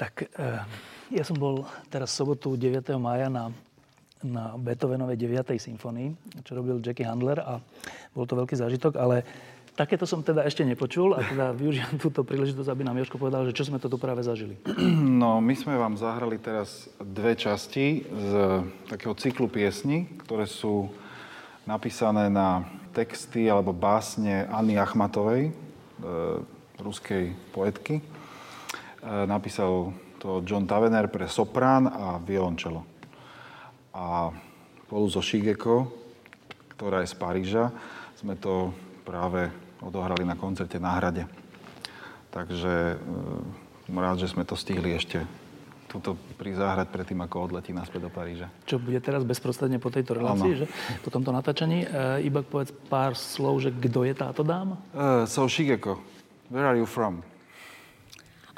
Tak eh, ja som bol teraz sobotu 9. mája na, na Beethovenovej 9. symfonii, čo robil Jackie Handler a bol to veľký zážitok, ale takéto som teda ešte nepočul a teda využijem túto príležitosť, aby nám Joško povedal, že čo sme to tu práve zažili. No, my sme vám zahrali teraz dve časti z takého cyklu piesní, ktoré sú napísané na texty alebo básne Anny Achmatovej, e, ruskej poetky napísal to John Tavener pre soprán a violončelo. A spolu so Shigeko, ktorá je z Paríža, sme to práve odohrali na koncerte na hrade. Takže som rád, že sme to stihli ešte túto pri záhrať predtým, ako odletí naspäť do Paríža. Čo bude teraz bezprostredne po tejto relácii, ano. že po tomto natáčaní. E, iba povedz pár slov, že kto je táto dáma? Uh, so Shigeko, where are you from?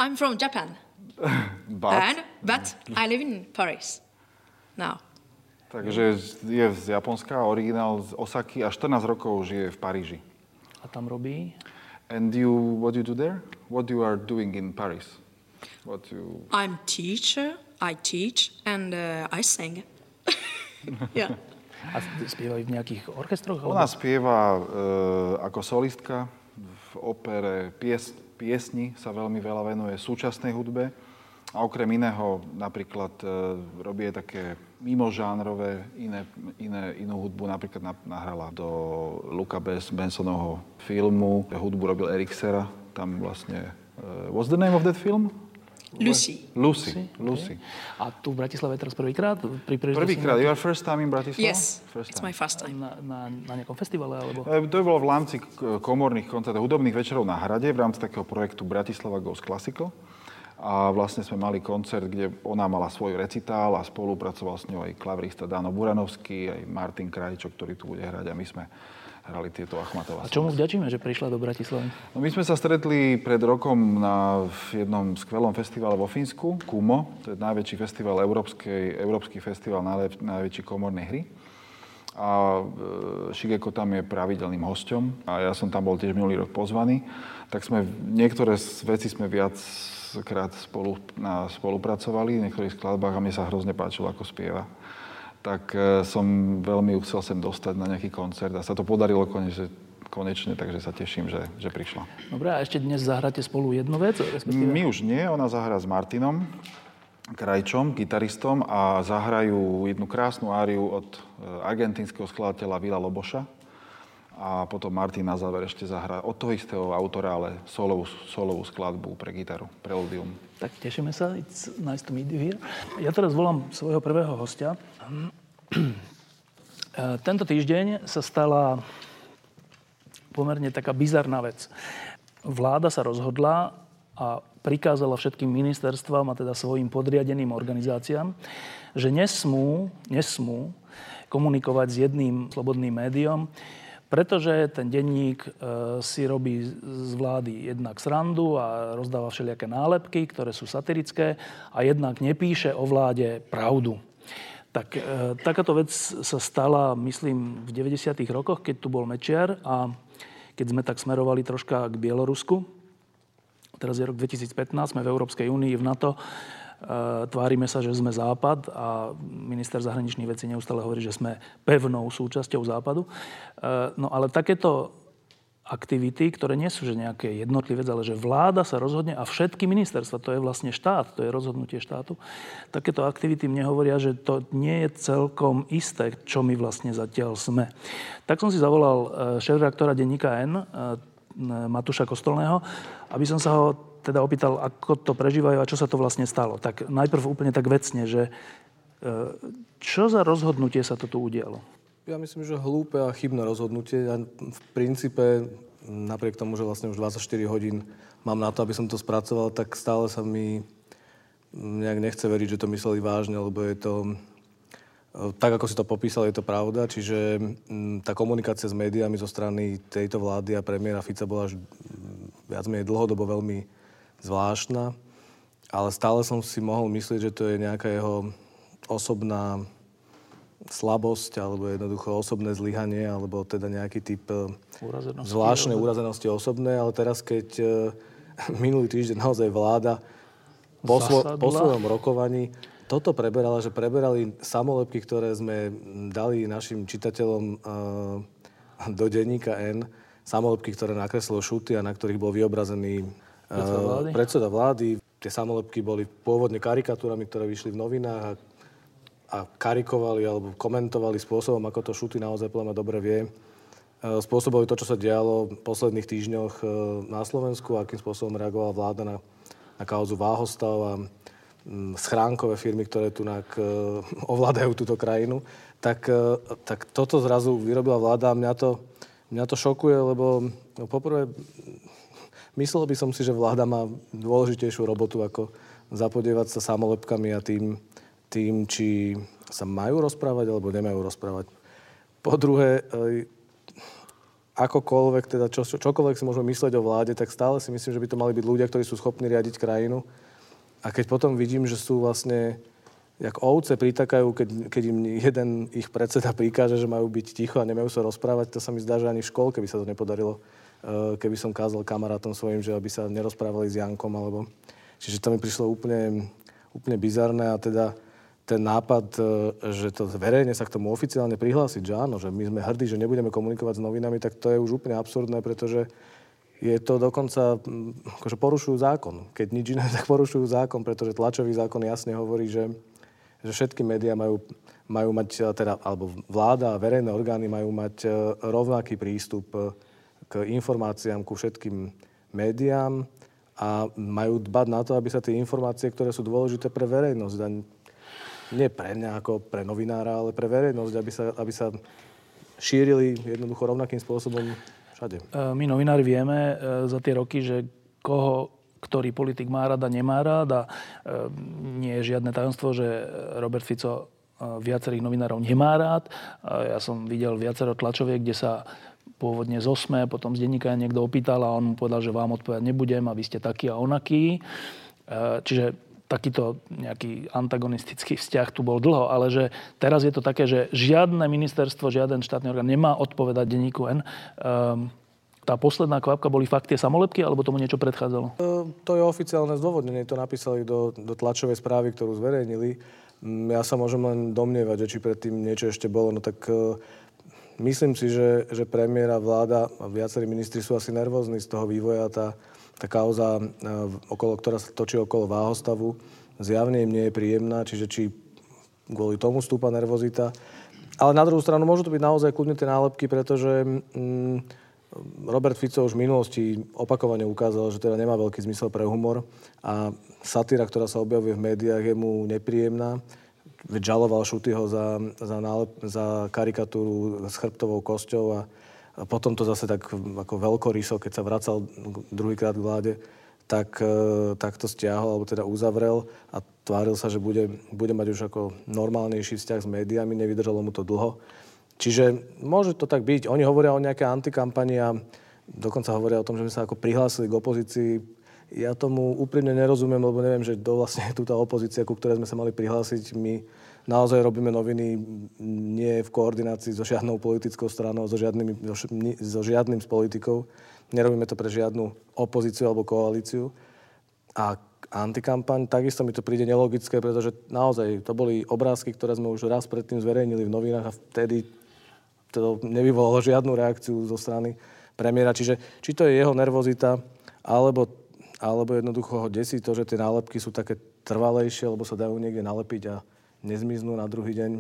I'm from Japan. but? And, but I live in Paris now. Takže je z Japonska, originál z Osaky a 14 rokov žije v Paríži. A tam robí? And you, what do you do there? What you are doing in Paris? What you... I'm teacher, I teach and uh, I sing. yeah. A spievajú v nejakých orchestroch? Ona spieva uh, ako solistka v opere pies, piesni sa veľmi veľa venuje súčasnej hudbe a okrem iného napríklad e, robí také mimožánrové iné, iné, inú hudbu. Napríklad nahrala do Luca Bensonovho filmu. Hudbu robil Erik Sera. Tam vlastne... Uh, what's the name of that film? Lucy. Lucy. Lucy. Okay. A tu v Bratislave teraz prvýkrát? Pri prvýkrát. You are first time in Bratislava? Yes, first it's my first time. Na, na, na nejakom festivale? Alebo... E, to bolo v rámci komorných koncertov, hudobných večerov na Hrade, v rámci takého projektu Bratislava Goes Classical. A vlastne sme mali koncert, kde ona mala svoj recitál a spolupracoval s ňou aj klavrista Dano Buranovský, aj Martin Krajčo, ktorý tu bude hrať a my sme hrali tieto Achmatová. A čomu vďačíme, že prišla do Bratislavy? No my sme sa stretli pred rokom na jednom skvelom festivale vo Fínsku, KUMO, to je najväčší festival, európsky, európsky festival najväč, najväčší komornej hry. A e, Shigeko tam je pravidelným hosťom a ja som tam bol tiež minulý rok pozvaný. Tak sme, niektoré veci sme viac krát spolu, na, spolupracovali, v niektorých skladbách a mne sa hrozne páčilo, ako spieva tak e, som veľmi chcel sem dostať na nejaký koncert a sa to podarilo konečne, konečne takže sa teším, že, že prišla. Dobre, a ešte dnes zahráte spolu jednu vec? Respektíve... My už nie, ona zahrá s Martinom Krajčom, gitaristom a zahrajú jednu krásnu áriu od e, argentínskeho skladateľa Vila Loboša. A potom Martin na záver ešte zahrá od toho istého autora, ale solovú, solovú skladbu pre gitaru, preludium. Tak tešíme sa. It's nice to meet you here. Ja teraz volám svojho prvého hostia. Tento týždeň sa stala pomerne taká bizarná vec. Vláda sa rozhodla a prikázala všetkým ministerstvám a teda svojim podriadeným organizáciám, že nesmú, nesmú komunikovať s jedným slobodným médiom, Pretože ten denník e, si robí z vlády jednak srandu a rozdáva všelijaké nálepky, ktoré sú satirické a jednak nepíše o vláde pravdu. Tak e, takáto vec sa stala, myslím, v 90. rokoch, keď tu bol Mečiar a keď sme tak smerovali troška k Bielorusku. Teraz je rok 2015, sme v Európskej únii, v NATO Eh, tvárime sa, že sme Západ a minister zahraničných vecí neustále hovorí, že sme pevnou súčasťou Západu. Eh, no ale takéto aktivity, ktoré nie sú že nejaké jednotlivec, ale že vláda sa rozhodne a všetky ministerstva, to je vlastne štát, to je rozhodnutie štátu. Takéto aktivity mne hovoria, že to nie je celkom isté, čo my vlastne zatiaľ sme. Tak som si zavolal eh, šéf-reaktora denníka N, Matúša Kostolného, aby som sa ho teda opýtal, ako to prežívajú a čo sa to vlastne stalo. Tak najprv úplne tak vecne, že e, čo za rozhodnutie sa to tu udialo? Ja myslím, že hlúpe a chybné rozhodnutie. Ja v princípe, napriek tomu, že vlastne už 24 hodín mám na to, aby som to spracoval, tak stále sa mi nejak nechce veriť, že to mysleli vážne, lebo je to tak, ako si to popísal, je to pravda. Čiže tá komunikácia s médiami zo strany tejto vlády a premiéra Fica bola až viac menej dlhodobo veľmi zvláštna, ale stále som si mohol myslieť, že to je nejaká jeho osobná slabosť alebo jednoducho osobné zlyhanie alebo teda nejaký typ urazenosti, zvláštnej urazenosti osobnej, ale teraz keď uh, minulý týždeň naozaj vláda po, svo, po svojom rokovaní toto preberala, že preberali samolepky, ktoré sme dali našim čitateľom uh, do denníka N, samolepky, ktoré nakreslilo šuty a na ktorých bol vyobrazený eh, vlády? Predseda vlády. Tie samolepky boli pôvodne karikatúrami, ktoré vyšli v novinách a, a karikovali alebo komentovali spôsobom, ako to Šuty naozaj podľa dobre vie. Eh, spôsobili to, čo sa dialo v posledných týždňoch eh, na Slovensku, akým spôsobom reagovala vláda na, na kauzu Váhostav a mm, schránkové firmy, ktoré tu ovládajú túto krajinu, tak, tak toto zrazu vyrobila vláda a mňa to, mňa to šokuje, lebo no, poprvé Myslel by som si, že vláda má dôležitejšiu robotu, ako zapodievať sa samolepkami a tým, tým, či sa majú rozprávať alebo nemajú rozprávať. Po druhé, akokoľvek, teda čo, čokoľvek si môžeme myslieť o vláde, tak stále si myslím, že by to mali byť ľudia, ktorí sú schopní riadiť krajinu. A keď potom vidím, že sú vlastne jak ovce pritakajú, keď, keď im jeden ich predseda prikáže, že majú byť ticho a nemajú sa rozprávať, to sa mi zdá, že ani v školke by sa to nepodarilo Eh, keby som kázal kamarátom svojim, že aby sa nerozprávali s Jankom, alebo... Čiže to mi prišlo úplne, úplne bizarné a teda ten nápad, eh, že to verejne sa k tomu oficiálne prihlásiť, že áno, že my sme hrdí, že nebudeme komunikovať s novinami, tak to je už úplne absurdné, pretože je to dokonca, akože porušujú zákon. Keď nič iné, tak porušujú zákon, pretože tlačový zákon jasne hovorí, že, že všetky médiá majú, majú mať, teda, alebo vláda a verejné orgány majú mať eh, rovnaký prístup k informáciám ku všetkým médiám a majú dbať na to, aby sa tie informácie, ktoré sú dôležité pre verejnosť, nie pre mňa ako pre novinára, ale pre verejnosť, aby sa, aby sa šírili jednoducho rovnakým spôsobom všade. E, my novinári vieme e, za tie roky, že koho ktorý politik má rád a nemá rád a e, nie je žiadne tajomstvo, že Robert Fico viacerých novinárov nemá rád. Ja som videl viacero tlačoviek, kde sa pôvodne z OSME, potom z denníka niekto opýtal a on mu povedal, že vám odpovedať nebudem a vy ste taký a onaký. Čiže takýto nejaký antagonistický vzťah tu bol dlho, ale že teraz je to také, že žiadne ministerstvo, žiaden štátny orgán nemá odpovedať denníku N. Ehm, tá posledná kvapka boli fakt tie samolepky, alebo tomu niečo predchádzalo? To, e, to je oficiálne zdôvodnenie, to napísali do, do tlačovej správy, ktorú zverejnili. Mm, ja sa môžem len domnievať, že či predtým niečo ešte bolo, no tak e, Myslím si, že, že premiér a vláda a viacerí ministri sú asi nervózni z toho vývoja. Tá, tá kauza, e, okolo, ktorá sa točí okolo váhostavu, zjavne im nie je príjemná, čiže či kvôli tomu stúpa nervozita. Ale na druhú stranu môžu to byť naozaj kľudne tie nálepky, pretože mm, Robert Fico už v minulosti opakovane ukázal, že teda nemá veľký zmysel pre humor a satíra, ktorá sa objavuje v médiách, je mu nepríjemná žaloval Šutyho za, za, nálep, za karikatúru s chrbtovou kosťou a potom to zase tak ako veľkoryso, keď sa vracal druhýkrát k vláde, tak, e, tak to stiahol, alebo teda uzavrel a tváril sa, že bude, bude mať už ako normálnejší vzťah s médiami, nevydržalo mu to dlho. Čiže môže to tak byť. Oni hovoria o nejaké antikampani a dokonca hovoria o tom, že sme sa ako prihlásili k opozícii. Ja tomu úprimne nerozumiem, lebo neviem, že to vlastne je tu tá opozícia, ku ktorej sme sa mali prihlásiť. My naozaj robíme noviny nie v koordinácii so žiadnou politickou stranou, so, žiadnym, so žiadnym z politikov. Nerobíme to pre žiadnu opozíciu alebo koalíciu. A antikampaň, takisto mi to príde nelogické, pretože naozaj to boli obrázky, ktoré sme už raz predtým zverejnili v novinách a vtedy to nevyvolalo žiadnu reakciu zo strany premiéra. Čiže či to je jeho nervozita, alebo, alebo jednoducho ho desí to, že tie nálepky sú také trvalejšie, lebo sa dajú niekde nalepiť a nezmiznú na druhý deň.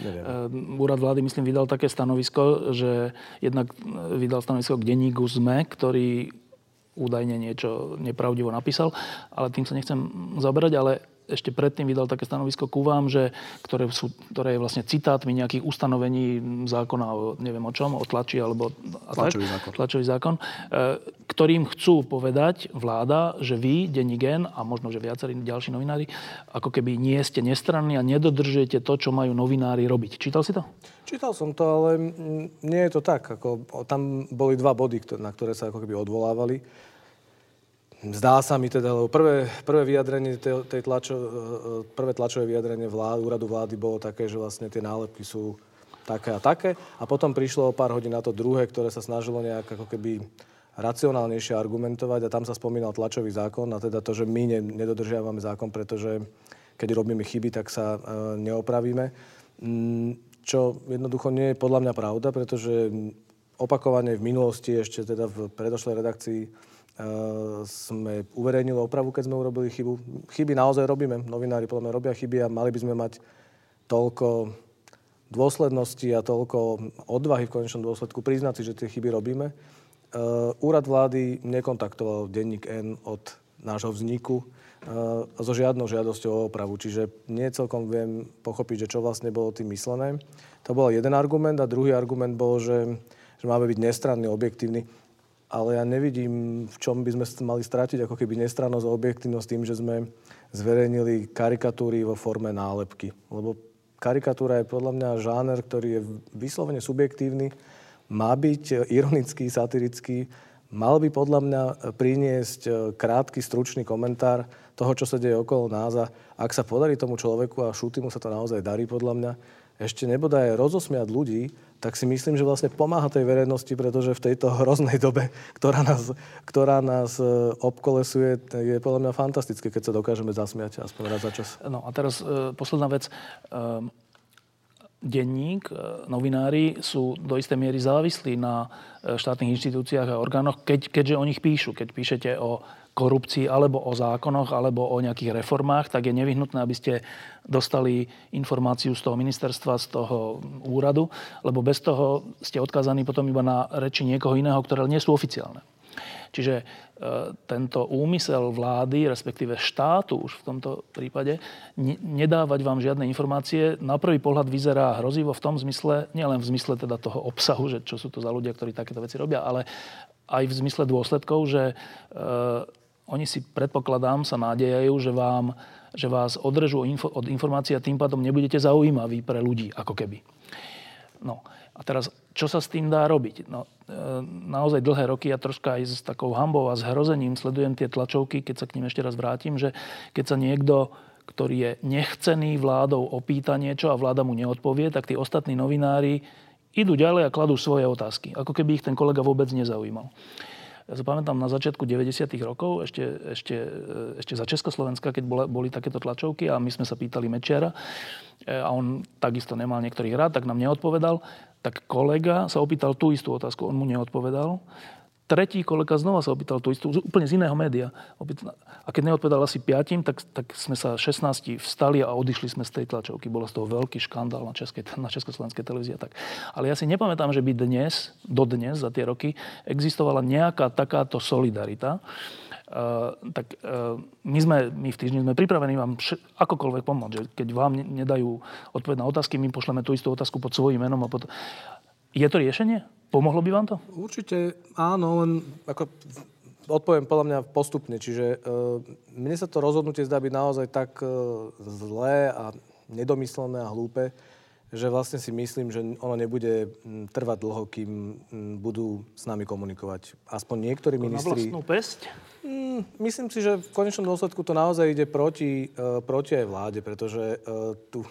Neviem. Ehm, úrad vlády, myslím, vydal také stanovisko, že jednak vydal stanovisko k denníku ZME, ktorý údajne niečo nepravdivo napísal, ale tým sa nechcem zaberať, ale ešte predtým vydal také stanovisko ku vám, že, ktoré, sú, ktoré je vlastne citátmi nejakých ustanovení zákona o neviem o čom, o tlači alebo tlačový zákon, tlačový zákon e, ktorým chcú povedať vláda, že vy, denní gen a možno, že viacerí ďalší novinári, ako keby nie ste nestranní a nedodržujete to, čo majú novinári robiť. Čítal si to? Čítal som to, ale nie je to tak. Ako, tam boli dva body, na ktoré sa ako keby odvolávali. Zdá sa mi teda, lebo prvé, prvé vyjadrenie tej, tej tlačo, e, e, prvé tlačové vyjadrenie vlád, úradu vlády bolo také, že vlastne tie nálepky sú také a také. A potom prišlo o pár hodín na to druhé, ktoré sa snažilo nejak ako keby racionálnejšie argumentovať a tam sa spomínal tlačový zákon a teda to, že my ne, nedodržiavame zákon, pretože keď robíme chyby, tak sa e, neopravíme. Mm, čo jednoducho nie je podľa mňa pravda, pretože opakovane v minulosti, ešte teda v predošlej redakcii sme uverejnili opravu, keď sme urobili chybu. Chyby naozaj robíme, novinári podľa mňa robia chyby a mali by sme mať toľko dôslednosti a toľko odvahy v konečnom dôsledku priznať si, že tie chyby robíme. Úrad vlády nekontaktoval denník N od nášho vzniku so žiadnou žiadosťou o opravu. Čiže nie celkom viem pochopiť, že čo vlastne bolo tým myslené. To bol jeden argument a druhý argument bol, že, že máme byť nestranný, objektívny ale ja nevidím, v čom by sme mali stratiť ako keby nestrannosť a objektívnosť tým, že sme zverejnili karikatúry vo forme nálepky. Lebo karikatúra je podľa mňa žáner, ktorý je vyslovene subjektívny, má byť ironický, satirický, mal by podľa mňa priniesť krátky, stručný komentár toho, čo sa deje okolo nás a ak sa podarí tomu človeku a mu sa to naozaj darí podľa mňa, ešte nebodaj rozosmiať ľudí, tak si myslím, že vlastne pomáha tej verejnosti, pretože v tejto hroznej dobe, ktorá nás, ktorá nás e, obkolesuje, je podľa mňa fantastické, keď sa dokážeme zasmiať aspoň raz za čas. No a teraz e, posledná vec. E, denník, e, novinári sú do istej miery závislí na e, štátnych inštitúciách a orgánoch, keď, keďže o nich píšu. Keď píšete o korupcii alebo o zákonoch alebo o nejakých reformách, tak je nevyhnutné, aby ste dostali informáciu z toho ministerstva, z toho úradu, lebo bez toho ste odkázaní potom iba na reči niekoho iného, ktoré nie sú oficiálne. Čiže e, tento úmysel vlády, respektíve štátu už v tomto prípade, nedávať vám žiadne informácie, na prvý pohľad vyzerá hrozivo v tom zmysle, nielen v zmysle teda toho obsahu, že čo sú to za ľudia, ktorí takéto veci robia, ale aj v zmysle dôsledkov, že e, oni si, predpokladám, sa nádejajú, že, vám, že vás odrežú od informácií a tým pádom nebudete zaujímaví pre ľudí, ako keby. No a teraz, čo sa s tým dá robiť? No, e, naozaj dlhé roky ja troška aj s takou hambou a zhrozením sledujem tie tlačovky, keď sa k ním ešte raz vrátim, že keď sa niekto ktorý je nechcený vládou opýta niečo a vláda mu neodpovie, tak tí ostatní novinári idú ďalej a kladú svoje otázky. Ako keby ich ten kolega vôbec nezaujímal. Ja sa pamätám na začiatku 90. rokov, ešte, ešte, e, ešte za Československa, keď boli, boli takéto tlačovky a my sme sa pýtali Mečiara e, a on takisto nemal niektorých rád, tak nám neodpovedal. Tak kolega sa opýtal tú istú otázku, on mu neodpovedal tretí kolega znova sa opýtal tú istú, úplne z iného média. A keď neodpovedal asi piatim, tak, tak sme sa 16 vstali a odišli sme z tej tlačovky. Bolo z toho veľký škandál na, českej, na československej televízii. Tak. Ale ja si nepamätám, že by dnes, dodnes, za tie roky, existovala nejaká takáto solidarita. Uh, tak uh, my, sme, my v týždni sme pripravení vám vš- akokoľvek pomôcť. Že keď vám nedajú odpoveď na otázky, my pošleme tú istú otázku pod svojím menom. A pod... Je to riešenie? Pomohlo by vám to? Určite áno, len ako odpoviem podľa mňa postupne. Čiže uh, mne sa to rozhodnutie zdá byť naozaj tak uh, zlé a nedomyslené a hlúpe, že vlastne si myslím, že ono nebude trvať dlho, kým budú s nami komunikovať. Aspoň niektorí ministri... Na vlastnú pesť? Mm, myslím si, že v konečnom dôsledku to naozaj ide proti, uh, proti aj vláde, pretože uh, tu...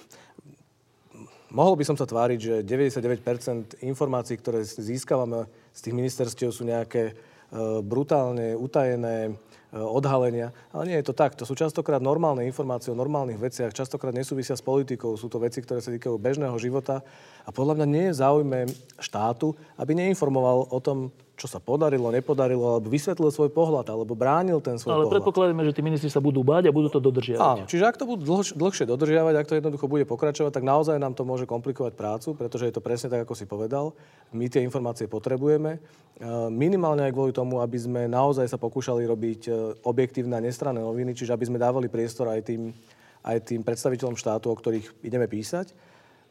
Mohol by som sa tváriť, že 99% informácií, ktoré získavame z tých ministerstiev sú nejaké uh, brutálne utajené Eh, odhalenia. Ale nie je to tak. To sú častokrát normálne informácie o normálnych veciach, častokrát nesúvisia s politikou. Sú to veci, ktoré sa týkajú bežného života. A podľa mňa nie je záujme štátu, aby neinformoval o tom, čo sa podarilo, nepodarilo, alebo vysvetlil svoj pohľad, alebo bránil ten svoj Ale pohľad. predpokladáme, že tí ministri sa budú báť a budú to dodržiavať. Áno, čiže ak to budú dlh, dlhšie dodržiavať, ak to jednoducho bude pokračovať, tak naozaj nám to môže komplikovať prácu, pretože je to presne tak, ako si povedal. My tie informácie potrebujeme. E, minimálne aj kvôli tomu, aby sme naozaj sa pokúšali robiť e, objektívne a nestranné noviny, čiže aby sme dávali priestor aj tým, aj tým predstaviteľom štátu, o ktorých ideme písať.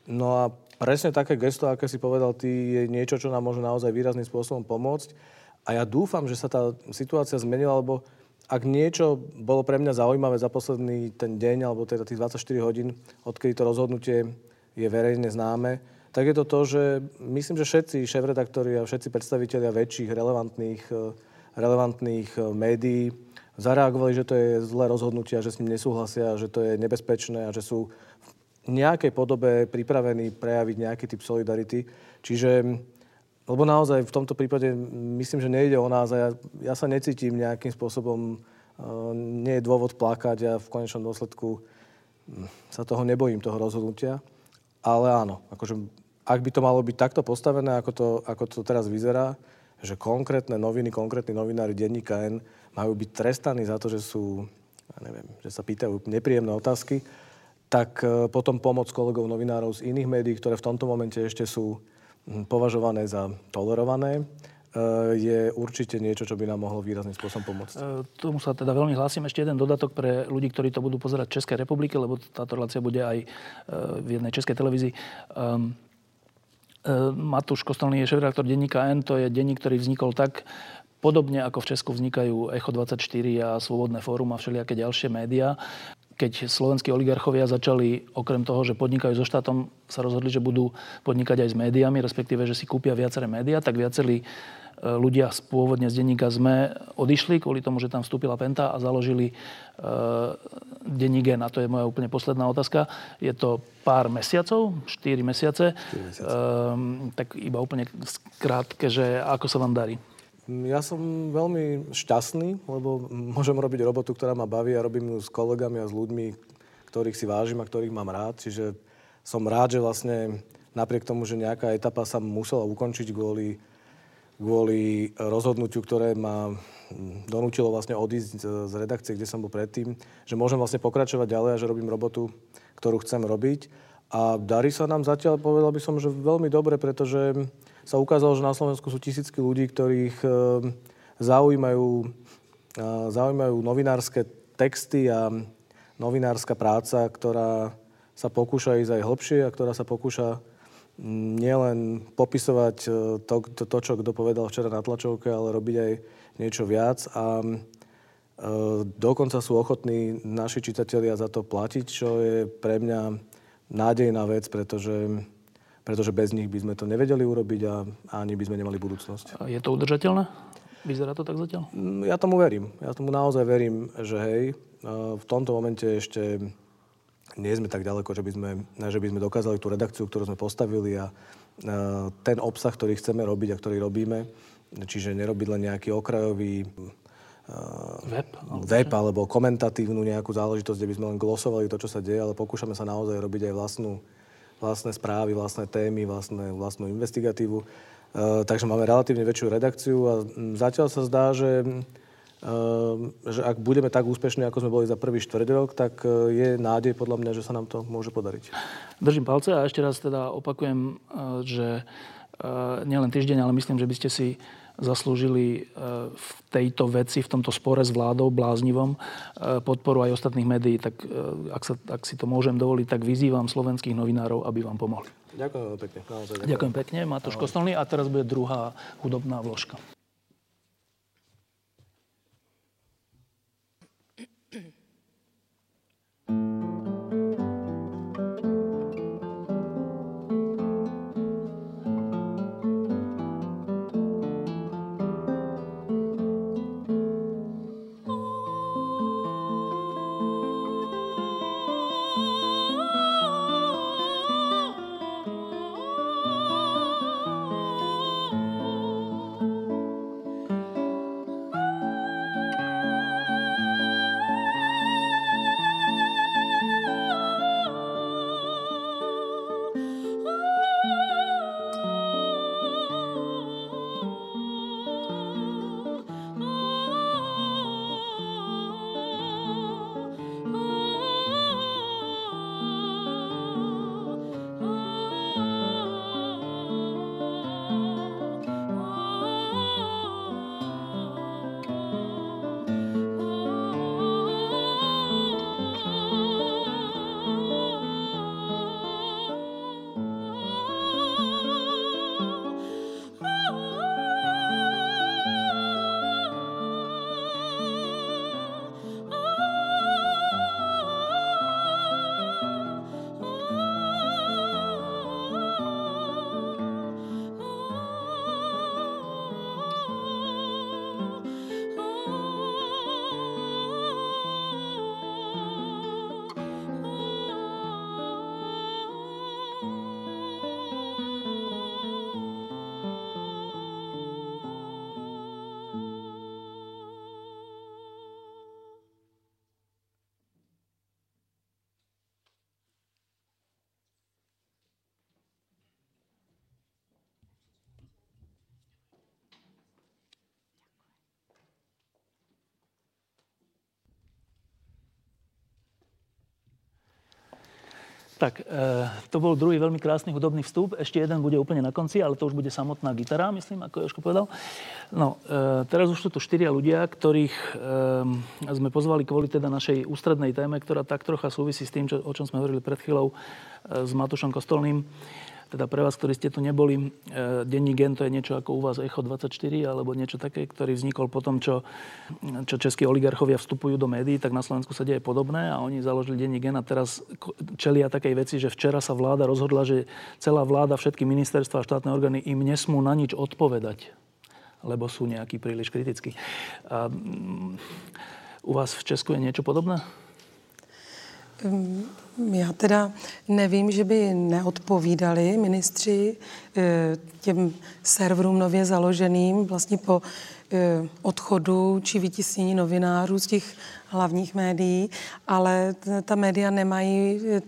No a presne také gesto, aké si povedal ty, je niečo, čo nám môže naozaj výrazným spôsobom pomôcť. A ja dúfam, že sa tá situácia zmenila, lebo ak niečo bolo pre mňa zaujímavé za posledný ten deň, alebo teda tých 24 hodín, odkedy to rozhodnutie je verejne známe, tak je to to, že myslím, že všetci šéf-redaktori a všetci predstavitelia väčších relevantných, relevantných médií zareagovali, že to je zlé rozhodnutie a že s ním nesúhlasia, že to je nebezpečné a že sú nejakej podobe pripravení prejaviť nejaký typ solidarity. Čiže, lebo naozaj v tomto prípade myslím, že nejde o nás a ja, ja sa necítim nejakým spôsobom, uh, nie je dôvod plakať a v konečnom dôsledku hm, sa toho nebojím, toho rozhodnutia. Ale áno, akože, ak by to malo byť takto postavené, ako to, ako to teraz vyzerá, že konkrétne noviny, konkrétni novinári denníka N majú byť trestaní za to, že sú, ja neviem, že sa pýtajú nepríjemné otázky, tak e, potom pomoc kolegov novinárov z iných médií, ktoré v tomto momente ešte sú považované za tolerované, e, je určite niečo, čo by nám mohlo výrazným spôsobom pomôcť. E, tomu sa teda veľmi hlásim. Ešte jeden dodatok pre ľudí, ktorí to budú pozerať v Českej republike, lebo táto relácia bude aj v jednej českej televízii. Um, Matúš Kostolný je šéf-redaktor denníka N. To je denník, ktorý vznikol tak podobne ako v Česku vznikajú Echo 24 a Svobodné fórum a všelijaké ďalšie médiá keď slovenskí oligarchovia začali, okrem toho, že podnikajú so štátom, sa rozhodli, že budú podnikať aj s médiami, respektíve, že si kúpia viaceré médiá, tak viacerí e, ľudia pôvodne z denníka ZME odišli kvôli tomu, že tam vstúpila Penta a založili uh, denník N. A to je moja úplne posledná otázka. Je to pár mesiacov, 4 mesiace. 4 mesiace. Uh, tak iba úplne skrátke, že ako sa vám darí? Ja som veľmi šťastný, lebo môžem robiť robotu, ktorá ma baví a robím ju s kolegami a s ľuďmi, ktorých si vážim a ktorých mám rád. Čiže som rád, že vlastne napriek tomu, že nejaká etapa sa musela ukončiť kvôli, kvôli rozhodnutiu, ktoré ma donútilo vlastne odísť z redakcie, kde som bol predtým, že môžem vlastne pokračovať ďalej a že robím robotu, ktorú chcem robiť. A darí sa nám zatiaľ, povedal by som, že veľmi dobre, pretože sa ukázalo, že na Slovensku sú tisícky ľudí, ktorých eh, zaujímajú, eh, zaujímajú novinárske texty a novinárska práca, ktorá sa pokúša ísť aj hlbšie a ktorá sa pokúša mm, nielen popisovať eh, to, to, to čo kto povedal včera na tlačovke, ale robiť aj niečo viac. A e, dokonca sú ochotní naši čitatelia za to platiť, čo je pre mňa nádejná vec, pretože pretože bez nich by sme to nevedeli urobiť a ani by sme nemali budúcnosť. Je to udržateľné? Vyzerá to tak zatiaľ? Mm, ja tomu verím. Ja tomu naozaj verím, že hej, v tomto momente ešte nie sme tak ďaleko, že by sme, že by sme dokázali tú redakciu, ktorú sme postavili a ten obsah, ktorý chceme robiť a ktorý robíme, čiže nerobiť len nejaký okrajový web, alebo, web alebo komentatívnu nejakú záležitosť, kde by sme len glosovali to, čo sa deje, ale pokúšame sa naozaj robiť aj vlastnú vlastné správy, vlastné témy, vlastné, vlastnú investigatívu. E, takže máme relatívne väčšiu redakciu a zatiaľ sa zdá, že, e, že ak budeme tak úspešní, ako sme boli za prvý štvrť tak e, je nádej podľa mňa, že sa nám to môže podariť. Držím palce a ešte raz teda opakujem, že nielen týždeň, ale myslím, že by ste si zaslúžili e, v tejto veci, v tomto spore s vládou bláznivom e, podporu aj ostatných médií. Tak e, ak, sa, ak si to môžem dovoliť, tak vyzývam slovenských novinárov, aby vám pomohli. Ďakujem pekne. Naozaj, ďakujem. ďakujem pekne. Matúš Kostolný a teraz bude druhá hudobná vložka. Tak, e, to bol druhý veľmi krásny hudobný vstup. Ešte jeden bude úplne na konci, ale to už bude samotná gitara, myslím, ako Jožko povedal. No, e, teraz už sú tu štyria ľudia, ktorých e, sme pozvali kvôli teda našej ústrednej téme, ktorá tak trocha súvisí s tým, čo, o čom sme hovorili pred chvíľou e, s Matušom Kostolným teda pre vás, ktorí ste tu neboli, e, denní gen to je niečo ako u vás Echo 24 alebo niečo také, ktorý vznikol po tom, čo, čo českí oligarchovia vstupujú do médií, tak na Slovensku sa deje podobné a oni založili denní gen a teraz čelia takej veci, že včera sa vláda rozhodla, že celá vláda, všetky ministerstva a štátne orgány im nesmú na nič odpovedať, lebo sú nejakí príliš kritickí. A, um, u vás v Česku je niečo podobné? Um já teda nevím, že by neodpovídali ministři eh, těm serverům nově založeným vlastně po eh, odchodu či vytisnění novinářů z těch hlavních médií, ale ta média nemají eh,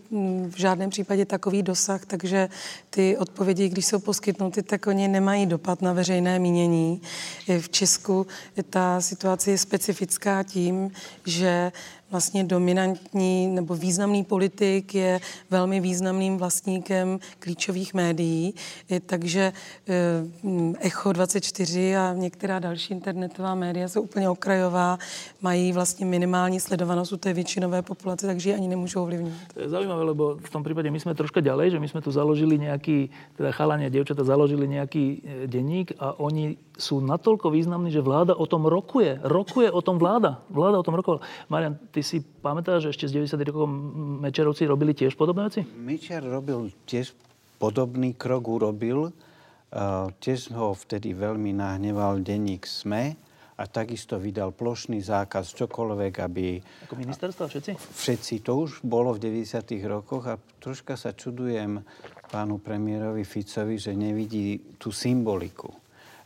v žádném případě takový dosah, takže ty odpovědi, když jsou poskytnuty, tak oni nemají dopad na veřejné mínění. V Česku ta situace je specifická tím, že vlastně dominantní nebo významný politik je velmi významným vlastníkem klíčových médií, takže eh, Echo 24 a některá další internetová média jsou úplně okrajová, mají vlastně minimální sledovanost u té většinové populace, takže ji ani nemůžou ovlivnit. To je zaujímavé, lebo v tom prípade my sme troška ďalej, že my sme tu založili nejaký, teda chalania, dievčata založili nejaký eh, denník a oni sú natoľko významní, že vláda o tom rokuje. Rokuje o tom vláda. Vláda o tom rokovala. Marian, ty si pamätáš, že ešte z 90. rokov Mečerovci robili tiež podobné veci? Mečer robil tiež podobný krok urobil. Uh, tiež ho vtedy veľmi nahneval denník SME a takisto vydal plošný zákaz čokoľvek, aby... Ako ministerstvo všetci? Všetci. To už bolo v 90. rokoch a troška sa čudujem pánu premiérovi Ficovi, že nevidí tú symboliku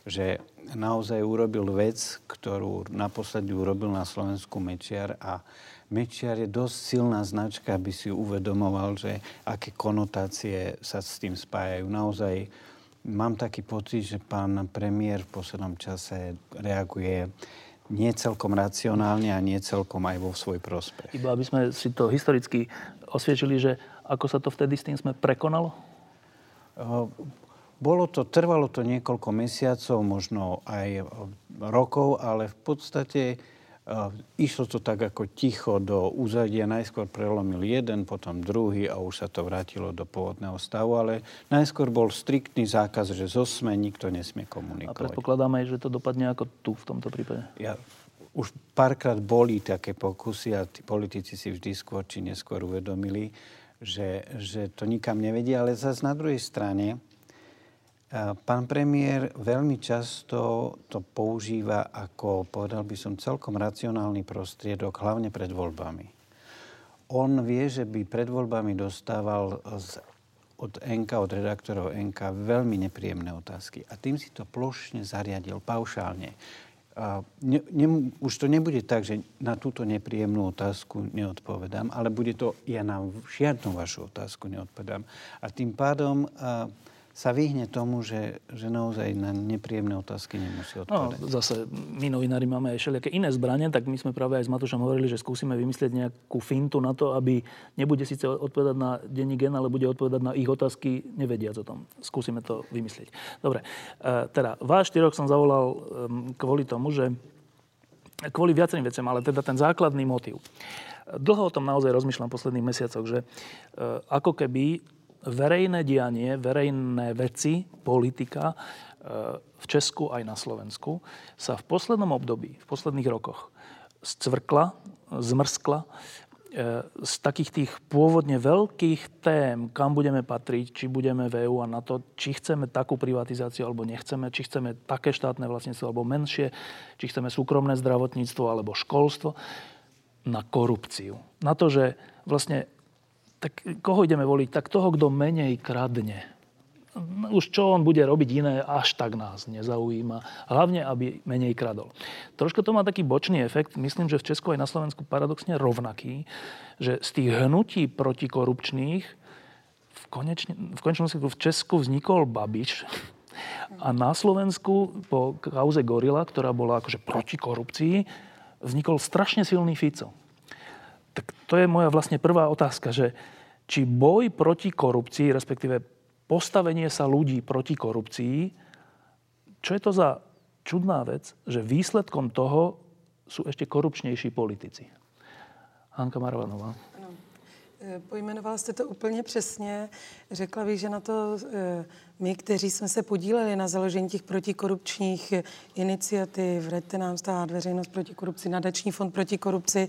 že naozaj urobil vec, ktorú naposledy urobil na Slovensku Mečiar a Mečiar je dosť silná značka, aby si uvedomoval, že aké konotácie sa s tým spájajú. Naozaj mám taký pocit, že pán premiér v poslednom čase reaguje nie celkom racionálne a nie celkom aj vo svoj prospech. Iba aby sme si to historicky osviečili, že ako sa to vtedy s tým sme prekonalo? Bolo to, trvalo to niekoľko mesiacov, možno aj rokov, ale v podstate uh, išlo to tak ako ticho do úzadia. Najskôr prelomil jeden, potom druhý a už sa to vrátilo do pôvodného stavu, ale najskôr bol striktný zákaz, že zo SME nikto nesmie komunikovať. A predpokladáme, že to dopadne ako tu v tomto prípade? Ja, už párkrát boli také pokusy a tí politici si vždy skôr či neskôr uvedomili, že, že to nikam nevedie, ale zase na druhej strane Pán premiér veľmi často to používa ako, povedal by som, celkom racionálny prostriedok, hlavne pred voľbami. On vie, že by pred voľbami dostával z, od NK, od redaktorov NK veľmi nepríjemné otázky. A tým si to plošne zariadil, paušálne. A ne, ne, už to nebude tak, že na túto nepríjemnú otázku neodpovedám, ale bude to, ja na žiadnu vašu otázku neodpovedám. A tým pádom... A, sa vyhne tomu, že, že naozaj na nepríjemné otázky nemusí no, odpovedať. No, zase my novinári máme aj všelijaké iné zbranie, tak my sme práve aj s Matušom hovorili, že skúsime vymyslieť nejakú fintu na to, aby nebude síce odpovedať na denní gen, ale bude odpovedať na ich otázky, nevediac o tom. Skúsime to vymyslieť. Dobre, e, teda váš štyroch som zavolal kvôli tomu, že kvôli viacerým veciam, ale teda ten základný motív. Dlho o tom naozaj rozmýšľam v posledných mesiacoch, že e, ako keby verejné dianie, verejné veci, politika e, v Česku aj na Slovensku sa v poslednom období, v posledných rokoch scvrkla, zmrskla e, z takých tých pôvodne veľkých tém, kam budeme patriť, či budeme v EU a na to, či chceme takú privatizáciu alebo nechceme, či chceme také štátne vlastníctvo alebo menšie, či chceme súkromné zdravotníctvo alebo školstvo, na korupciu. Na to, že vlastne tak koho ideme voliť? Tak toho, kto menej kradne. Už čo on bude robiť iné, až tak nás nezaujíma. Hlavne, aby menej kradol. Troška to má taký bočný efekt, myslím, že v Česku aj na Slovensku paradoxne rovnaký, že z tých hnutí protikorupčných v, konečne, v konečnom v Česku vznikol Babiš, a na Slovensku po kauze Gorila, ktorá bola akože proti korupcii, vznikol strašne silný Fico. Tak to je moja vlastne prvá otázka, že či boj proti korupcii, respektíve postavenie sa ľudí proti korupcii, čo je to za čudná vec, že výsledkom toho sú ešte korupčnější politici. Hanka Marvanová. E, pojmenovala jste to úplně přesně. Řekla bych, že na to e, my, kteří jsme se podíleli na založení těch protikorupčních iniciativ, Vraťte nám stát, Veřejnost proti korupci, Nadační fond proti korupci,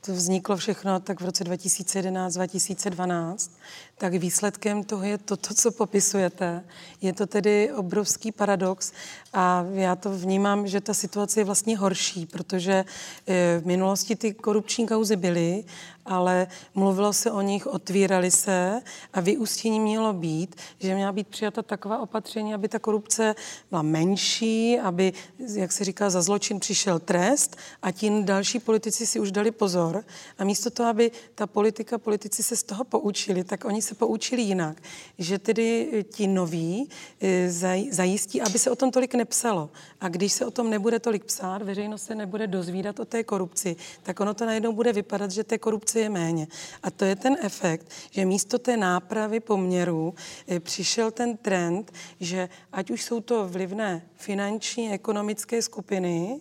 to vzniklo všechno tak v roce 2011-2012, tak výsledkem toho je to, to, co popisujete. Je to tedy obrovský paradox a já to vnímám, že ta situace je vlastně horší, protože eh, v minulosti ty korupční kauzy byly, ale mluvilo se o nich, otvírali se a vyústění mělo být, že měla být přijata taková opatření, aby ta korupce byla menší, aby, jak se říká, za zločin přišel trest a ti další politici si už dali pozor. A místo toho, aby ta politika, politici se z toho poučili, tak oni se poučili jinak. Že tedy ti noví eh, zajistí, aby se o tom tolik nepsalo. A když se o tom nebude tolik psát, veřejnost se nebude dozvídat o té korupci, tak ono to najednou bude vypadat, že té korupce je méně. A to je ten efekt, že místo té nápravy poměrů eh, přišel ten trend, trend, že ať už jsou to vlivné finanční, ekonomické skupiny,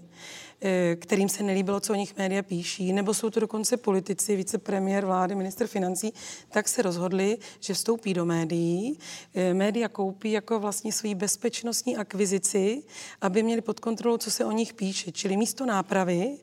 eh, kterým se nelíbilo, co o nich média píší, nebo jsou to dokonce politici, vicepremiér vlády, minister financí, tak se rozhodli, že vstoupí do médií. Eh, média koupí jako vlastně svoji bezpečnostní akvizici, aby měli pod kontrolou, co se o nich píše. Čili místo nápravy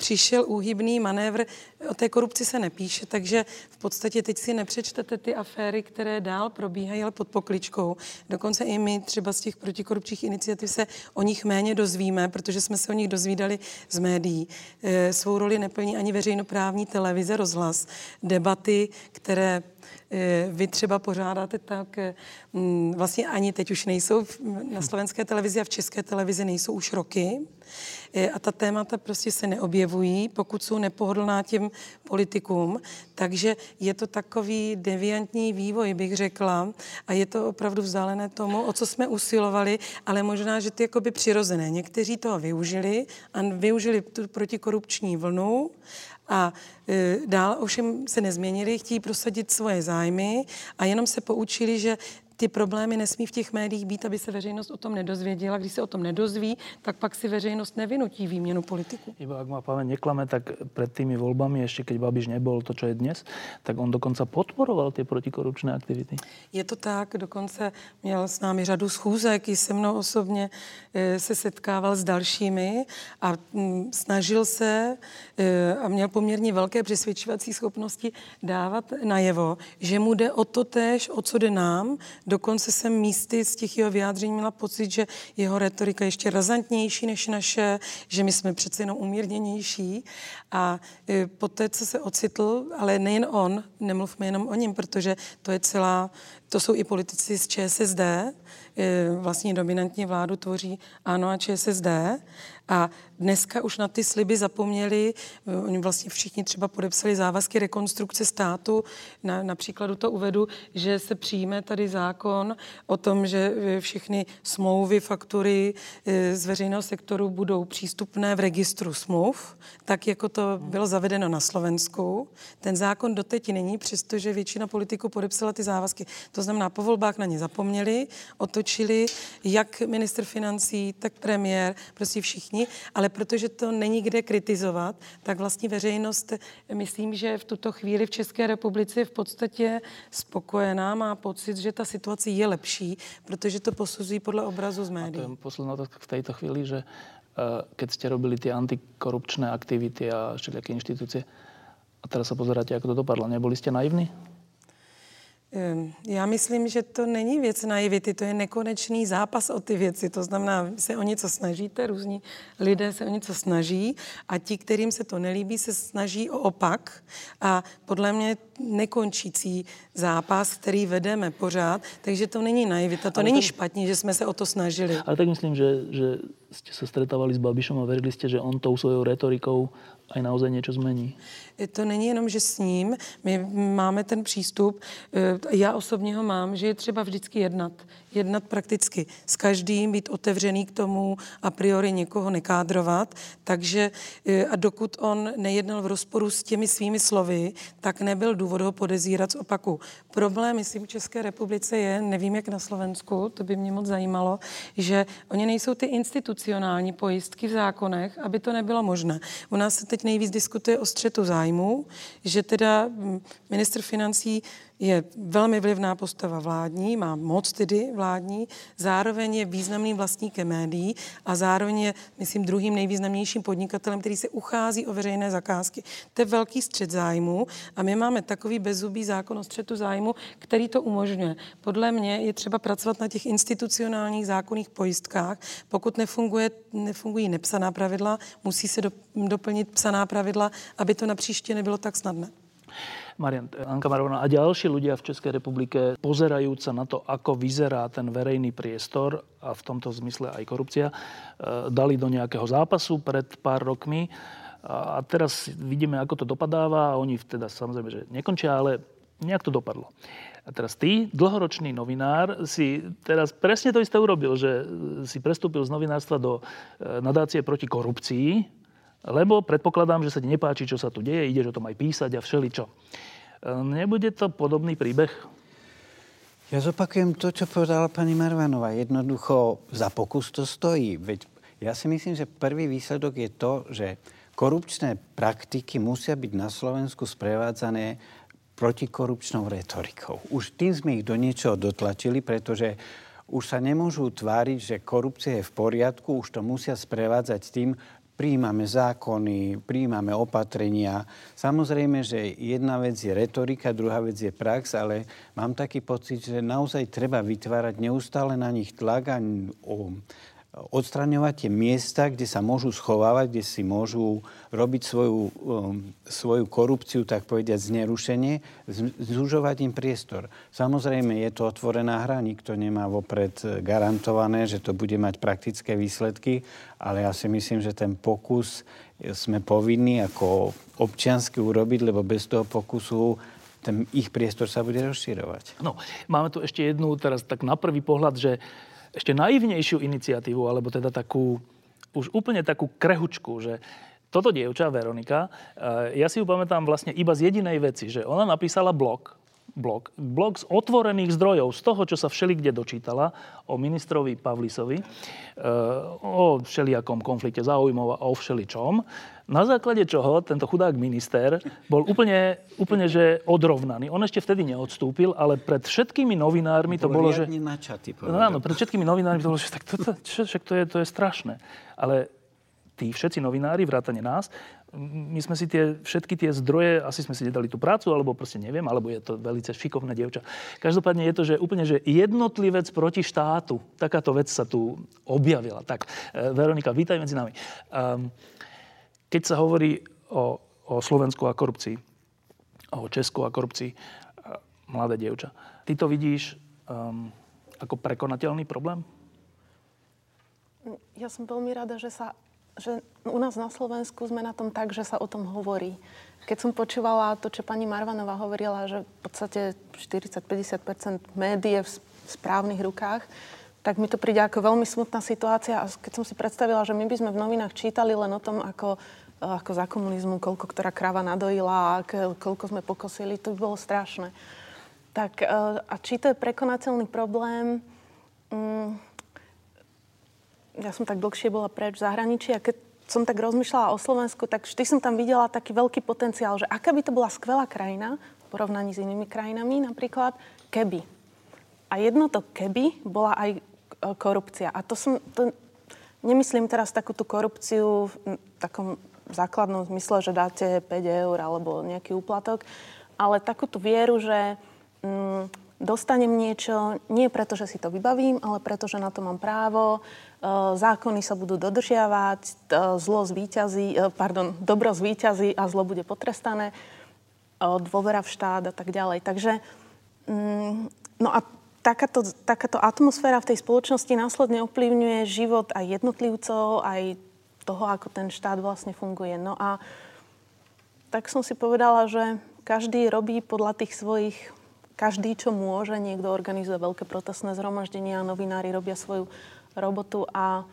přišel úhybný manévr, o té korupci se nepíše, takže v podstatě teď si nepřečtete ty aféry, které dál probíhají, ale pod pokličkou. Dokonce i my třeba z těch protikorupčních iniciativ se o nich méně dozvíme, protože jsme se o nich dozvídali z médií. E, svou roli neplní ani veřejnoprávní televize, rozhlas. Debaty, které vy třeba pořádáte tak, e, vlastně ani teď už nejsou na slovenské televizi a v české televizi nejsou už roky. A ta témata prostě se neobjevují, pokud jsou nepohodlná těm politikům. Takže je to takový deviantní vývoj, bych řekla. A je to opravdu vzdálené tomu, o co jsme usilovali, ale možná, že ty jakoby přirozené. Někteří toho využili a využili tu protikorupční vlnu a e, dál ovšem se nezměnili, chtějí prosadit svoje zájmy a jenom se poučili, že ty problémy nesmí v těch médiích být, aby se veřejnost o tom nedozvěděla. Když se o tom nedozví, tak pak si veřejnost nevynutí výměnu politiku. Iba ak ma pamäť neklame, tak pred tými voľbami, ešte keď Babiš nebol to, čo je dnes, tak on dokonca podporoval tie protikorupčné aktivity. Je to tak, dokonce měl s námi řadu schůzek, i se mnou osobně e, se setkával s dalšími a m, snažil se e, a měl poměrně velké přesvědčovací schopnosti dávat najevo, že mu jde o to též, o co jde nám, Dokonce jsem místy z těch jeho vyjádření měla pocit, že jeho retorika je ještě razantnější než naše, že my jsme přece jenom umírněnější. A e, po té, co se ocitl, ale nejen on, nemluvme jenom o něm, protože to je celá, to jsou i politici z ČSSD, e, vlastně dominantní vládu tvoří ANO a ČSSD a dneska už na ty sliby zapomněli. Eh, oni vlastně všichni třeba podepsali závazky rekonstrukce státu. Na, například to uvedu, že se přijme tady zákon o tom, že eh, všechny smlouvy, faktury eh, z veřejného sektoru budou přístupné v registru smluv, tak jako to bylo zavedeno na Slovensku. Ten zákon doteď není, přestože většina politiků podepsala ty závazky. To znamená, po volbách na ně zapomněli, otočili, jak minister financí, tak premiér, prostě všichni, ale protože to není kde kritizovat, tak vlastně veřejnost, myslím, že v tuto chvíli v České republice je v podstatě spokojená, má pocit, že ta situace je lepší, protože to posuzují podle obrazu z médií. A to je posledná otázka v této chvíli, že uh, keď ste robili ty antikorupčné aktivity a všelijaké inštitúcie, a teraz sa pozeráte, ako to dopadlo. Neboli ste naivní? Ehm, já myslím, že to není věc naivity, to je nekonečný zápas o ty věci. To znamená, se o něco snažíte, různí lidé se o něco snaží a ti, kterým se to nelíbí, se snaží o opak. A podle mě nekončící zápas, který vedeme pořád, takže to není naivita, to Ale není tak... špatně, že jsme se o to snažili. Ale tak myslím, že, že ste sa stretávali s Babišom a verili ste, že on tou svojou retorikou aj naozaj niečo zmení? To není jenom, že s ním. My máme ten přístup, eh, já osobně ho mám, že je třeba vždycky jednat. Jednat prakticky s každým, být otevřený k tomu a priori někoho nekádrovat. Takže eh, a dokud on nejednal v rozporu s těmi svými slovy, tak nebyl důvod ho podezírat z opaku. Problém, myslím, v České republice je, nevím jak na Slovensku, to by mě moc zajímalo, že oni nejsou ty institucionální pojistky v zákonech, aby to nebylo možné. U nás se teď nejvíc diskutuje o střetu zájmu, že teda mm, minister financí je velmi vlivná postava vládní, má moc tedy vládní, zároveň je významným vlastníkem médií a zároveň je, myslím, druhým nejvýznamnějším podnikatelem, který se uchází o veřejné zakázky. To je velký střed zájmu a my máme takový bezzubý zákon o střetu zájmu, který to umožňuje. Podle mě je třeba pracovat na těch institucionálních zákonných pojistkách. Pokud nefunguje, nefungují nepsaná pravidla, musí se do, doplnit psaná pravidla, aby to na příště nebylo tak snadné. Marian, Anka Marovna a ďalší ľudia v Českej republike, pozerajúca na to, ako vyzerá ten verejný priestor a v tomto zmysle aj korupcia, e, dali do nejakého zápasu pred pár rokmi. A teraz vidíme, ako to dopadáva a oni teda samozrejme, že nekončia, ale nejak to dopadlo. A teraz ty, dlhoročný novinár, si teraz presne to isté urobil, že si prestúpil z novinárstva do nadácie proti korupcii, lebo predpokladám, že sa ti nepáči, čo sa tu deje, ideš o tom aj písať a všeličo. E, nebude to podobný príbeh? Ja zopakujem to, čo povedala pani Marvanová. Jednoducho za pokus to stojí. Veď ja si myslím, že prvý výsledok je to, že korupčné praktiky musia byť na Slovensku sprevádzané protikorupčnou retorikou. Už tým sme ich do niečoho dotlačili, pretože už sa nemôžu tváriť, že korupcia je v poriadku, už to musia sprevádzať tým, príjmame zákony, príjmame opatrenia. Samozrejme, že jedna vec je retorika, druhá vec je prax, ale mám taký pocit, že naozaj treba vytvárať neustále na nich tlak a odstraňovať tie miesta, kde sa môžu schovávať, kde si môžu robiť svoju, um, svoju korupciu, tak povediať, znerušenie, zužovať im priestor. Samozrejme, je to otvorená hra, nikto nemá vopred garantované, že to bude mať praktické výsledky, ale ja si myslím, že ten pokus sme povinní ako občiansky urobiť, lebo bez toho pokusu ten ich priestor sa bude rozširovať. No, máme tu ešte jednu teraz tak na prvý pohľad, že ešte naivnejšiu iniciatívu, alebo teda takú, už úplne takú krehučku, že toto dievča, Veronika, eh, ja si ju pamätám vlastne iba z jedinej veci, že ona napísala blog, blog, blog z otvorených zdrojov, z toho, čo sa všeli kde dočítala o ministrovi Pavlisovi, eh, o všelijakom konflikte záujmov a o všeličom. Na základe čoho tento chudák minister bol úplne, úplne že odrovnaný. On ešte vtedy neodstúpil, ale pred všetkými novinármi to bolo, že... Načatý, no, áno, pred všetkými novinármi to bolo, že tak toto, čo, však to je, to je strašné. Ale tí všetci novinári, vrátane nás, my sme si tie, všetky tie zdroje, asi sme si nedali tú prácu, alebo proste neviem, alebo je to veľmi šikovná dievča. Každopádne je to, že úplne, že jednotlivec proti štátu. Takáto vec sa tu objavila. Tak, e, Veronika, vítaj medzi nami. Um, keď sa hovorí o, o Slovensku a korupcii, o Česku a korupcii, mladé dievča, ty to vidíš um, ako prekonateľný problém? Ja som veľmi rada, že sa že u nás na Slovensku sme na tom tak, že sa o tom hovorí. Keď som počúvala to, čo pani Marvanová hovorila, že v podstate 40-50 médií je v správnych rukách, tak mi to príde ako veľmi smutná situácia. A keď som si predstavila, že my by sme v novinách čítali len o tom, ako, ako za komunizmu, koľko ktorá kráva nadojila a koľko sme pokosili, to by bolo strašné. Tak e, a či to je prekonateľný problém? Mm, ja som tak dlhšie bola preč v zahraničí a keď som tak rozmýšľala o Slovensku, tak vždy som tam videla taký veľký potenciál, že aká by to bola skvelá krajina v porovnaní s inými krajinami, napríklad keby. A jedno to keby bola aj korupcia. A to som, to, nemyslím teraz takú korupciu v takom základnom zmysle, že dáte 5 eur alebo nejaký úplatok, ale takú vieru, že mm, dostanem niečo nie preto, že si to vybavím, ale preto, že na to mám právo, e, zákony sa budú dodržiavať, e, zlo zvýťazí, e, pardon, dobro zvýťazí a zlo bude potrestané, dôvera v štát a tak ďalej. Takže, mm, no a takáto, takáto atmosféra v tej spoločnosti následne ovplyvňuje život aj jednotlivcov, aj toho, ako ten štát vlastne funguje. No a tak som si povedala, že každý robí podľa tých svojich, každý čo môže, niekto organizuje veľké protestné zhromaždenia, novinári robia svoju robotu a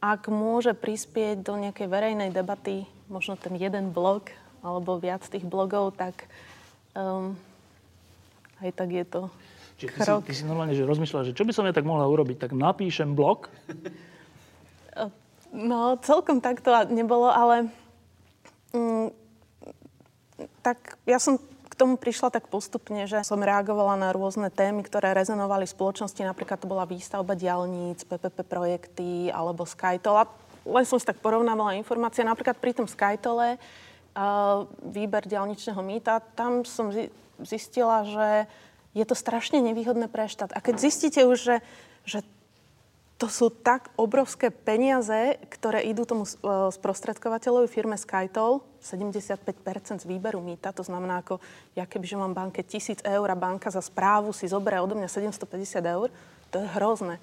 ak môže prispieť do nejakej verejnej debaty, možno ten jeden blog alebo viac tých blogov, tak um, aj tak je to Čiže ty si, ty si normálne že rozmýšľala, že čo by som ja tak mohla urobiť, tak napíšem blog? No, celkom tak to nebolo, ale mm, tak ja som k tomu prišla tak postupne, že som reagovala na rôzne témy, ktoré rezonovali v spoločnosti. Napríklad to bola výstavba diálnic, PPP projekty alebo Skytol. A len som si tak porovnávala informácie. Napríklad pri tom Skytole, uh, výber diálničného mýta, tam som zistila, že je to strašne nevýhodné pre štát. A keď zistíte už, že, že to sú tak obrovské peniaze, ktoré idú tomu e, sprostredkovateľovi firme Skytol, 75% z výberu mýta, to znamená ako, ja kebyže mám banke 1000 eur a banka za správu si zoberie odo mňa 750 eur, to je hrozné.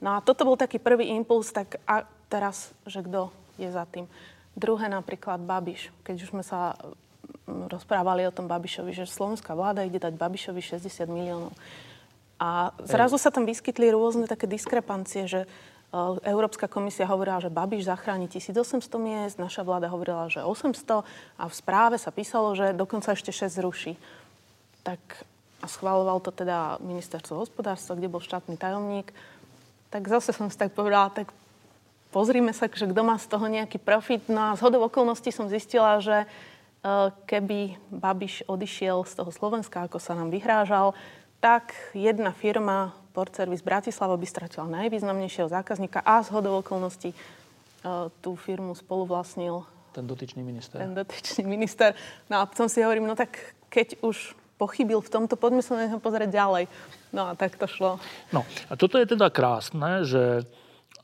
No a toto bol taký prvý impuls, tak a teraz, že kto je za tým. Druhé napríklad Babiš. Keď už sme sa rozprávali o tom Babišovi, že slovenská vláda ide dať Babišovi 60 miliónov. A zrazu sa tam vyskytli rôzne také diskrepancie, že e, Európska komisia hovorila, že Babiš zachráni 1800 miest, naša vláda hovorila, že 800 a v správe sa písalo, že dokonca ešte 6 zruší. Tak a schváloval to teda ministerstvo hospodárstva, kde bol štátny tajomník. Tak zase som si tak povedala, tak pozrime sa, že kto má z toho nejaký profit. No a z hodov okolností som zistila, že Eh, keby Babiš odišiel z toho Slovenska, ako sa nám vyhrážal, tak jedna firma, Port Service Bratislava, by stratila najvýznamnejšieho zákazníka a z hodov okolností eh, tú firmu spoluvlastnil ten dotyčný minister. Ten dotyčný minister. No a potom si hovorím, no tak keď už pochybil v tomto, poďme sa na neho pozrieť ďalej. No a tak to šlo. No a toto je teda krásne, že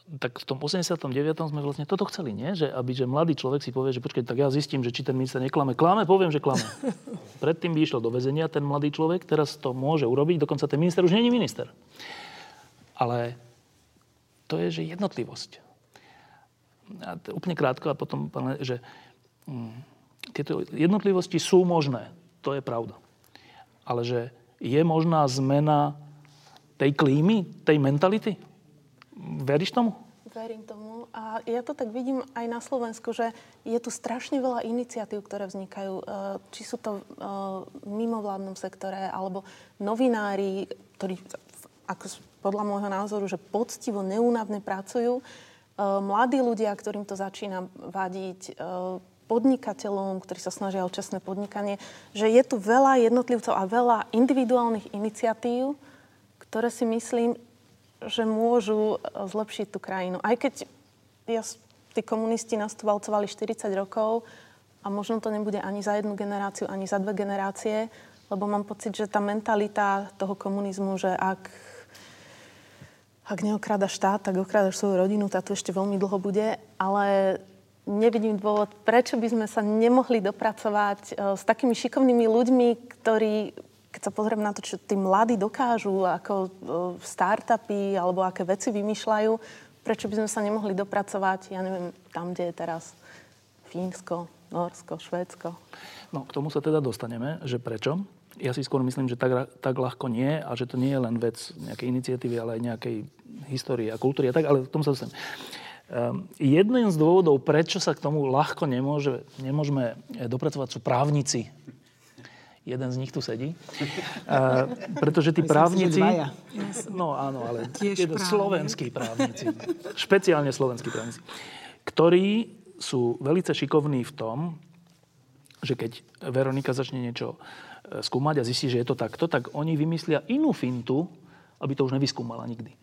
tak v tom 89. sme vlastne toto chceli, nie? Že, aby že mladý človek si povie, že počkaj, tak ja zistím, že či ten minister neklame. Klame, poviem, že klame. Predtým by išiel do väzenia ten mladý človek, teraz to môže urobiť, dokonca ten minister už není minister. Ale to je, že jednotlivosť. A to úplne krátko a potom, že hm, tieto jednotlivosti sú možné. To je pravda. Ale že je možná zmena tej klímy, tej mentality? Veríš tomu? Verím tomu. A ja to tak vidím aj na Slovensku, že je tu strašne veľa iniciatív, ktoré vznikajú. E, či sú to v e, mimovládnom sektore, alebo novinári, ktorí ako podľa môjho názoru, že poctivo, neúnavne pracujú. E, mladí ľudia, ktorým to začína vadiť, podnikateľom, ktorí sa snažia o čestné podnikanie, že je tu veľa jednotlivcov a veľa individuálnych iniciatív, ktoré si myslím, že môžu e, zlepšiť tú krajinu. Aj keď ja, tí komunisti nás tu valcovali 40 rokov a možno to nebude ani za jednu generáciu, ani za dve generácie, lebo mám pocit, že tá mentalita toho komunizmu, že ak, ak neokráda štát, tak okrádaš svoju rodinu, tá tu ešte veľmi dlho bude, ale nevidím dôvod, prečo by sme sa nemohli dopracovať e, s takými šikovnými ľuďmi, ktorí keď sa pozriem na to, čo tí mladí dokážu, ako e, startupy alebo aké veci vymýšľajú, prečo by sme sa nemohli dopracovať, ja neviem, tam, kde je teraz Fínsko, Norsko, Švédsko. No, k tomu sa teda dostaneme, že prečo? Ja si skôr myslím, že tak, tak ľahko nie a že to nie je len vec nejakej iniciatívy, ale aj nejakej histórie a kultúry a tak, ale k tomu sa dostaneme. Um, jedným z dôvodov, prečo sa k tomu ľahko nemôže, nemôžeme dopracovať, sú právnici jeden z nich tu sedí. Uh, pretože tí právnici... No áno, ale jeden, slovenskí právnici. Špeciálne slovenskí právnici. Ktorí sú veľmi šikovní v tom, že keď Veronika začne niečo e, skúmať a zistí, že je to takto, tak oni vymyslia inú fintu, aby to už nevyskúmala nikdy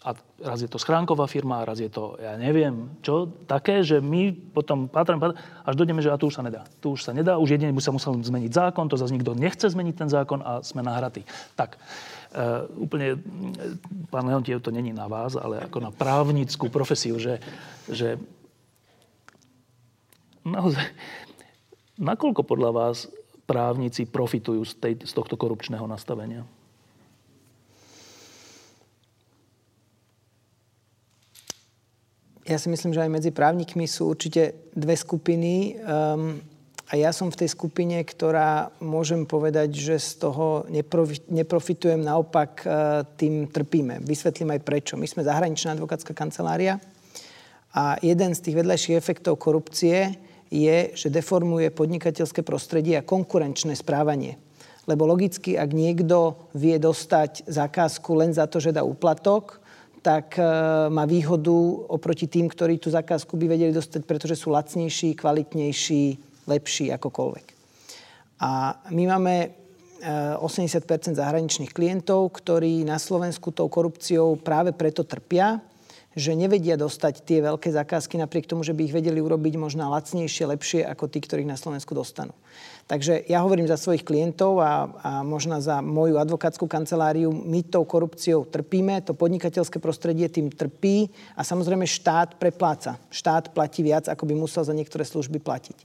a raz je to schránková firma, raz je to, ja neviem, čo, také, že my potom pátrame, pátrame až dojdeme, že a tu už sa nedá. Tu už sa nedá, už jedine by sa musel zmeniť zákon, to zase nikto nechce zmeniť ten zákon a sme nahratí. Tak, uh, úplne, pán Leontiev, to není na vás, ale ako na právnickú profesiu, že, že naozaj, nakoľko podľa vás právnici profitujú z, tej, z tohto korupčného nastavenia? Ja si myslím, že aj medzi právnikmi sú určite dve skupiny. Um, a ja som v tej skupine, ktorá môžem povedať, že z toho neprofitujem, naopak uh, tým trpíme. Vysvetlím aj prečo. My sme zahraničná advokátska kancelária a jeden z tých vedľajších efektov korupcie je, že deformuje podnikateľské prostredie a konkurenčné správanie. Lebo logicky, ak niekto vie dostať zákazku len za to, že dá úplatok, tak e, má výhodu oproti tým, ktorí tú zakázku by vedeli dostať, pretože sú lacnejší, kvalitnejší, lepší akokoľvek. A my máme 80 e, zahraničných klientov, ktorí na Slovensku tou korupciou práve preto trpia, že nevedia dostať tie veľké zakázky napriek tomu, že by ich vedeli urobiť možno lacnejšie, lepšie ako tí, ktorých na Slovensku dostanú. Takže ja hovorím za svojich klientov a, a možno za moju advokátsku kanceláriu. My tou korupciou trpíme, to podnikateľské prostredie tým trpí a samozrejme štát prepláca. Štát platí viac, ako by musel za niektoré služby platiť.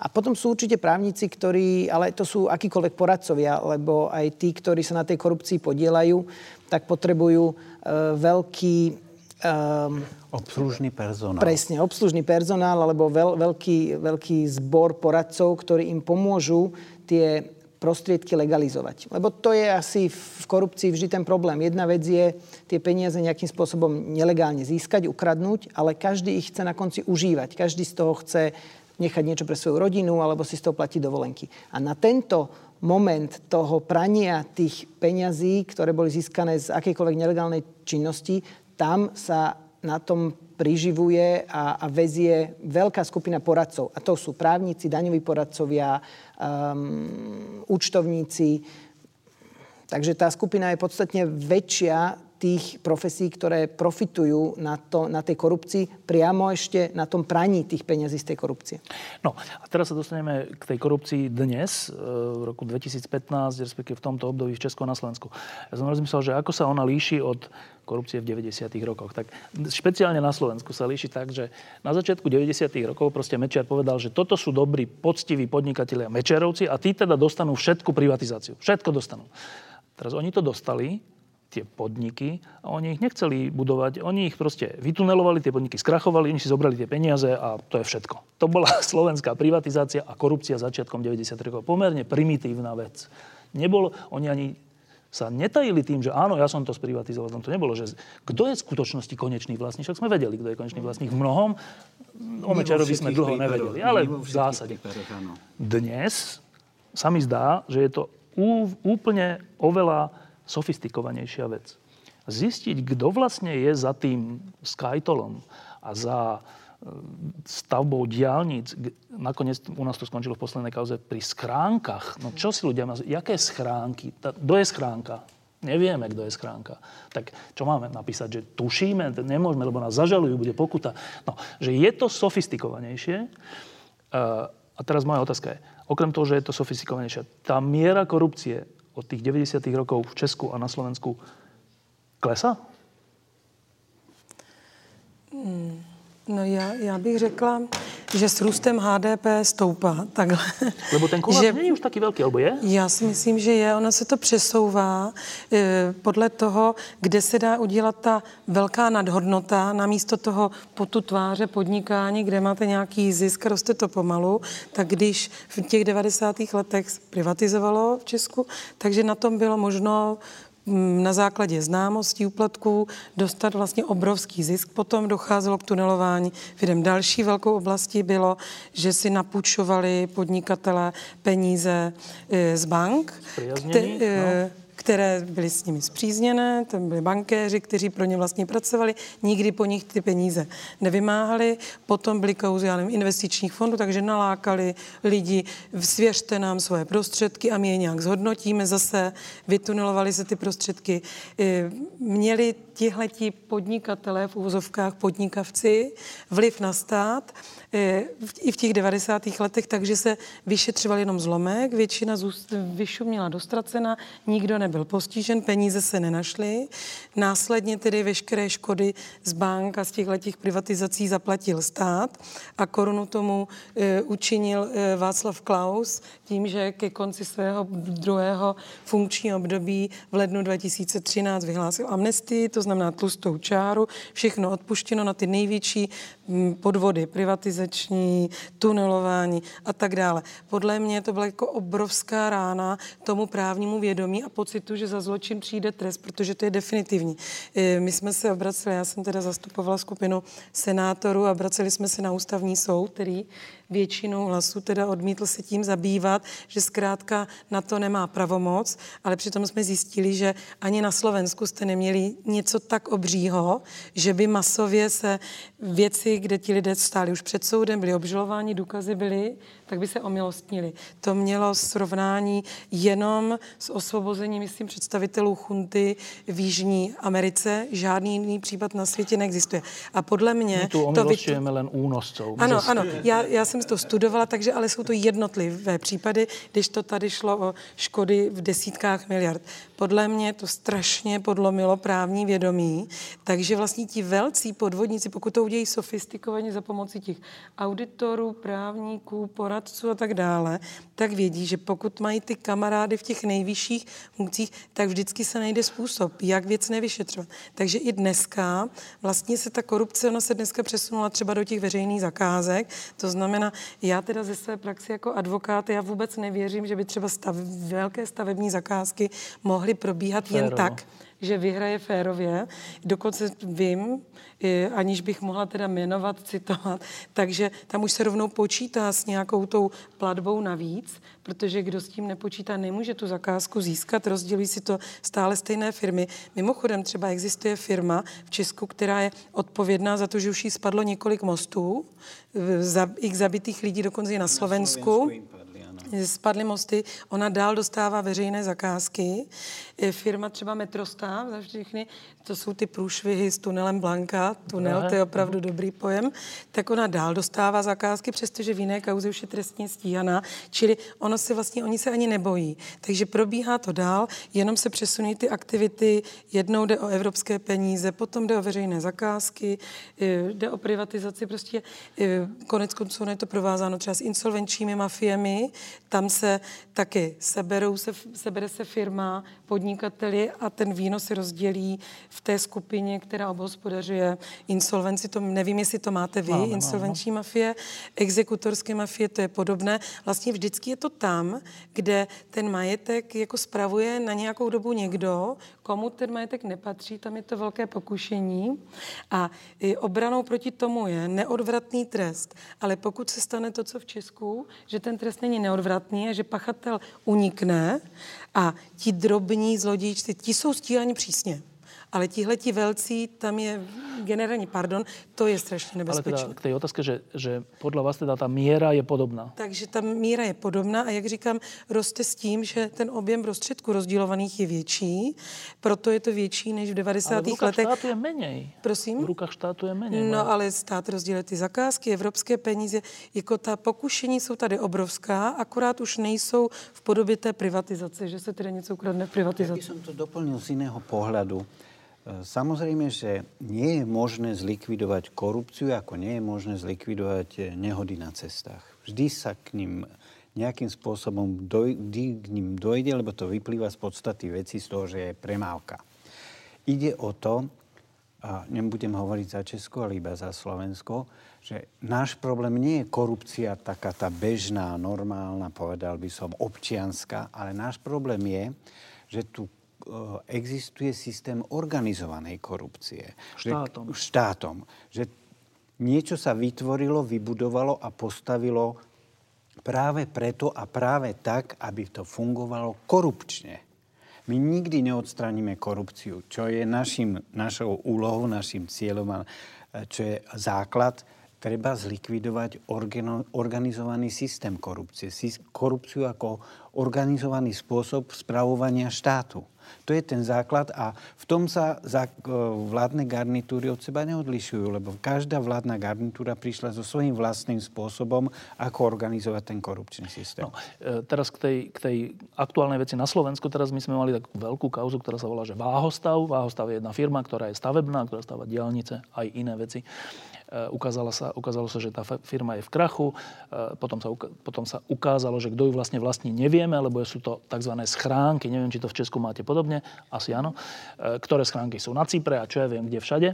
A potom sú určite právnici, ktorí, ale to sú akýkoľvek poradcovia, lebo aj tí, ktorí sa na tej korupcii podielajú, tak potrebujú e, veľký Um, obslužný personál. Presne, obslužný personál alebo veľ, veľký, veľký zbor poradcov, ktorí im pomôžu tie prostriedky legalizovať. Lebo to je asi v korupcii vždy ten problém. Jedna vec je tie peniaze nejakým spôsobom nelegálne získať, ukradnúť, ale každý ich chce na konci užívať. Každý z toho chce nechať niečo pre svoju rodinu alebo si z toho platiť dovolenky. A na tento moment toho prania tých peňazí, ktoré boli získané z akejkoľvek nelegálnej činnosti, tam sa na tom priživuje a, a vezie veľká skupina poradcov. A to sú právnici, daňoví poradcovia, um, účtovníci. Takže tá skupina je podstatne väčšia tých profesí, ktoré profitujú na, to, na tej korupcii, priamo ešte na tom praní tých peňazí z tej korupcie. No a teraz sa dostaneme k tej korupcii dnes, e, v roku 2015, respektíve v tomto období v Česku na Slovensku. Ja som rozmyslel, že ako sa ona líši od korupcie v 90. rokoch. Tak špeciálne na Slovensku sa líši tak, že na začiatku 90. rokov proste Mečiar povedal, že toto sú dobrí, poctiví podnikatelia Mečiarovci a tí teda dostanú všetku privatizáciu. Všetko dostanú. Teraz oni to dostali, tie podniky a oni ich nechceli budovať. Oni ich proste vytunelovali, tie podniky skrachovali, oni si zobrali tie peniaze a to je všetko. To bola slovenská privatizácia a korupcia začiatkom 90. rokov. Pomerne primitívna vec. Nebolo, oni ani sa netajili tým, že áno, ja som to sprivatizoval. Tam to nebolo, že kto je v skutočnosti konečný vlastník. Však sme vedeli, kto je konečný vlastník. V mnohom o Mečarovi sme dlho nevedeli, ale v zásade. Dnes sa mi zdá, že je to úplne oveľa sofistikovanejšia vec. Zistiť, kto vlastne je za tým Skytolom a za e, stavbou diálnic. Nakoniec u nás to skončilo v poslednej kauze pri schránkach. No čo si ľudia? Jaké schránky? Kto je schránka? Nevieme, kto je schránka. Tak čo máme napísať? Že tušíme? Nemôžeme, lebo nás zažalujú, bude pokuta. No, že je to sofistikovanejšie. E, a teraz moja otázka je, okrem toho, že je to sofistikovanejšie, tá miera korupcie od tých 90. rokov v Česku a na Slovensku klesá? Hmm. No já, já bych řekla, že s růstem HDP stoupá takhle. Lebo ten kolaps není už taky velký, alebo je? Já si myslím, že je. Ono se to přesouvá e, podle toho, kde se dá udělat ta velká nadhodnota, namísto toho potu tváře podnikání, kde máte nějaký zisk, roste to pomalu, tak když v těch 90. letech privatizovalo v Česku, takže na tom bylo možno na základě známostí úplatků dostat vlastně obrovský zisk. Potom docházelo k tunelování. V další velkou oblasti bylo, že si napůjčovali podnikatele peníze e, z bank. Kte, e, no které byly s nimi zpřízněné, tam byli bankéři, kteří pro ně vlastně pracovali, nikdy po nich ty peníze nevymáhali. Potom byly kauzy, investičních fondů, takže nalákali lidi, svěřte nám svoje prostředky a my je nějak zhodnotíme zase, vytunelovali se ty prostředky. Měli tihleti podnikatelé v úvozovkách podnikavci vliv na stát e, i v těch 90. letech, takže se vyšetřoval jenom zlomek, většina vyšuměla dostracena, nikdo nebyl nebyl postižen, peníze se nenašly. Následně tedy veškeré škody z bank a z těch letích privatizací zaplatil stát a korunu tomu e, učinil e, Václav Klaus tím, že ke konci svého druhého funkčního období v lednu 2013 vyhlásil amnestii, to znamená tlustou čáru, všechno odpuštěno na ty největší podvody, privatizační, tunelování a tak dále. Podle mě to byla jako obrovská rána tomu právnímu vědomí a pocitu, že za zločin přijde trest, protože to je definitivní. E, my jsme se obraceli, já jsem teda zastupovala skupinu senátorů a obraceli jsme se na ústavní soud, který většinou hlasů teda odmítl se tím zabývat, že zkrátka na to nemá pravomoc, ale přitom jsme zjistili, že ani na Slovensku jste neměli něco tak obřího, že by masově se věci, kde ti lidé stáli už před soudem, byli obžalováni, důkazy byly, tak by se omilostnili. To mělo srovnání jenom s osvobozením, myslím, představitelů chunty v Jižní Americe. Žádný jiný případ na světě neexistuje. A podle mě... My tu omilostujeme len únoscov. Ano, ano. Já, já jsem to studovala, takže ale jsou to jednotlivé případy, když to tady šlo o škody v desítkách miliard. Podle mě to strašně podlomilo právní vědomí, takže vlastně ti velcí podvodníci, pokud to udějí sofistikovaně za pomoci těch auditorů, právníků, poradců a tak dále, tak vědí, že pokud mají ty kamarády v těch nejvyšších funkcích, tak vždycky se najde způsob, jak věc nevyšetřovat. Takže i dneska vlastně se ta korupce, ona se dneska přesunula třeba do těch veřejných zakázek. To znamená, já teda ze své praxe jako advokát, já vůbec nevěřím, že by třeba stav, velké stavební zakázky mohly probíhat Féro. jen tak, že vyhraje férově. Dokonce vím, aniž bych mohla teda jmenovat, citovat, takže tam už se rovnou počítá s nějakou tou platbou navíc, protože kdo s tím nepočítá, nemůže tu zakázku získat, rozdělí si to stále stejné firmy. Mimochodem třeba existuje firma v Česku, která je odpovědná za to, že už jí spadlo několik mostů, za x zabitých lidí dokonce i na Slovensku. Na Slovensku spadly mosty, ona dál dostává veřejné zakázky. Firma třeba Metrostav, za všechny, to jsou ty průšvihy s tunelem Blanka, tunel, to je opravdu dobrý pojem, tak ona dál dostává zakázky, přestože v jiné kauze už je trestně stíhaná, čili ono se vlastně, oni se ani nebojí. Takže probíhá to dál, jenom se přesuní ty aktivity, jednou jde o evropské peníze, potom jde o veřejné zakázky, eh, jde o privatizaci, prostě eh, konec konců je to provázáno třeba s insolvenčními mafiemi, tam se taky seberou se, sebere se firma, podnikateli a ten výnos se rozdělí v té skupině, která obhospodařuje insolvenci. To, nevím, jestli to máte vy, máme, insolvenční máme. mafie, exekutorské mafie, to je podobné. Vlastně vždycky je to tam, kde ten majetek jako spravuje na nějakou dobu někdo, komu ten majetek nepatří, tam je to velké pokušení. A obranou proti tomu je neodvratný trest. Ale pokud se stane to, co v Česku, že ten trest není neodvratný a že pachatel unikne a ti drobní zlodějci, ti jsou stíháni přísně. Ale tihle ti velcí, tam je generální pardon, to je strašně nebezpečné. Ale teda k té otázce, že, že podle vás teda ta míra je podobná. Takže ta míra je podobná a jak říkám, roste s tím, že ten objem prostředků rozdílovaných je větší, proto je to větší než v 90. ale v rukách letech. štátu je méně. Prosím? V rukách štátu je méně. No ale stát rozděluje ty zakázky, evropské peníze, jako ta pokušení jsou tady obrovská, akorát už nejsou v podobě té privatizace, že se teda něco ukradne v privatizaci. Ja by som to doplnil z iného pohľadu. Samozrejme, že nie je možné zlikvidovať korupciu, ako nie je možné zlikvidovať eh, nehody na cestách. Vždy sa k ním nejakým spôsobom doj, k ním dojde, lebo to vyplýva z podstaty veci, z toho, že je premávka. Ide o to, a nebudem hovoriť za Česko, ale iba za Slovensko, že náš problém nie je korupcia taká tá bežná, normálna, povedal by som, občianská, ale náš problém je, že Eh, existuje systém organizovanej korupcie. Štátom. Že, štátom. Že niečo sa vytvorilo, vybudovalo a postavilo práve preto a práve tak, aby to fungovalo korupčne. My nikdy neodstraníme korupciu, čo je našim, našou úlohou, našim cieľom a čo je základ treba zlikvidovať organizovaný systém korupcie. Korupciu ako organizovaný spôsob spravovania štátu. To je ten základ a v tom sa vládne garnitúry od seba neodlišujú, lebo každá vládna garnitúra prišla so svojím vlastným spôsobom, ako organizovať ten korupčný systém. No, e, teraz k tej, k tej aktuálnej veci na Slovensku, teraz my sme mali takú veľkú kauzu, ktorá sa volá, že Váhostav. Váhostav je jedna firma, ktorá je stavebná, ktorá stáva diálnice, aj iné veci. Eh, ukázalo sa, ukázalo sa, že tá firma je v krachu. Eh, potom sa, potom sa ukázalo, že kto ju vlastne vlastní, nevieme, lebo sú to tzv. schránky. Neviem, či to v Česku máte podobne. Asi áno. Eh, ktoré schránky sú na Cypre a čo ja viem, kde všade.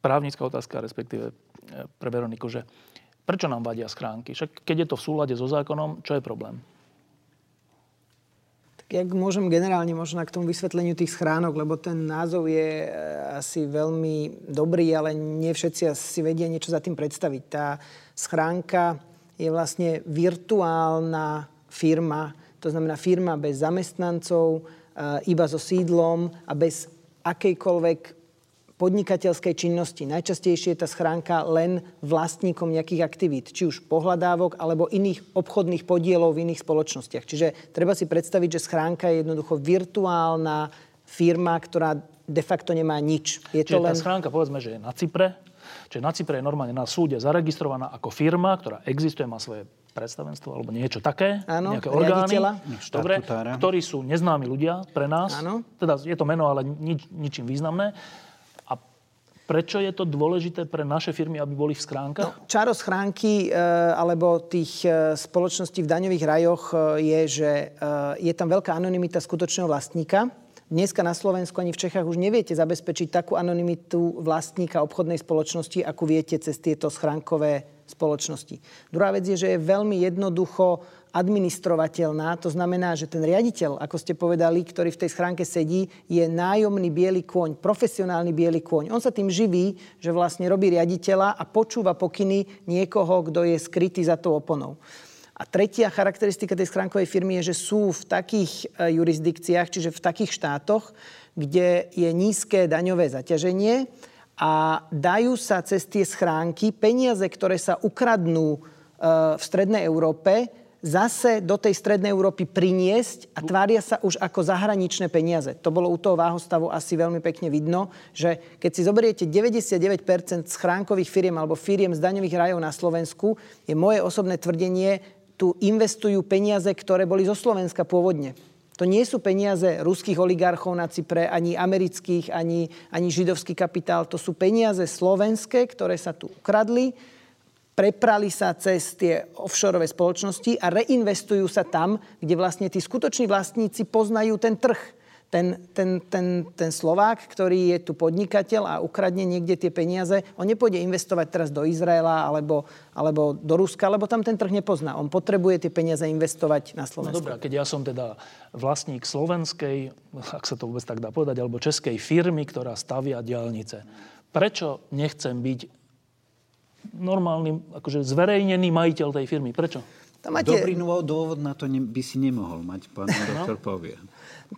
Právnická otázka, respektíve pre Veroniku, že prečo nám vadia schránky? Však keď je to v súlade so zákonom, čo je problém? Jak môžem generálne možno k tomu vysvetleniu tých schránok, lebo ten názov je e, asi veľmi dobrý, ale nie všetci si vedia niečo za tým predstaviť. Tá schránka je vlastne virtuálna firma, to znamená firma bez zamestnancov, e, iba so sídlom a bez akejkoľvek podnikateľskej činnosti. Najčastejšie je tá schránka len vlastníkom nejakých aktivít, či už pohľadávok alebo iných obchodných podielov v iných spoločnostiach. Čiže treba si predstaviť, že schránka je jednoducho virtuálna firma, ktorá de facto nemá nič. Je Čiže to len... tá schránka, povedzme, že je na Cypre, Čiže na Cypre je normálne na súde zaregistrovaná ako firma, ktorá existuje, má svoje predstavenstvo alebo niečo také, Áno, nejaké orgány, dobre, ktorí sú neznámi ľudia pre nás. Áno. Teda je to meno, ale nič, ničím významné. Prečo je to dôležité pre naše firmy, aby boli v schránkach? No, čaro schránky e, alebo tých e, spoločností v daňových rajoch e, je, že je tam veľká anonimita skutočného vlastníka. Dneska na Slovensku ani v Čechách už neviete zabezpečiť takú anonymitu vlastníka obchodnej spoločnosti, ako viete cez tieto schránkové spoločnosti. Druhá vec je, že je veľmi jednoducho administrovateľná. To znamená, že ten riaditeľ, ako ste povedali, ktorý v tej schránke sedí, je nájomný biely kôň, profesionálny biely kôň. On sa tým živí, že vlastne robí riaditeľa a počúva pokyny niekoho, kto je skrytý za tou oponou. A tretia charakteristika tej schránkovej firmy je, že sú v takých e, jurisdikciách, čiže v takých štátoch, kde je nízke daňové zaťaženie a dajú sa cez tie schránky peniaze, ktoré sa ukradnú e, v Strednej Európe, zase do tej strednej Európy priniesť a tvária sa už ako zahraničné peniaze. To bolo u toho váhostavu asi veľmi pekne vidno, že keď si zoberiete 99% schránkových firiem alebo firiem z daňových rajov na Slovensku, je moje osobné tvrdenie, tu investujú peniaze, ktoré boli zo Slovenska pôvodne. To nie sú peniaze ruských oligarchov na Cypre, ani amerických, ani, ani židovský kapitál. To sú peniaze slovenské, ktoré sa tu ukradli preprali sa cez tie offshore spoločnosti a reinvestujú sa tam, kde vlastne tí skutoční vlastníci poznajú ten trh. Ten, ten, ten, ten Slovák, ktorý je tu podnikateľ a ukradne niekde tie peniaze, on nepôjde investovať teraz do Izraela alebo, alebo do Ruska, lebo tam ten trh nepozná. On potrebuje tie peniaze investovať na Slovensku. No dobré, keď ja som teda vlastník slovenskej, ak sa to vôbec tak dá povedať, alebo českej firmy, ktorá stavia diálnice, prečo nechcem byť normálny, akože zverejnený majiteľ tej firmy. Prečo? Tam máte... Dobrý dôvod na to by si nemohol mať, pán no. doktor povie.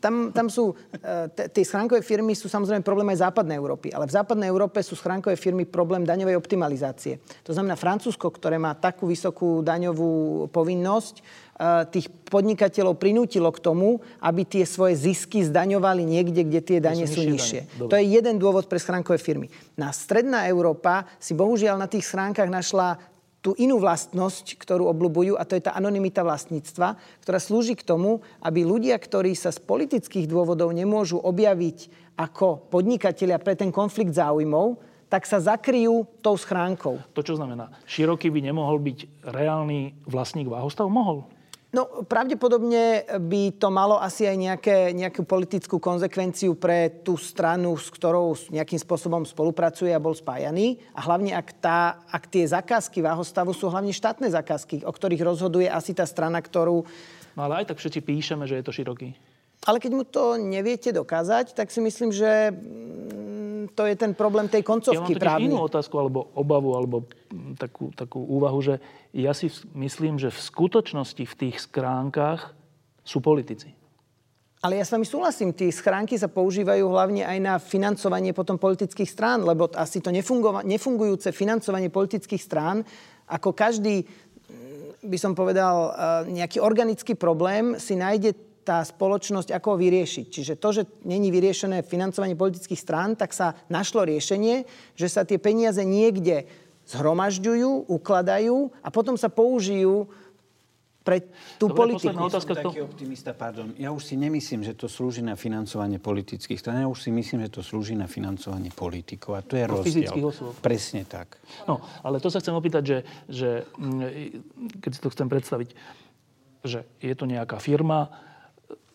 Tam, tam sú, e, tie schránkové firmy sú samozrejme problém aj západnej Európy, ale v západnej Európe sú schránkové firmy problém daňovej optimalizácie. To znamená Francúzsko, ktoré má takú vysokú daňovú povinnosť, e, tých podnikateľov prinútilo k tomu, aby tie svoje zisky zdaňovali niekde, kde tie dane sú nižšie. To je jeden dôvod pre schránkové firmy. Na stredná Európa si bohužiaľ na tých schránkach našla tú inú vlastnosť, ktorú obľúbujú, a to je tá anonimita vlastníctva, ktorá slúži k tomu, aby ľudia, ktorí sa z politických dôvodov nemôžu objaviť ako podnikatelia pre ten konflikt záujmov, tak sa zakryjú tou schránkou. To čo znamená? Široký by nemohol byť reálny vlastník váhostav? Mohol. No, pravdepodobne by to malo asi aj nejaké, nejakú politickú konzekvenciu pre tú stranu, s ktorou nejakým spôsobom spolupracuje a bol spájaný. A hlavne, ak, tá, ak tie zakázky váhostavu sú hlavne štátne zakázky, o ktorých rozhoduje asi tá strana, ktorú... No ale aj tak všetci píšeme, že je to široký. Ale keď mu to neviete dokázať, tak si myslím, že to je ten problém tej koncovky ja mám inú otázku, alebo obavu, alebo takú, takú úvahu, že ja si myslím, že v skutočnosti v tých skránkach sú politici. Ale ja s vami súhlasím, tie schránky sa používajú hlavne aj na financovanie potom politických strán, lebo asi to nefungujúce financovanie politických strán, ako každý, mm, by som povedal, e, nejaký organický problém si nájde tá spoločnosť, ako ho vyriešiť. Čiže to, že není vyriešené financovanie politických strán, tak sa našlo riešenie, že sa tie peniaze niekde zhromažďujú, ukladajú a potom sa použijú pre tú Dobre, politiku. Otázka som taký optimista, pardon. Ja už si nemyslím, že to slúži na financovanie politických strán. Ja už si myslím, že to slúži na financovanie politikov. A to je no, rozdiel. Osôb. Presne tak. No, ale to sa chcem opýtať, že, že mm, keď si to chcem predstaviť, že je to nejaká firma,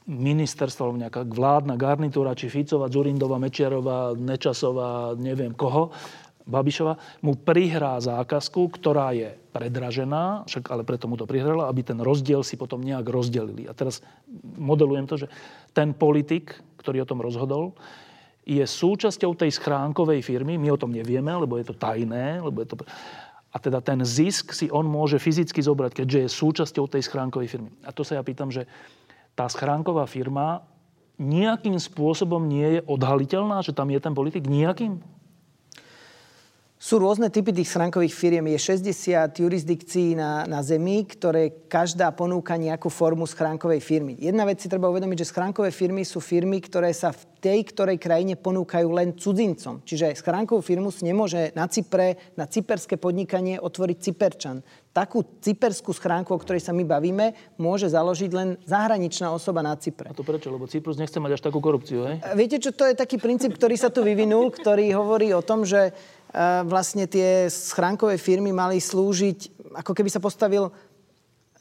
ministerstvo, nejaká vládna garnitúra, či Ficová, Zurindová, Mečiarová, Nečasová, neviem koho, Babišova, mu prihrá zákazku, ktorá je predražená, však ale preto mu to prihrala, aby ten rozdiel si potom nejak rozdelili. A teraz modelujem to, že ten politik, ktorý o tom rozhodol, je súčasťou tej schránkovej firmy, my o tom nevieme, lebo je to tajné, lebo je to... A teda ten zisk si on môže fyzicky zobrať, keďže je súčasťou tej schránkovej firmy. A to sa ja pýtam, že tá schránková firma nejakým spôsobom nie je odhaliteľná, že tam je ten politik nejakým? Sú rôzne typy tých schránkových firiem. Je 60 jurisdikcií na, na Zemi, ktoré každá ponúka nejakú formu schránkovej firmy. Jedna vec si treba uvedomiť, že schránkové firmy sú firmy, ktoré sa v tej ktorej krajine ponúkajú len cudzincom. Čiže schránkovú firmu si nemôže na Cypre, na cyperské podnikanie otvoriť Cyperčan. Takú cyperskú schránku, o ktorej sa my bavíme, môže založiť len zahraničná osoba na Cypre. A to prečo? Lebo Cyprus nechce mať až takú korupciu, hej? Viete, čo to je taký princíp, ktorý sa tu vyvinul, ktorý hovorí o tom, že vlastne tie schránkové firmy mali slúžiť, ako keby sa postavil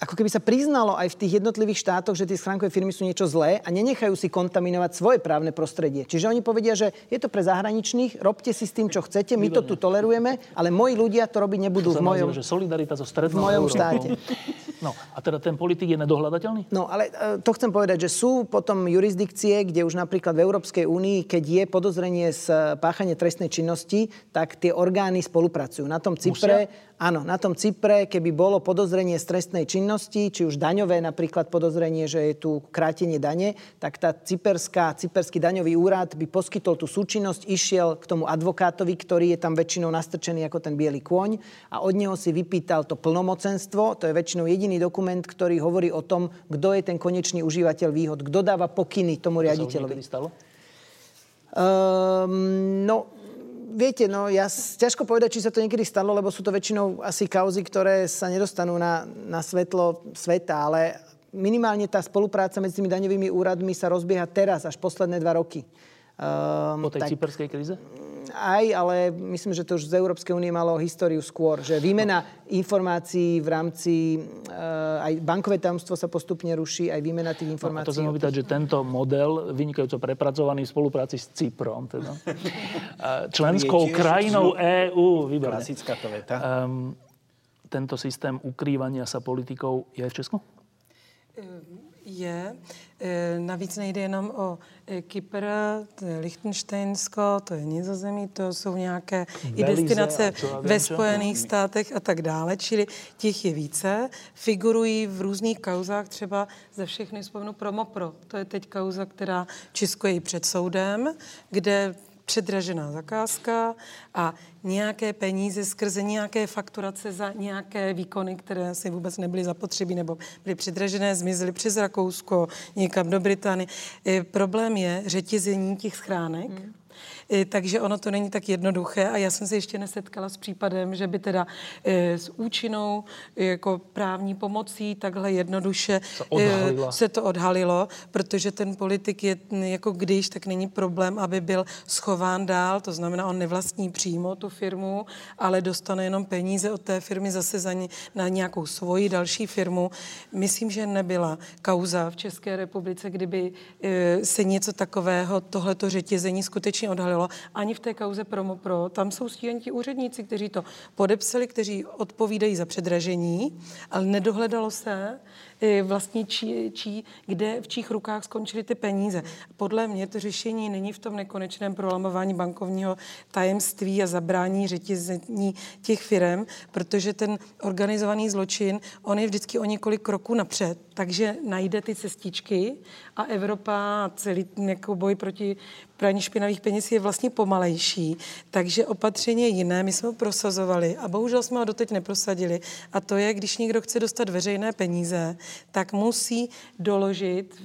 ako keby sa priznalo aj v tých jednotlivých štátoch, že tie schránkové firmy sú niečo zlé a nenechajú si kontaminovať svoje právne prostredie. Čiže oni povedia, že je to pre zahraničných, robte si s tým, čo chcete, my to tu tolerujeme, ale moji ľudia to robiť nebudú v mojom, že solidarita so v mojom štáte. No a teda ten politik je nedohľadateľný? No ale e, to chcem povedať, že sú potom jurisdikcie, kde už napríklad v Európskej únii, keď je podozrenie z páchania trestnej činnosti, tak tie orgány spolupracujú. Na tom Cypre? Áno, na tom Cypre, keby bolo podozrenie z trestnej činnosti, či už daňové napríklad podozrenie, že je tu krátenie dane, tak tá cyperská, cyperský daňový úrad by poskytol tú súčinnosť, išiel k tomu advokátovi, ktorý je tam väčšinou nastrčený ako ten biely kôň a od neho si vypýtal to plnomocenstvo, to je väčšinou jediný jediný dokument, ktorý hovorí o tom, kto je ten konečný užívateľ výhod, kto dáva pokyny tomu riaditeľovi. To sa stalo? Um, no, viete, no ja ťažko povedať, či sa to niekedy stalo, lebo sú to väčšinou asi kauzy, ktoré sa nedostanú na, na svetlo sveta, ale minimálne tá spolupráca medzi tými daňovými úradmi sa rozbieha teraz, až posledné dva roky. Um, po tej tak, cyperskej kríze? Aj, ale myslím, že to už z Európskej únie malo históriu skôr, že výmena informácií v rámci, uh, aj bankové tajomstvo sa postupne ruší, aj výmena tých informácií. No, a to chcem opýtať, že tento model, vynikajúco prepracovaný v spolupráci s Cyprom, teda, členskou krajinou EÚ, Klasická to veta. Um, tento systém ukrývania sa politikov je v Česku? Je. E, navíc nejde jenom o e, Kypr, to je Lichtensteinsko, to je Nizozemí, to jsou nějaké Belize, i destinace ve Spojených státech a tak dále, čili těch je více. Figurují v různých kauzách, třeba ze všechny vzpomenu Promopro. To je teď kauza, která Česko je před soudem, kde předražená zakázka a nějaké peníze skrze nějaké fakturace za nějaké výkony, které asi vůbec nebyly zapotřebí nebo byly předražené, zmizely přes Rakousko, někam do Británie. E, problém je řetězení těch schránek. Hmm takže ono to není tak jednoduché a já jsem se ještě nesetkala s případem, že by teda e, s účinnou jako právní pomocí takhle jednoduše se, se to odhalilo, protože ten politik je jako když, tak není problém, aby byl schován dál, to znamená, on nevlastní přímo tu firmu, ale dostane jenom peníze od té firmy zase za ně, na nějakou svoji další firmu. Myslím, že nebyla kauza v České republice, kdyby e, se něco takového, tohleto řetězení skutečně odhalilo nepodařilo ani v té kauze Promo Pro. Tam jsou stíhaní ti úředníci, kteří to podepsali, kteří odpovídají za předražení, ale nedohledalo se, eh, vlastně čí, čí, kde, v čích rukách skončily ty peníze. Podle mě to řešení není v tom nekonečném prolamování bankovního tajemství a zabrání řetězení těch firm, protože ten organizovaný zločin, on je vždycky o několik kroků napřed, takže najde ty cestičky a Evropa celý jako boj proti praní špinavých peněz je vlastně pomalejší, takže opatření je jiné. My jsme ho prosazovali a bohužel jsme ho doteď neprosadili. A to je, když někdo chce dostat veřejné peníze, tak musí doložit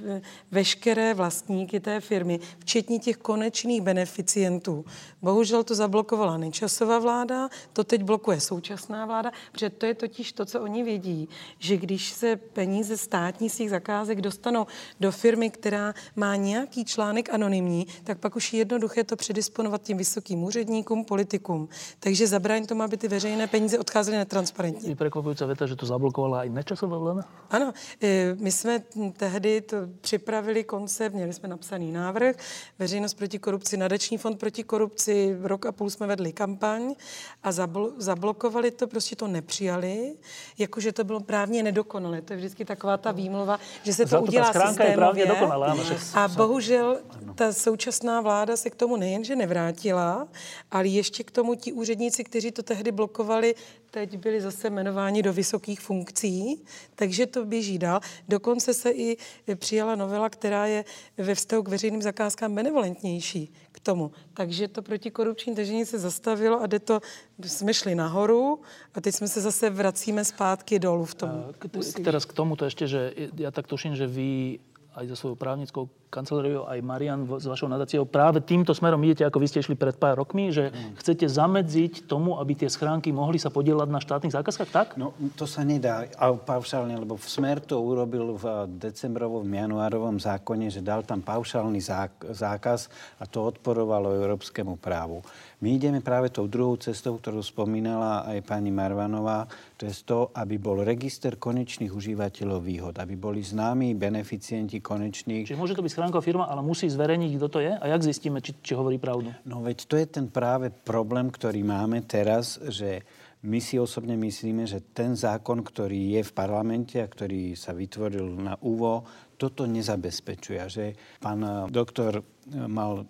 veškeré vlastníky té firmy, včetně těch konečných beneficientů. Bohužel to zablokovala Nečasová vláda, to teď blokuje současná vláda, protože to je totiž to, co oni vědí, že když se peníze státní z těch zakázek dostanou do firmy, která má nějaký článek anonymní, tak pak už je jednoduché to předisponovat tím vysokým úředníkům, politikům. Takže zabrání tomu, aby ty veřejné peníze odcházely netransparentně. Je překvapující věta, že to zablokovala i nečasová vláda? Ano, e, my jsme tehdy to připravili koncept, měli jsme napsaný návrh, veřejnost proti korupci, nadační fond proti korupci, rok a půl jsme vedli kampaň a zablo- zablokovali to, prostě to nepřijali, jakože to bylo právně nedokonalé. To je vždycky taková ta výmluva, že se to Za to udělá ta je dokonalá. ano, že- A bohužel ta současná vláda se k tomu nejenže nevrátila, ale ještě k tomu ti úředníci, kteří to tehdy blokovali, teď byli zase jmenováni do vysokých funkcí, takže to běží dál. Dokonce se i přijala novela, která je ve vztahu k veřejným zakázkám benevolentnější k tomu. Takže to protikorupční držení se zastavilo a jde to, jsme šli nahoru a teď jsme se zase vracíme zpátky dolů v tom. K, k, teraz k tomuto ešte, že ja tak tuším, že vy aj so svojou právnickou kanceláriou, aj Marian s vašou nadáciou práve týmto smerom idete, ako vy ste išli pred pár rokmi, že mm. chcete zamedziť tomu, aby tie schránky mohli sa podielať na štátnych zákazkách, tak? No, to sa nedá a paušálne, lebo Smer to urobil v decembrovom, januárovom zákone, že dal tam paušálny zákaz a to odporovalo európskemu právu. My ideme práve tou druhou cestou, ktorú spomínala aj pani Marvanová, to je to, aby bol register konečných užívateľov výhod, aby boli známi beneficienti konečných. Čiže môže to byť schránková firma, ale musí zverejniť, kto to je? A jak zistíme, či, či hovorí pravdu? No veď to je ten práve problém, ktorý máme teraz, že my si osobne myslíme, že ten zákon, ktorý je v parlamente a ktorý sa vytvoril na úvo, toto nezabezpečuje. Že pán doktor mal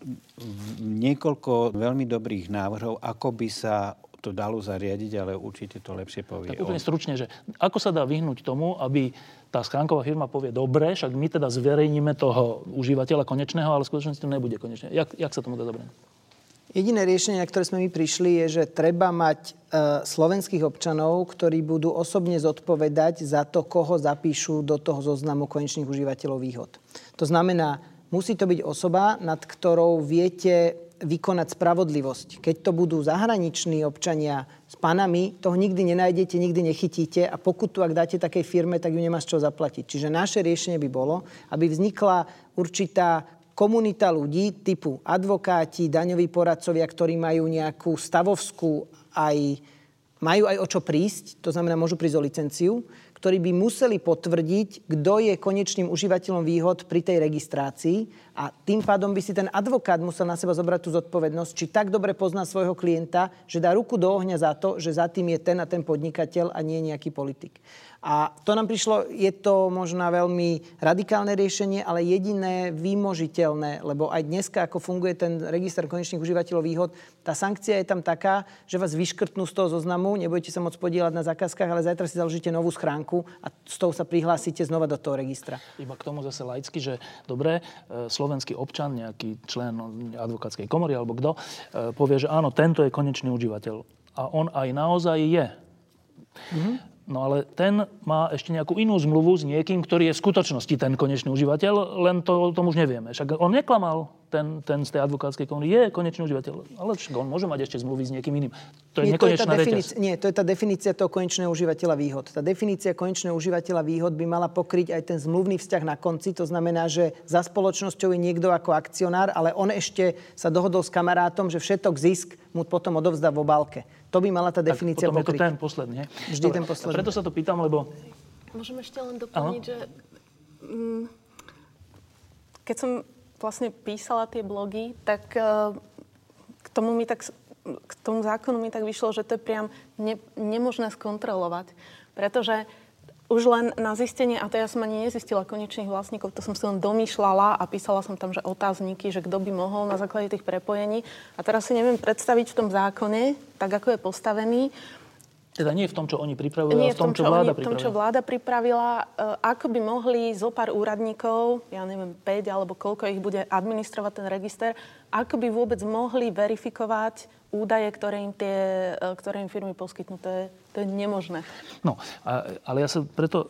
niekoľko veľmi dobrých návrhov, ako by sa to dalo zariadiť, ale určite to lepšie povie. Tak úplne stručne, že ako sa dá vyhnúť tomu, aby tá schránková firma povie, dobre, však my teda zverejníme toho užívateľa konečného, ale v skutočnosti to nebude konečné. Jak, jak sa tomu dá zabrániť? Jediné riešenie, na ktoré sme my prišli, je, že treba mať e, slovenských občanov, ktorí budú osobne zodpovedať za to, koho zapíšu do toho zoznamu konečných užívateľov výhod. To znamená, musí to byť osoba, nad ktorou viete vykonať spravodlivosť. Keď to budú zahraniční občania s panami, toho nikdy nenájdete, nikdy nechytíte a pokud tu, ak dáte takej firme, tak ju nemá z čoho zaplatiť. Čiže naše riešenie by bolo, aby vznikla určitá komunita ľudí typu advokáti, daňoví poradcovia, ktorí majú nejakú stavovskú aj majú aj o čo prísť, to znamená, môžu prísť o licenciu, ktorí by museli potvrdiť, kto je konečným užívateľom výhod pri tej registrácii a tým pádom by si ten advokát musel na seba zobrať tú zodpovednosť, či tak dobre pozná svojho klienta, že dá ruku do ohňa za to, že za tým je ten a ten podnikateľ a nie nejaký politik. A to nám prišlo, je to možno veľmi radikálne riešenie, ale jediné výmožiteľné, lebo aj dneska, ako funguje ten register konečných užívateľov výhod, tá sankcia je tam taká, že vás vyškrtnú z toho zoznamu, nebudete sa môcť podielať na zákazkách, ale zajtra si založíte novú schránku a s tou sa prihlásite znova do toho registra. Iba k tomu zase laicky, že dobre, e, slovenský občan, nejaký člen advokátskej komory alebo kto, e, povie, že áno, tento je konečný užívateľ. A on aj naozaj je. Mm-hmm. No ale ten má ešte nejakú inú zmluvu s niekým, ktorý je v skutočnosti ten konečný užívateľ, len to o tom už nevieme. Však on neklamal, ten, ten z tej advokátskej komory je konečný užívateľ, ale však on môže mať ešte zmluvy s niekým iným. To je nie, nekonečná to je definícia, Nie, to je tá definícia toho konečného užívateľa výhod. Tá definícia konečného užívateľa výhod by mala pokryť aj ten zmluvný vzťah na konci. To znamená, že za spoločnosťou je niekto ako akcionár, ale on ešte sa dohodol s kamarátom, že všetok zisk mu potom odovzdá v obálke. To by mala tá definícia tak potom pokryť. je to ten posledný. Vždy Dobre, ten posledný. Preto sa to pýtam, lebo... Môžem ešte len doplniť, Aha. že mm, keď som vlastne písala tie blogy, tak uh, k tomu mi tak k tomu zákonu mi tak vyšlo, že to je priam ne, nemožné skontrolovať. Pretože už len na zistenie, a to ja som ani nezistila konečných vlastníkov, to som si len domýšľala a písala som tam, že otázniky, že kto by mohol na základe tých prepojení. A teraz si neviem predstaviť v tom zákone, tak ako je postavený, teda nie v tom, čo oni pripravili, ale v tom, čo, čo vláda oni, v tom, čo vláda pripravila. Ako by mohli zo pár úradníkov, ja neviem, 5 alebo koľko ich bude administrovať ten register, ako by vôbec mohli verifikovať údaje, ktoré im, tie, uh, ktoré im firmy poskytnú. To je, nemožné. No, a, ale ja sa preto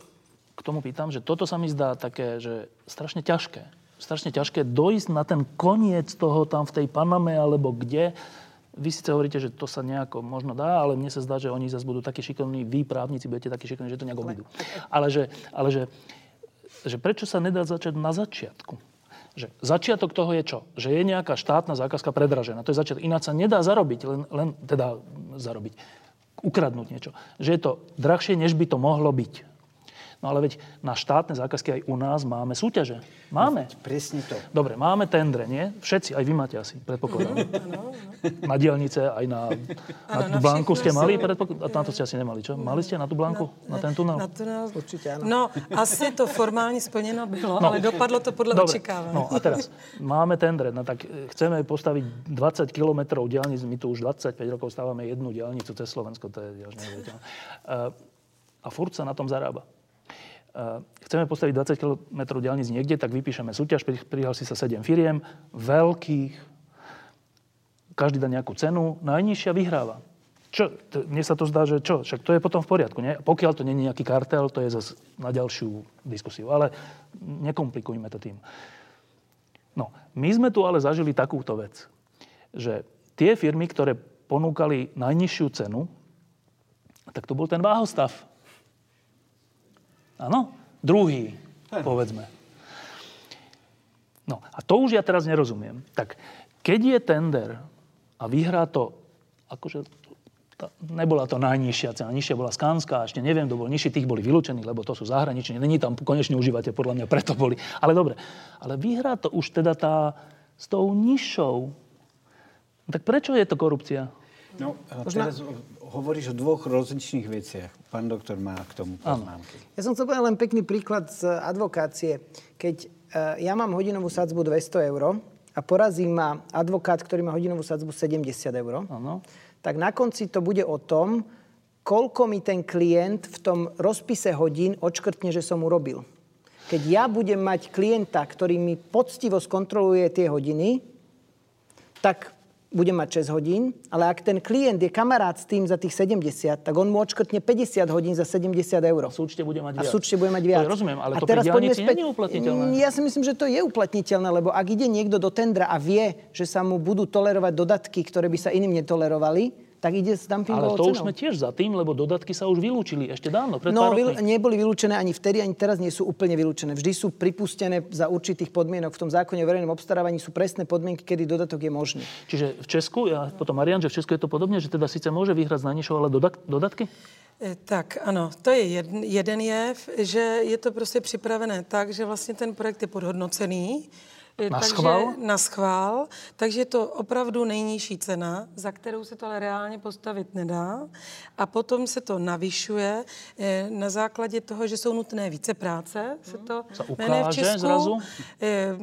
k tomu pýtam, že toto sa mi zdá také, že strašne ťažké. Strašne ťažké dojsť na ten koniec toho tam v tej Paname alebo kde, vy síce hovoríte, že to sa nejako možno dá, ale mne sa zdá, že oni zase budú takí šikovní, vy právnici budete takí šikovní, že to nejak obídu. Ale, že, ale že, že prečo sa nedá začať na začiatku? Že začiatok toho je čo? Že je nejaká štátna zákazka predražená. To je začiatok. Ináč sa nedá zarobiť, len, len teda zarobiť, ukradnúť niečo. Že je to drahšie, než by to mohlo byť. No ale veď na štátne zákazky aj u nás máme súťaže. Máme. No, presne to. Dobre, máme tendre, nie? Všetci, aj vy máte asi, predpokladám. na dielnice, aj na, na tú blanku ste mali, predpokladám. Na to ste asi nemali, čo? Mali ste na tú blanku? Na, na ten tunel? Na tunel? Určite áno. No, asi to formálne splneno bylo, no. ale dopadlo to podľa očakávania. No a teraz, máme tendre, no tak chceme postaviť 20 kilometrov diálnic, my tu už 25 rokov stávame jednu diálnicu cez Slovensko, to je až neuveriteľné. A furt sa na tom zarába chceme postaviť 20 km diálnic niekde, tak vypíšeme súťaž, prihlási sa 7 firiem, veľkých, každý dá nejakú cenu, najnižšia vyhráva. Čo? Mne sa to zdá, že čo? Však to je potom v poriadku. Nie? Pokiaľ to nie je nejaký kartel, to je zase na ďalšiu diskusiu. Ale nekomplikujme to tým. No, my sme tu ale zažili takúto vec, že tie firmy, ktoré ponúkali najnižšiu cenu, tak to bol ten váhostav. Áno? Druhý, povedzme. No a to už ja teraz nerozumiem. Tak keď je tender a vyhrá to, akože to, nebola to najnižšia cena, nižšia bola Skanská, ešte neviem, kto bol nižší, tých boli vylúčení, lebo to sú zahraniční, není tam konečne užívate, podľa mňa preto boli. Ale dobre, ale vyhrá to už teda tá s tou nižšou. Tak prečo je to korupcia? No, a teraz hovoríš o dvoch rozličných veciach. Pán doktor má k tomu poznámky. Ja som chcel povedať len pekný príklad z advokácie. Keď uh, ja mám hodinovú sadzbu 200 eur a porazí ma advokát, ktorý má hodinovú sadzbu 70 eur, ano. tak na konci to bude o tom, koľko mi ten klient v tom rozpise hodín odškrtne, že som urobil. Keď ja budem mať klienta, ktorý mi poctivo skontroluje tie hodiny, tak bude mať 6 hodín, ale ak ten klient je kamarát s tým za tých 70, tak on mu odškrtne 50 hodín za 70 eur. A súčte bude mať viac. A súčte bude mať viac. To rozumiem, ale a to teraz poďme späť. nie je uplatniteľné. Mm, ja si myslím, že to je uplatniteľné, lebo ak ide niekto do tendra a vie, že sa mu budú tolerovať dodatky, ktoré by sa iným netolerovali, tak ide s dumpingovou Ale to cenou. už sme tiež za tým, lebo dodatky sa už vylúčili ešte dávno, pred No, vyl- neboli vylúčené ani vtedy, ani teraz nie sú úplne vylúčené. Vždy sú pripustené za určitých podmienok. V tom zákone o verejnom obstarávaní sú presné podmienky, kedy dodatok je možný. Čiže v Česku, ja potom Marian, že v Česku je to podobne, že teda síce môže vyhrať najnižšou, ale dodat- dodatky? E, tak ano, to je jeden, jeden jev, že je to prostě připravené tak, že vlastně ten projekt je podhodnocený na takže, schvál? Na schvál. Takže je to opravdu nejnižší cena, za kterou se to ale reálně postavit nedá. A potom se to navyšuje eh, na základě toho, že jsou nutné více práce, se to jmenuje v Česku. Zrazu? Eh,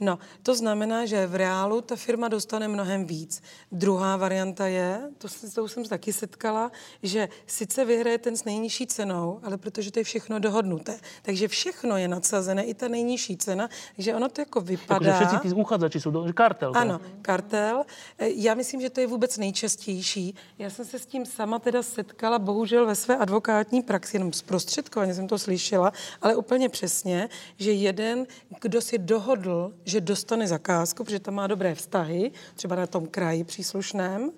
no, to znamená, že v reálu ta firma dostane mnohem víc. Druhá varianta je, to, to už jsem se taky setkala, že sice vyhraje ten s nejnižší cenou, ale protože to je všechno dohodnuté. Takže všechno je nadsazené, i ta nejnižší cena, že ono to jako vypadá Takže všetci tí uchádzači sú do... kartel. Ano, kartel. E, já myslím, že to je vůbec nejčastější. Já jsem se s tím sama teda setkala, bohužel ve své advokátní praxi, jenom zprostředkovaně jsem to slyšela, ale úplně přesně, že jeden, kdo si dohodl, že dostane zakázku, protože tam má dobré vztahy, třeba na tom kraji příslušném,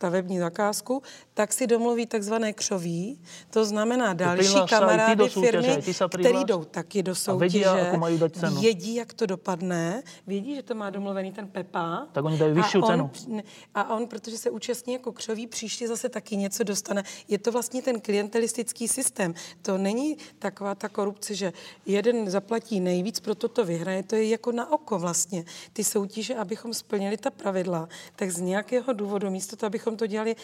stavební zakázku, tak si domluví takzvané křoví, to znamená další kamarády firmy, které jdou taky do soutěže, vědí, vědí, jak to dopadne, vědí, že to má domluvený ten Pepa. Tak oni dají vyšší cenu. A on, protože se účastní jako křoví, příště zase taky něco dostane. Je to vlastně ten klientelistický systém. To není taková ta korupce, že jeden zaplatí nejvíc, proto to vyhraje. To je jako na oko vlastně. Ty soutěže, abychom splnili ta pravidla, tak z nějakého důvodu, místo to, abychom to dělali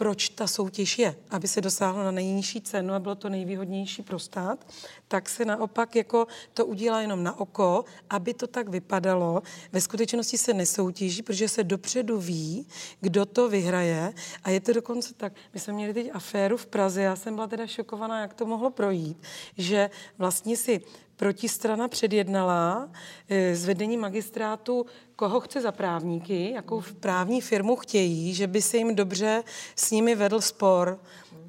proč ta soutěž je, aby se dosáhlo na nejnižší cenu a bylo to nejvýhodnější pro stát, tak se naopak jako to udělá jenom na oko, aby to tak vypadalo. Ve skutečnosti se nesoutěží, protože se dopředu ví, kdo to vyhraje a je to dokonce tak. My jsme měli teď aféru v Praze, já jsem byla teda šokovaná, jak to mohlo projít, že vlastně si protistrana předjednala e, z vedení magistrátu, koho chce za právníky, jakou právní firmu chtějí, že by se jim dobře s nimi vedl spor.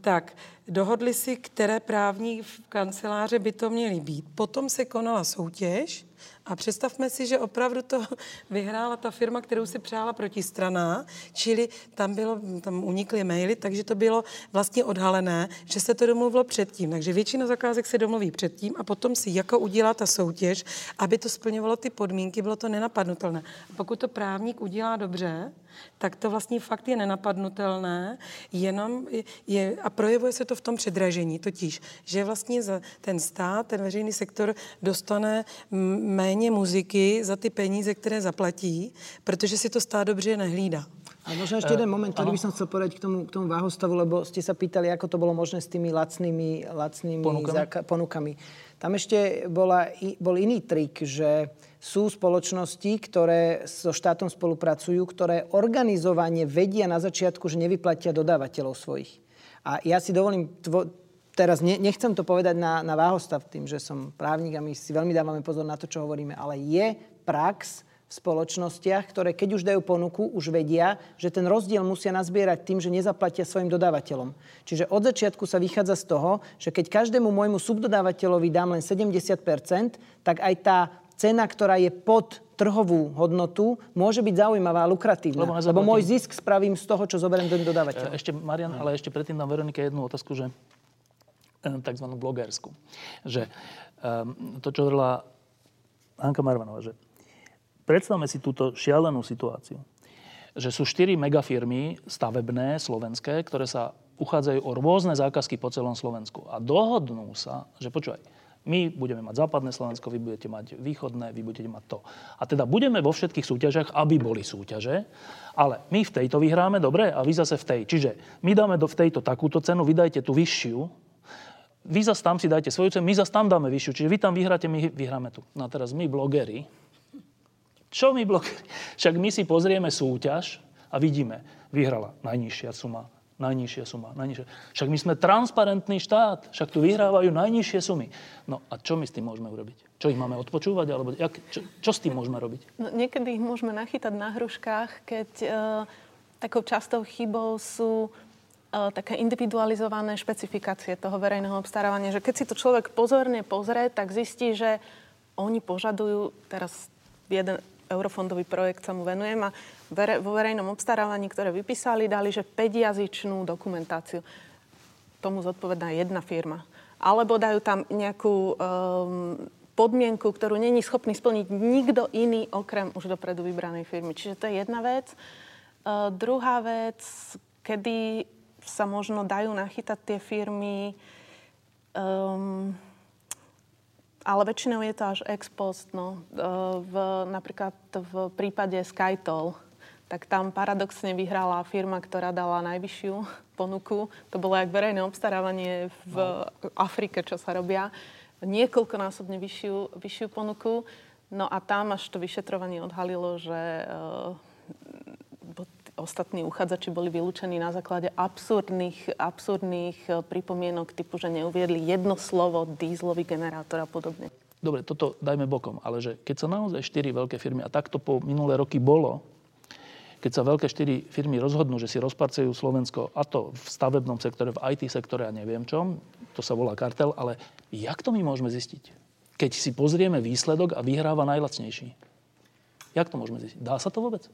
Tak dohodli si, které právní kanceláře by to měly být. Potom se konala soutěž a představme si, že opravdu to vyhrála ta firma, kterou si přála protistrana, čili tam, bylo, tam unikly maily, takže to bylo vlastně odhalené, že se to domluvilo předtím. Takže většina zakázek se domluví předtím a potom si jako udělá ta soutěž, aby to splňovalo ty podmínky, bylo to nenapadnutelné. A pokud to právník udělá dobře, tak to vlastně fakt je nenapadnutelné, jenom je, a projevuje se to v tom předražení, totiž, že vlastně za ten stát, ten veřejný sektor dostane méně muziky za ty peníze, které zaplatí, protože si to stát dobře nehlídá. A možno ešte jeden moment, ktorý by som chcel povedať k tomu, k tomu váhostavu, lebo ste sa pýtali, ako to bolo možné s tými lacnými, lacnými ponukami. Zaka- ponukami. Tam ešte bola, bol iný trik, že sú spoločnosti, ktoré so štátom spolupracujú, ktoré organizovane vedia na začiatku, že nevyplatia dodávateľov svojich. A ja si dovolím, tvo, teraz ne, nechcem to povedať na, na váhostav tým, že som právnik a my si veľmi dávame pozor na to, čo hovoríme, ale je prax v spoločnostiach, ktoré keď už dajú ponuku, už vedia, že ten rozdiel musia nazbierať tým, že nezaplatia svojim dodávateľom. Čiže od začiatku sa vychádza z toho, že keď každému môjmu subdodávateľovi dám len 70%, tak aj tá cena, ktorá je pod trhovú hodnotu, môže byť zaujímavá a lukratívna. Lebo, lebo môj zisk spravím z toho, čo zoberiem do dodávateľa. Ešte, Marian, ale ešte predtým dám Veronike jednu otázku, že e, takzvanú blogersku. Že um, to, čo hovorila Anka Marvanová, že predstavme si túto šialenú situáciu, že sú štyri megafirmy stavebné, slovenské, ktoré sa uchádzajú o rôzne zákazky po celom Slovensku a dohodnú sa, že počúvaj, my budeme mať západné Slovensko, vy budete mať východné, vy budete mať to. A teda budeme vo všetkých súťažiach, aby boli súťaže, ale my v tejto vyhráme, dobre, a vy zase v tej. Čiže my dáme do, v tejto takúto cenu, vy dajte tú vyššiu, vy zase tam si dajte svoju cenu, my zase tam dáme vyššiu. Čiže vy tam vyhráte, my vyhráme tu. No a teraz my, blogeri, čo my blogeri? Však my si pozrieme súťaž a vidíme, vyhrala najnižšia suma, najnižšia suma, najnižšia. Však my sme transparentný štát, však tu vyhrávajú najnižšie sumy. No a čo my s tým môžeme urobiť? Čo ich máme odpočúvať? Alebo jak, čo, čo s tým môžeme robiť? No, niekedy ich môžeme nachytať na hruškách, keď uh, takou častou chybou sú také individualizované špecifikácie toho verejného obstarávania, že keď si to človek pozorne pozrie, tak zistí, že oni požadujú, teraz jeden eurofondový projekt sa mu venujem a vere, vo verejnom obstarávaní, ktoré vypísali, dali, že 5-jazyčnú dokumentáciu. Tomu zodpovedná jedna firma. Alebo dajú tam nejakú um, podmienku, ktorú není schopný splniť nikto iný, okrem už dopredu vybranej firmy. Čiže to je jedna vec. Uh, druhá vec, kedy sa možno dajú nachytať tie firmy, um, ale väčšinou je to až ex post. No. Uh, v, napríklad v prípade SkyToll, tak tam paradoxne vyhrala firma, ktorá dala najvyššiu ponuku. To bolo jak verejné obstarávanie v no. Afrike, čo sa robia. Niekoľkonásobne vyššiu, vyššiu ponuku. No a tam až to vyšetrovanie odhalilo, že uh, ostatní uchádzači boli vylúčení na základe absurdných, absurdných eh, pripomienok typu, že neuviedli jedno slovo dízlový generátor a podobne. Dobre, toto dajme bokom, ale že keď sa naozaj štyri veľké firmy, a takto po minulé roky bolo, keď sa veľké štyri firmy rozhodnú, že si rozparcujú Slovensko, a to v stavebnom sektore, v IT sektore a neviem čom, to sa volá kartel, ale jak to my môžeme zistiť? Keď si pozrieme výsledok a vyhráva najlacnejší. Jak to môžeme zistiť? Dá sa to vôbec?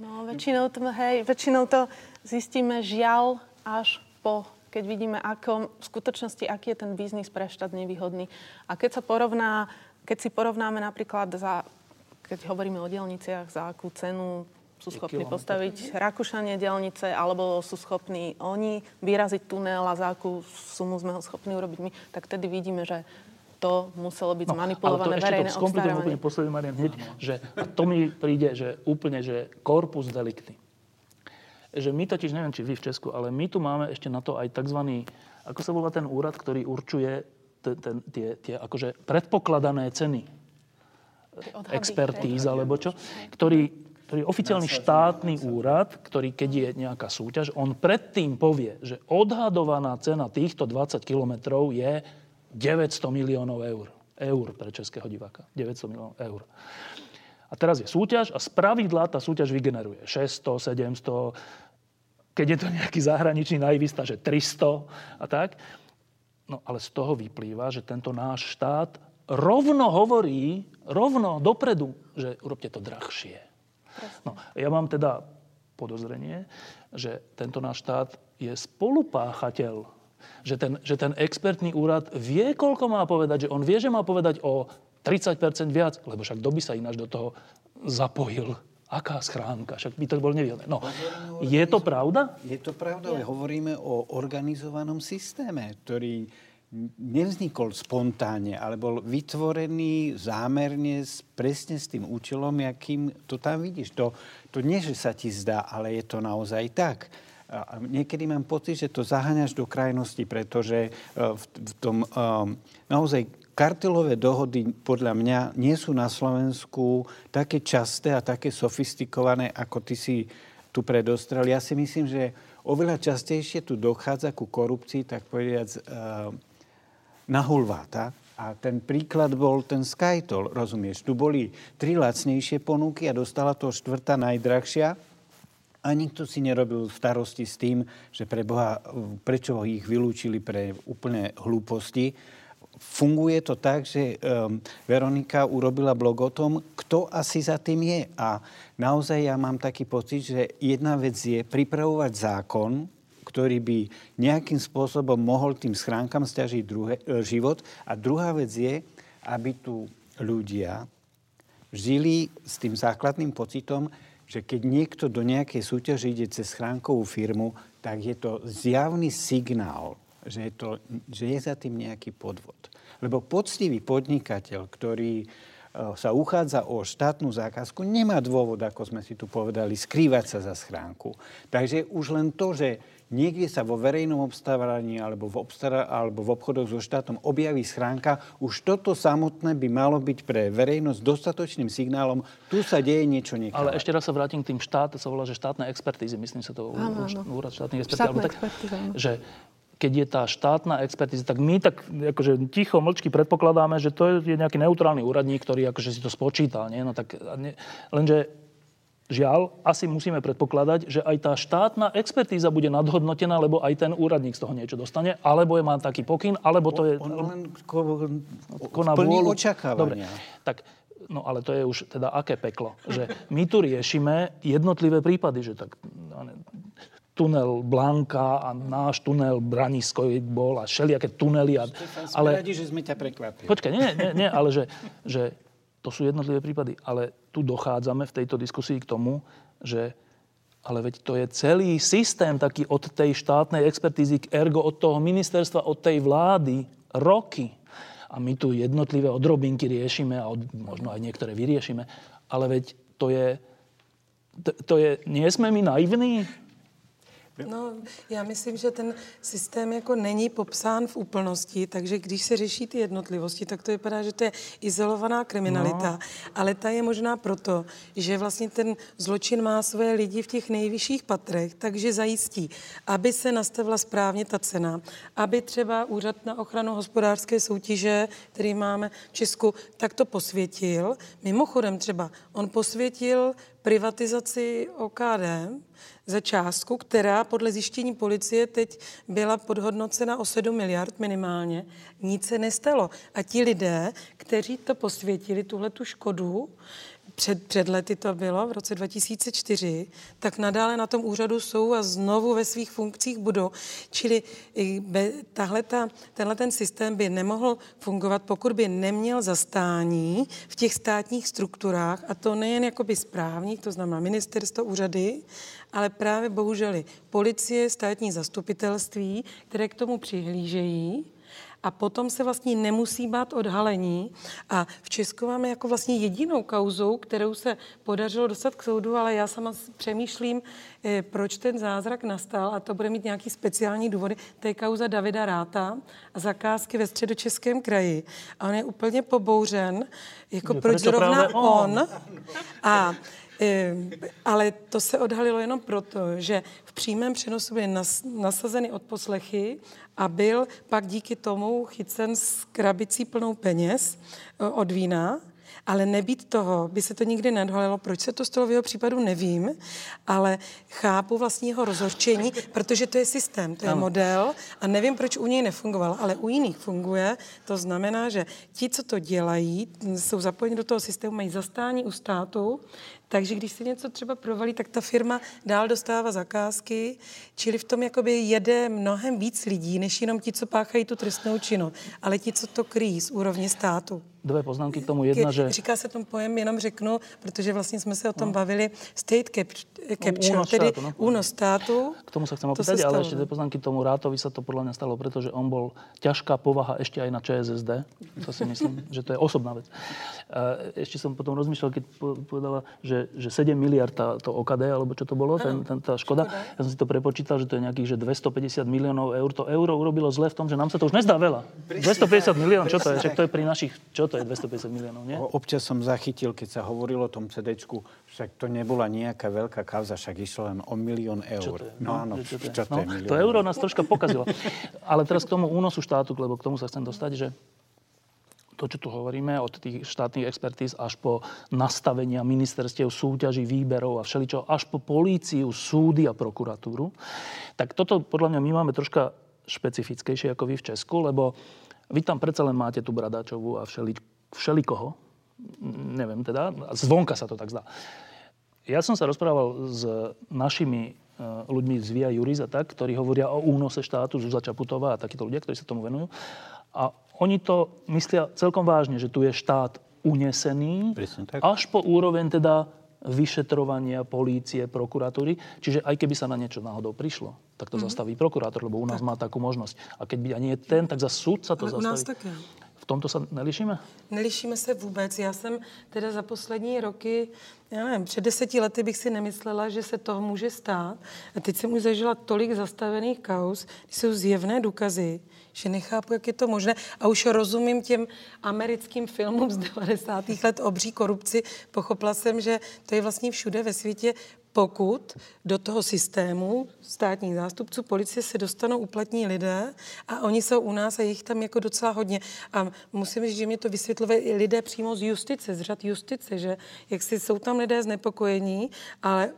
No, väčšinou to, hej, väčšinou to zistíme žiaľ až po keď vidíme, ako, v skutočnosti, aký je ten biznis pre štát nevýhodný. A keď sa porovná, keď si porovnáme napríklad za, keď hovoríme o dielniciach, za akú cenu sú schopní postaviť Rakúšanie dielnice, alebo sú schopní oni vyraziť tunel a za akú sumu sme ho schopní urobiť my, tak tedy vidíme, že to muselo byť no, zmanipulované ale to verejné ešte to obstarávanie. úplne posledný, Marian, hneď, že a to mi príde, že úplne, že korpus delikty. že my totiž, neviem, či vy v Česku, ale my tu máme ešte na to aj tzv. Ako sa volá ten úrad, ktorý určuje tie, tie akože predpokladané ceny? Expertíz, alebo čo? Ktorý, ktorý je oficiálny štátny úrad, ktorý keď je nejaká súťaž, on predtým povie, že odhadovaná cena týchto 20 kilometrov je 900 miliónov eur. Eur pre českého diváka. 900 miliónov eur. A teraz je súťaž a z pravidla tá súťaž vygeneruje 600, 700, keď je to nejaký zahraničný naivista, že 300 a tak. No ale z toho vyplýva, že tento náš štát rovno hovorí, rovno dopredu, že urobte to drahšie. No, ja mám teda podozrenie, že tento náš štát je spolupáchateľ. Že ten, že ten expertný úrad vie, koľko má povedať, že on vie, že má povedať o 30% viac, lebo však kto by sa ináč do toho zapojil aká schránka, však by to bolo nevýhodné. No, je to pravda? Je to pravda, ale hovoríme o organizovanom systéme, ktorý nevznikol spontánne, ale bol vytvorený zámerne presne s tým účelom, akým to tam vidíš. To, to nie, že sa ti zdá, ale je to naozaj tak. Niekedy mám pocit, že to zaháňaš do krajnosti, pretože e, v, tom um, naozaj kartelové dohody podľa mňa nie sú na Slovensku také časté a také sofistikované, ako ty si tu predostrel. Ja si myslím, že oveľa častejšie tu dochádza ku korupcii, tak povediac, uh, na hulváta. A ten príklad bol ten Skytol, rozumieš? Tu boli tri lacnejšie ponuky a dostala to štvrtá najdrahšia. A nikto si nerobil starosti s tým, že pre Boha, prečo ich vylúčili pre úplne hlúposti. Funguje to tak, že um, Veronika urobila blog o tom, kto asi za tým je. A naozaj ja mám taký pocit, že jedna vec je pripravovať zákon, ktorý by nejakým spôsobom mohol tým schránkam stiažiť druhé, e, život. A druhá vec je, aby tu ľudia žili s tým základným pocitom, že keď niekto do nejakej súťaže ide cez schránkovú firmu, tak je to zjavný signál, že je, to, že je za tým nejaký podvod. Lebo poctivý podnikateľ, ktorý e, sa uchádza o štátnu zákazku, nemá dôvod, ako sme si tu povedali, skrývať sa za schránku. Takže už len to, že niekde sa vo verejnom obstávaní alebo v, obstará, alebo v obchodoch so štátom objaví schránka, už toto samotné by malo byť pre verejnosť dostatočným signálom, tu sa deje niečo nekalé. Ale ešte raz sa vrátim k tým štát, sa volá, že štátne expertízy, myslím sa to áno, áno. úrad štátnych expertíz. tak, že keď je tá štátna expertíza, tak my tak akože ticho, mlčky predpokladáme, že to je nejaký neutrálny úradník, ktorý akože si to spočítal. Nie? No tak, ne, lenže Žiaľ, asi musíme predpokladať, že aj tá štátna expertíza bude nadhodnotená, lebo aj ten úradník z toho niečo dostane, alebo je má taký pokyn, alebo to je... On len ko, koná vôľu. očakávania. Dobre, tak No ale to je už teda aké peklo, že my tu riešime jednotlivé prípady, že tak tunel Blanka a náš tunel Branisko bol a všelijaké tunely. A, ale... Radi, že sme ťa prekvapili. Počkaj, nie, nie, nie ale že, že to sú jednotlivé prípady. Ale tu dochádzame v tejto diskusii k tomu, že ale veď to je celý systém taký od tej štátnej expertízy, ergo od toho ministerstva, od tej vlády, roky. A my tu jednotlivé odrobinky riešime a od, možno aj niektoré vyriešime. Ale veď to je, to, to je, nie sme my naivní? No, já myslím, že ten systém jako není popsán v úplnosti, takže když se řeší ty jednotlivosti, tak to vypadá, že to je izolovaná kriminalita. No. Ale ta je možná proto, že vlastně ten zločin má svoje lidi v těch nejvyšších patrech, takže zajistí, aby se nastavila správně ta cena, aby třeba Úřad na ochranu hospodářské soutěže, který máme v Česku, tak to posvětil. Mimochodem třeba on posvětil privatizaci OKD, za částku, která podle zjištění policie teď byla podhodnocena o 7 miliard minimálně. Nic se nestalo. A ti lidé, kteří to posvětili, tuhle tu škodu, před, před lety to bylo, v roce 2004, tak nadále na tom úřadu jsou a znovu ve svých funkcích budou. Čili tahle ta, tenhle ten systém by nemohl fungovat, pokud by neměl zastání v těch státních strukturách, a to nejen jakoby správních, to znamená ministerstvo, úřady, ale právě bohužel policie, státní zastupitelství, které k tomu přihlížejí a potom se vlastně nemusí bát odhalení. A v Česku máme jako vlastně jedinou kauzu, kterou se podařilo dostat k soudu, ale já sama přemýšlím, eh, proč ten zázrak nastal a to bude mít nějaký speciální důvody. To je kauza Davida Ráta a zakázky ve středočeském kraji. A on je úplně pobouřen, jako proč zrovna on. on. A ale to se odhalilo jenom proto, že v přímém přenosu byly nas, nasazeny odposlechy a byl pak díky tomu chycen s krabicí plnou peněz eh, od vína ale nebýt toho, by se to nikdy nedhalilo. Proč se to stalo v jeho případu, nevím, ale chápu vlastně jeho rozhorčení, protože to je systém, to je model a nevím, proč u něj nefungoval, ale u jiných funguje. To znamená, že ti, co to dělají, jsou zapojeni do toho systému, mají zastání u státu, takže když se něco třeba provalí, tak ta firma dál dostává zakázky, čili v tom jakoby jede mnohem víc lidí, než jenom ti, co páchají tu trestnou činu, ale ti, co to kryjí z úrovně státu dvě poznámky k tomu. Jedna, že... Říká se tomu pojem, jenom řeknu, protože vlastně jsme se o tom no. bavili, state capture, no, tedy státu, no. únos státu. K tomu sa chcem opýtať, ale ešte dve poznámky k tomu Rátovi sa to podľa mňa stalo, pretože on bol ťažká povaha ešte aj na ČSSD. To si myslím, že to je osobná vec. Ešte som potom rozmýšľal, keď povedala, že, že 7 miliard tá, to OKD, alebo čo to bolo, ten, ten, tá škoda. škoda. Ja som si to prepočítal, že to je nejakých že 250 miliónov eur. To euro urobilo zle v tom, že nám sa to už nezdá veľa. 250 miliónov, čo to je? Však to je pri našich, čo to je 250 miliónov, nie? Občas som zachytil, keď sa hovorilo o tom CD, však to nebola nejaká veľká kauza, však išlo len o milión eur. Čo to je? No, áno, čo to je? Čo to, je no, to euro nás troška pokazilo. Ale teraz k tomu únosu štátu, lebo k tomu sa chcem dostať, že to, čo tu hovoríme, od tých štátnych expertíz až po nastavenia ministerstiev, súťaží, výberov a všeličo, až po políciu, súdy a prokuratúru, tak toto podľa mňa my máme troška špecifickejšie ako vy v Česku, lebo vy tam predsa len máte tú Bradáčovú a všeli, všelikoho. Neviem teda. Zvonka sa to tak zdá. Ja som sa rozprával s našimi e, ľuďmi z Via Juris a tak, ktorí hovoria o únose štátu, Zuzá Čaputová a takíto ľudia, ktorí sa tomu venujú. A oni to myslia celkom vážne, že tu je štát unesený až po úroveň teda vyšetrovania polície, prokuratúry. Čiže aj keby sa na niečo náhodou prišlo, tak to mm-hmm. zastaví prokurátor, lebo u nás tak. má takú možnosť. A keď by ani je ten, tak za súd sa to Ale zastaví. u nás také. V tomto se nelišíme? Nelišíme se vůbec. Já jsem teda za poslední roky, já nevím, před deseti lety bych si nemyslela, že se toho může stát. A teď jsem už zažila tolik zastavených kaus, jsou zjevné důkazy, že nechápu, jak je to možné. A už rozumím těm americkým filmům z 90. let obří korupci. Pochopila jsem, že to je vlastně všude ve světě pokud do toho systému státních zástupců policie se dostanou uplatní lidé a oni jsou u nás a jich tam jako docela hodně. A musím říct, že mě to vysvětluje i lidé přímo z justice, z řad justice, že jak si jsou tam lidé znepokojení, ale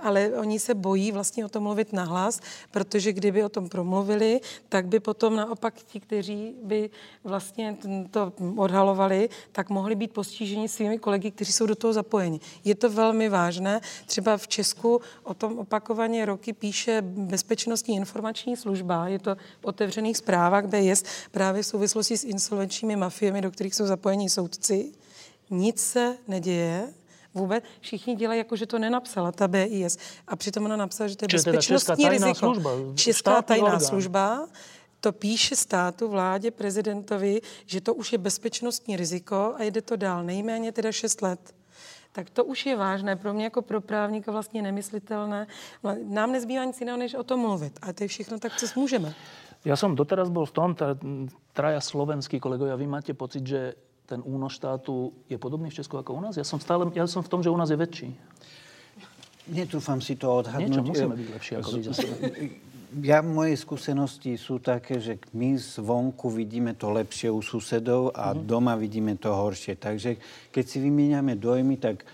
ale oni se bojí vlastně o tom mluvit nahlas, protože kdyby o tom promluvili, tak by potom naopak ti, kteří by vlastně to odhalovali, tak mohli být postiženi svými kolegy, kteří jsou do toho zapojeni. Je to velmi vážné. Třeba v Česku o tom opakovaně roky píše Bezpečnostní informační služba. Je to v otevřených zprávách, je právě v souvislosti s insolvenčními mafiemi, do kterých jsou zapojeni soudci. Nic se neděje vůbec. Všichni dělají jako, že to nenapsala ta BIS. A přitom ona napsala, že to je Čiže bezpečnostní teda riziko. Služba, Česká tajná orgán. služba to píše státu, vládě, prezidentovi, že to už je bezpečnostní riziko a jde to dál. Nejméně teda 6 let. Tak to už je vážné. Pro mě jako pro právníka vlastně nemyslitelné. Nám nezbývá nic jiného, než o tom mluvit. A to je všechno tak, co můžeme. Ja som doteraz bol v tom, traja slovenskí kolegovia, vy máte pocit, že ten únos štátu je podobný v Česku ako u nás? Ja som, stále, ja som v tom, že u nás je väčší. Netrúfam si to odhadnúť. Niečo musíme byť lepšie ako vy zase. Ja, moje skúsenosti sú také, že my zvonku vidíme to lepšie u susedov a mm-hmm. doma vidíme to horšie. Takže keď si vymieňame dojmy, tak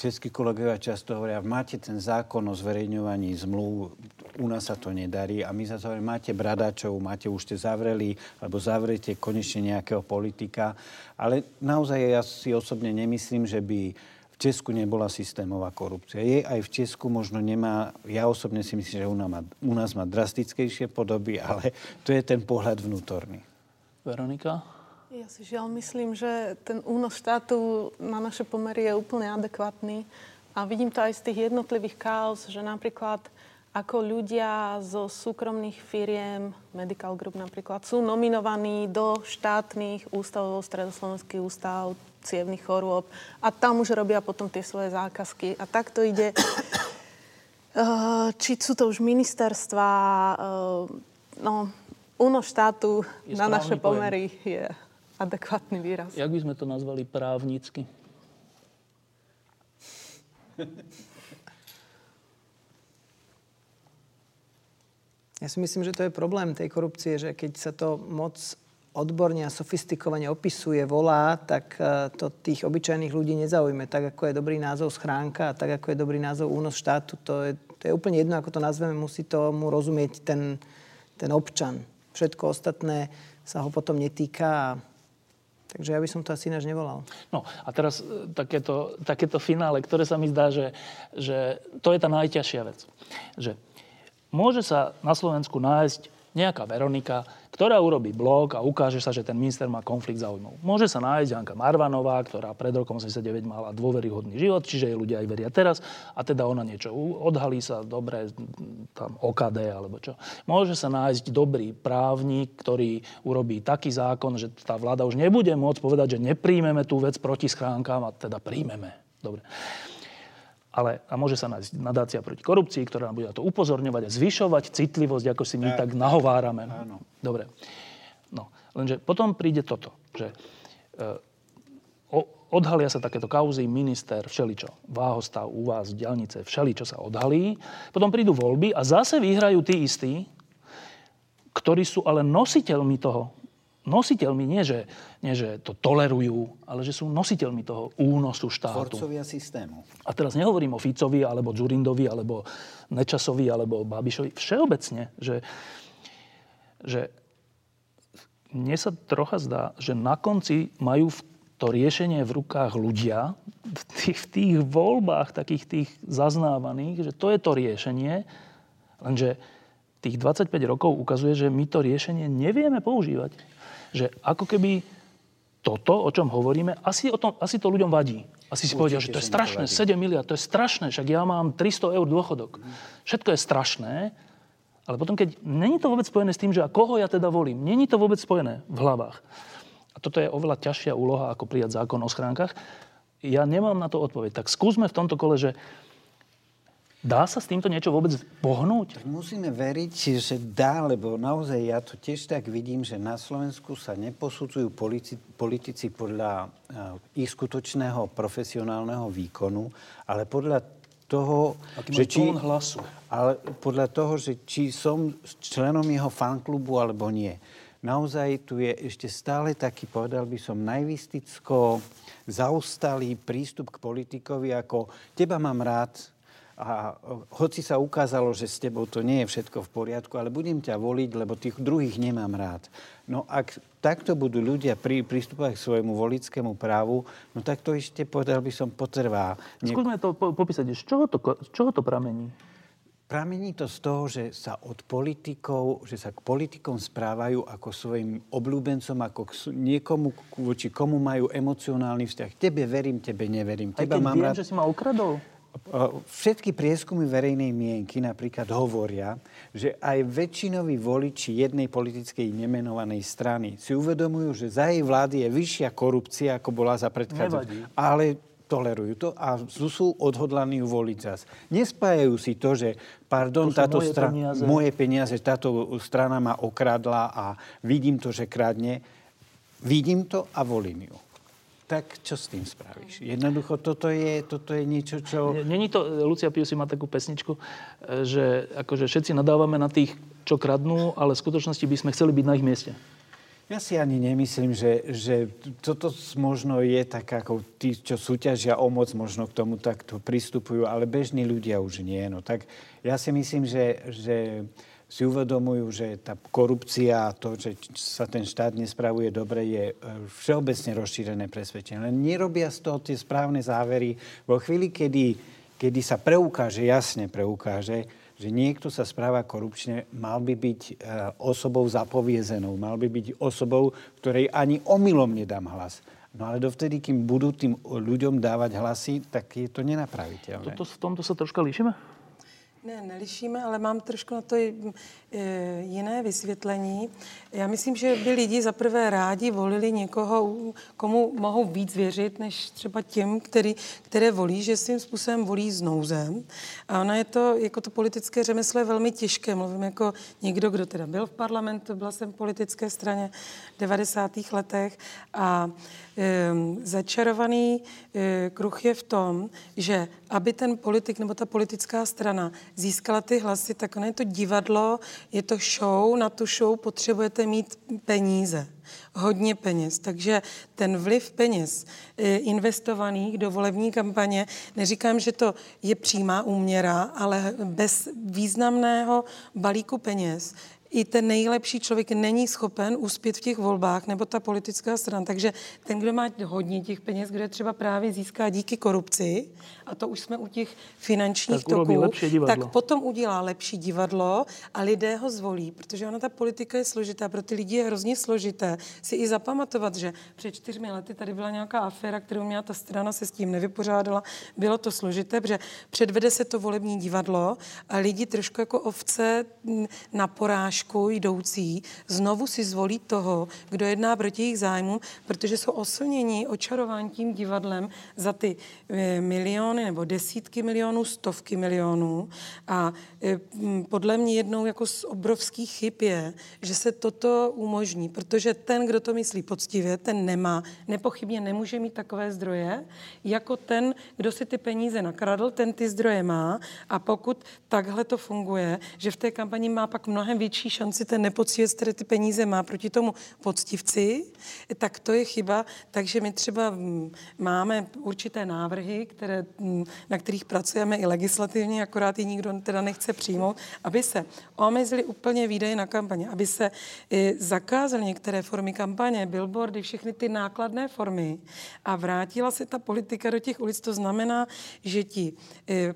českí kolegovia často hovoria, máte ten zákon o zverejňovaní zmluv, u nás sa to nedarí a my sa hovoríme, máte bradačov, máte už ste zavreli, alebo zavrete konečne nejakého politika. Ale naozaj ja si osobne nemyslím, že by v Česku nebola systémová korupcia. Je aj v Česku, možno nemá, ja osobne si myslím, že u nás má, u nás má drastickejšie podoby, ale to je ten pohľad vnútorný. Veronika? Ja si žiaľ myslím, že ten únos štátu na naše pomery je úplne adekvátny. A vidím to aj z tých jednotlivých kaos, že napríklad ako ľudia zo súkromných firiem, Medical Group napríklad, sú nominovaní do štátnych ústavov, Stredoslovenský ústav cievných chorôb a tam už robia potom tie svoje zákazky. A tak to ide. Eh, či sú to už ministerstva, eh, no, úno štátu je na naše pomery je adekvátny výraz. Jak by sme to nazvali právnicky? Ja si myslím, že to je problém tej korupcie, že keď sa to moc odborne a sofistikovane opisuje, volá, tak e, to tých obyčajných ľudí nezaujme. Tak ako je dobrý názov schránka a tak ako je dobrý názov únos štátu, to je, to je úplne jedno, ako to nazveme, musí tomu rozumieť ten, ten občan. Všetko ostatné sa ho potom netýka a Takže ja by som to asi ináč nevolal. No a teraz e, takéto, takéto finále, ktoré sa mi zdá, že, že to je tá najťažšia vec. Že môže sa na Slovensku nájsť nejaká Veronika, ktorá urobí blog a ukáže sa, že ten minister má konflikt záujmov. Môže sa nájsť Janka Marvanová, ktorá pred rokom 89 mala dôveryhodný život, čiže jej ľudia aj veria teraz a teda ona niečo odhalí sa, dobre, tam OKD alebo čo. Môže sa nájsť dobrý právnik, ktorý urobí taký zákon, že tá vláda už nebude môcť povedať, že nepríjmeme tú vec proti schránkám a teda príjmeme. Dobre ale a môže sa nájsť nadácia proti korupcii, ktorá nám bude na to upozorňovať a zvyšovať citlivosť, ako si my tak, tak nahovárame. Áno. Dobre. No, lenže potom príde toto, že e, odhalia sa takéto kauzy, minister, všeličo, váhostav u vás, diálnice, všeličo sa odhalí. Potom prídu voľby a zase vyhrajú tí istí, ktorí sú ale nositeľmi toho nositeľmi, nie že, nie že to tolerujú, ale že sú nositeľmi toho únosu štátu. Tvorcovia systému. A teraz nehovorím o Ficovi, alebo Dzurindovi, alebo Nečasovi, alebo Babišovi. Všeobecne, že, že mne sa trocha zdá, že na konci majú to riešenie v rukách ľudia v tých, v tých voľbách takých tých zaznávaných, že to je to riešenie, lenže tých 25 rokov ukazuje, že my to riešenie nevieme používať že ako keby toto, o čom hovoríme, asi, o tom, asi to ľuďom vadí. Asi si povedia, že to je strašné, 7 miliard, to je strašné, však ja mám 300 eur dôchodok. Všetko je strašné, ale potom, keď není to vôbec spojené s tým, že a koho ja teda volím, není to vôbec spojené v hlavách. A toto je oveľa ťažšia úloha, ako prijať zákon o schránkach. Ja nemám na to odpoveď. Tak skúsme v tomto kole, že Dá sa s týmto niečo vôbec pohnúť? Tak musíme veriť, že dá, lebo naozaj ja to tiež tak vidím, že na Slovensku sa neposudzujú politici, politici podľa uh, ich skutočného profesionálneho výkonu, ale podľa toho, Aký že či, hlasu. Ale podľa toho, že či som členom jeho fanklubu alebo nie. Naozaj tu je ešte stále taký, povedal by som, najvisticko zaustalý prístup k politikovi, ako teba mám rád, a hoci sa ukázalo, že s tebou to nie je všetko v poriadku, ale budem ťa voliť, lebo tých druhých nemám rád. No ak takto budú ľudia pri, pristúpať k svojmu volickému právu, no tak to ešte, povedal by som, potrvá. Skúsme to po, popísať. Z čoho to, z čoho to pramení? Pramení to z toho, že sa od politikov, že sa k politikom správajú ako svojim obľúbencom, ako k niekomu, voči komu majú emocionálny vzťah. Tebe verím, tebe neverím. Teba Aj keď mám viem, rád... že si ma ukradol? Všetky prieskumy verejnej mienky napríklad hovoria, že aj väčšinoví voliči jednej politickej nemenovanej strany si uvedomujú, že za jej vlády je vyššia korupcia, ako bola za predchádzajúcu. Ale tolerujú to a sú odhodlaní voliť zas. Nespájajú si to, že pardon, to táto moje, stra- peniaze. moje peniaze, táto strana ma okradla a vidím to, že kradne. Vidím to a volím ju tak čo s tým spravíš? Jednoducho, toto je, toto je niečo, čo... Není to, Lucia Piusi má takú pesničku, e, že akože všetci nadávame na tých, čo kradnú, ale v skutočnosti by sme chceli byť na ich mieste. Ja si ani nemyslím, že, že toto možno je tak, ako tí, čo súťažia o moc, možno k tomu takto pristupujú, ale bežní ľudia už nie. No tak ja si myslím, že, že si uvedomujú, že tá korupcia a to, že sa ten štát nespravuje dobre, je e, všeobecne rozšírené presvedčenie. Len nerobia z toho tie správne závery. Vo chvíli, kedy, kedy sa preukáže, jasne preukáže, že niekto sa správa korupčne, mal by byť e, osobou zapoviezenou, mal by byť osobou, ktorej ani omylom nedám hlas. No ale dovtedy, kým budú tým ľuďom dávať hlasy, tak je to nenapraviteľné. Toto, v tomto sa troška líšime? Ne, nelišíme, ale mám trošku na to jiné vysvětlení. Já myslím, že by lidi zaprvé rádi volili někoho, komu mohou víc věřit, než třeba těm, který, které volí, že svým způsobem volí z nouzem. A ona je to, jako to politické řemeslo je velmi těžké. Mluvím jako někdo, kdo teda byl v parlamentu, byla jsem v politické straně v 90. letech a e, začarovaný e, kruh je v tom, že aby ten politik nebo ta politická strana získala ty hlasy, tak ono je to divadlo, je to show, na tu show potřebujete mít peníze, hodně peněz. Takže ten vliv peněz eh, investovaných do volební kampaně, neříkám, že to je přímá úměra, ale bez významného balíku peněz i ten nejlepší člověk není schopen uspět v těch volbách, nebo ta politická strana. Takže ten, kdo má hodně těch peněz, kdo je třeba právě získá díky korupci, a to už jsme u těch finančních tak toků, tak potom udělá lepší divadlo a lidé ho zvolí, protože ona ta politika je složitá, pro ty lidi je hrozně složité si i zapamatovat, že před čtyřmi lety tady byla nějaká aféra, kterou měla ta strana, se s tím nevypořádala, bylo to složité, protože předvede se to volební divadlo a lidi trošku jako ovce na poráž porážku jdoucí znovu si zvolí toho, kdo jedná proti jejich zájmům, protože jsou oslněni očarování tím divadlem za ty e, miliony nebo desítky milionů, stovky milionů. A e, podle mě jednou jako z obrovských chyb je, že se toto umožní, protože ten, kdo to myslí poctivě, ten nemá, nepochybně nemůže mít takové zdroje, jako ten, kdo si ty peníze nakradl, ten ty zdroje má a pokud takhle to funguje, že v té kampani má pak mnohem větší větší šanci ten nepoctivec, který ty peníze má proti tomu poctivci, tak to je chyba. Takže my třeba mm, máme určité návrhy, které, mm, na kterých pracujeme i legislativně, akorát ji nikdo teda nechce přijmout, aby se omezily úplně výdaje na kampaně, aby se zakázaly některé formy kampaně, billboardy, všechny ty nákladné formy a vrátila se ta politika do těch ulic. To znamená, že ti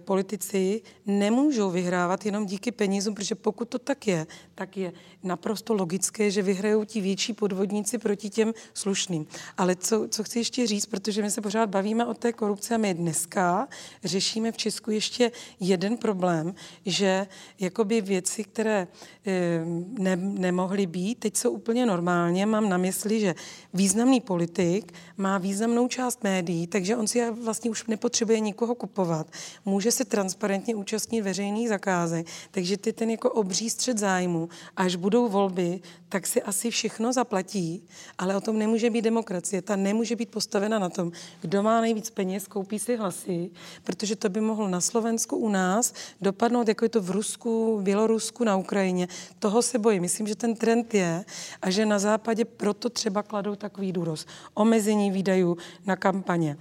politici nemůžou vyhrávat jenom díky penězům, protože pokud to tak je, tak je naprosto logické, že vyhrajou ti větší podvodníci proti těm slušným. Ale co, co chci ještě říct, protože my se pořád bavíme o té korupci a my dneska řešíme v Česku ještě jeden problém, že jakoby věci, které e, ne, nemohly být, teď jsou úplně normálně. Mám na mysli, že významný politik má významnou část médií, takže on si vlastně už nepotřebuje nikoho kupovat. Může se transparentně účastnit veřejných zakázek, takže ty ten jako obří střed zájmu až budou volby, tak si asi všechno zaplatí, ale o tom nemůže být demokracie. Ta nemůže být postavena na tom, kdo má nejvíc peněz, koupí si hlasy, protože to by mohlo na Slovensku u nás dopadnout, jako je to v Rusku, Bělorusku, na Ukrajině. Toho se bojím. Myslím, že ten trend je a že na západě proto třeba kladou takový důraz. Omezení výdajů na kampaně,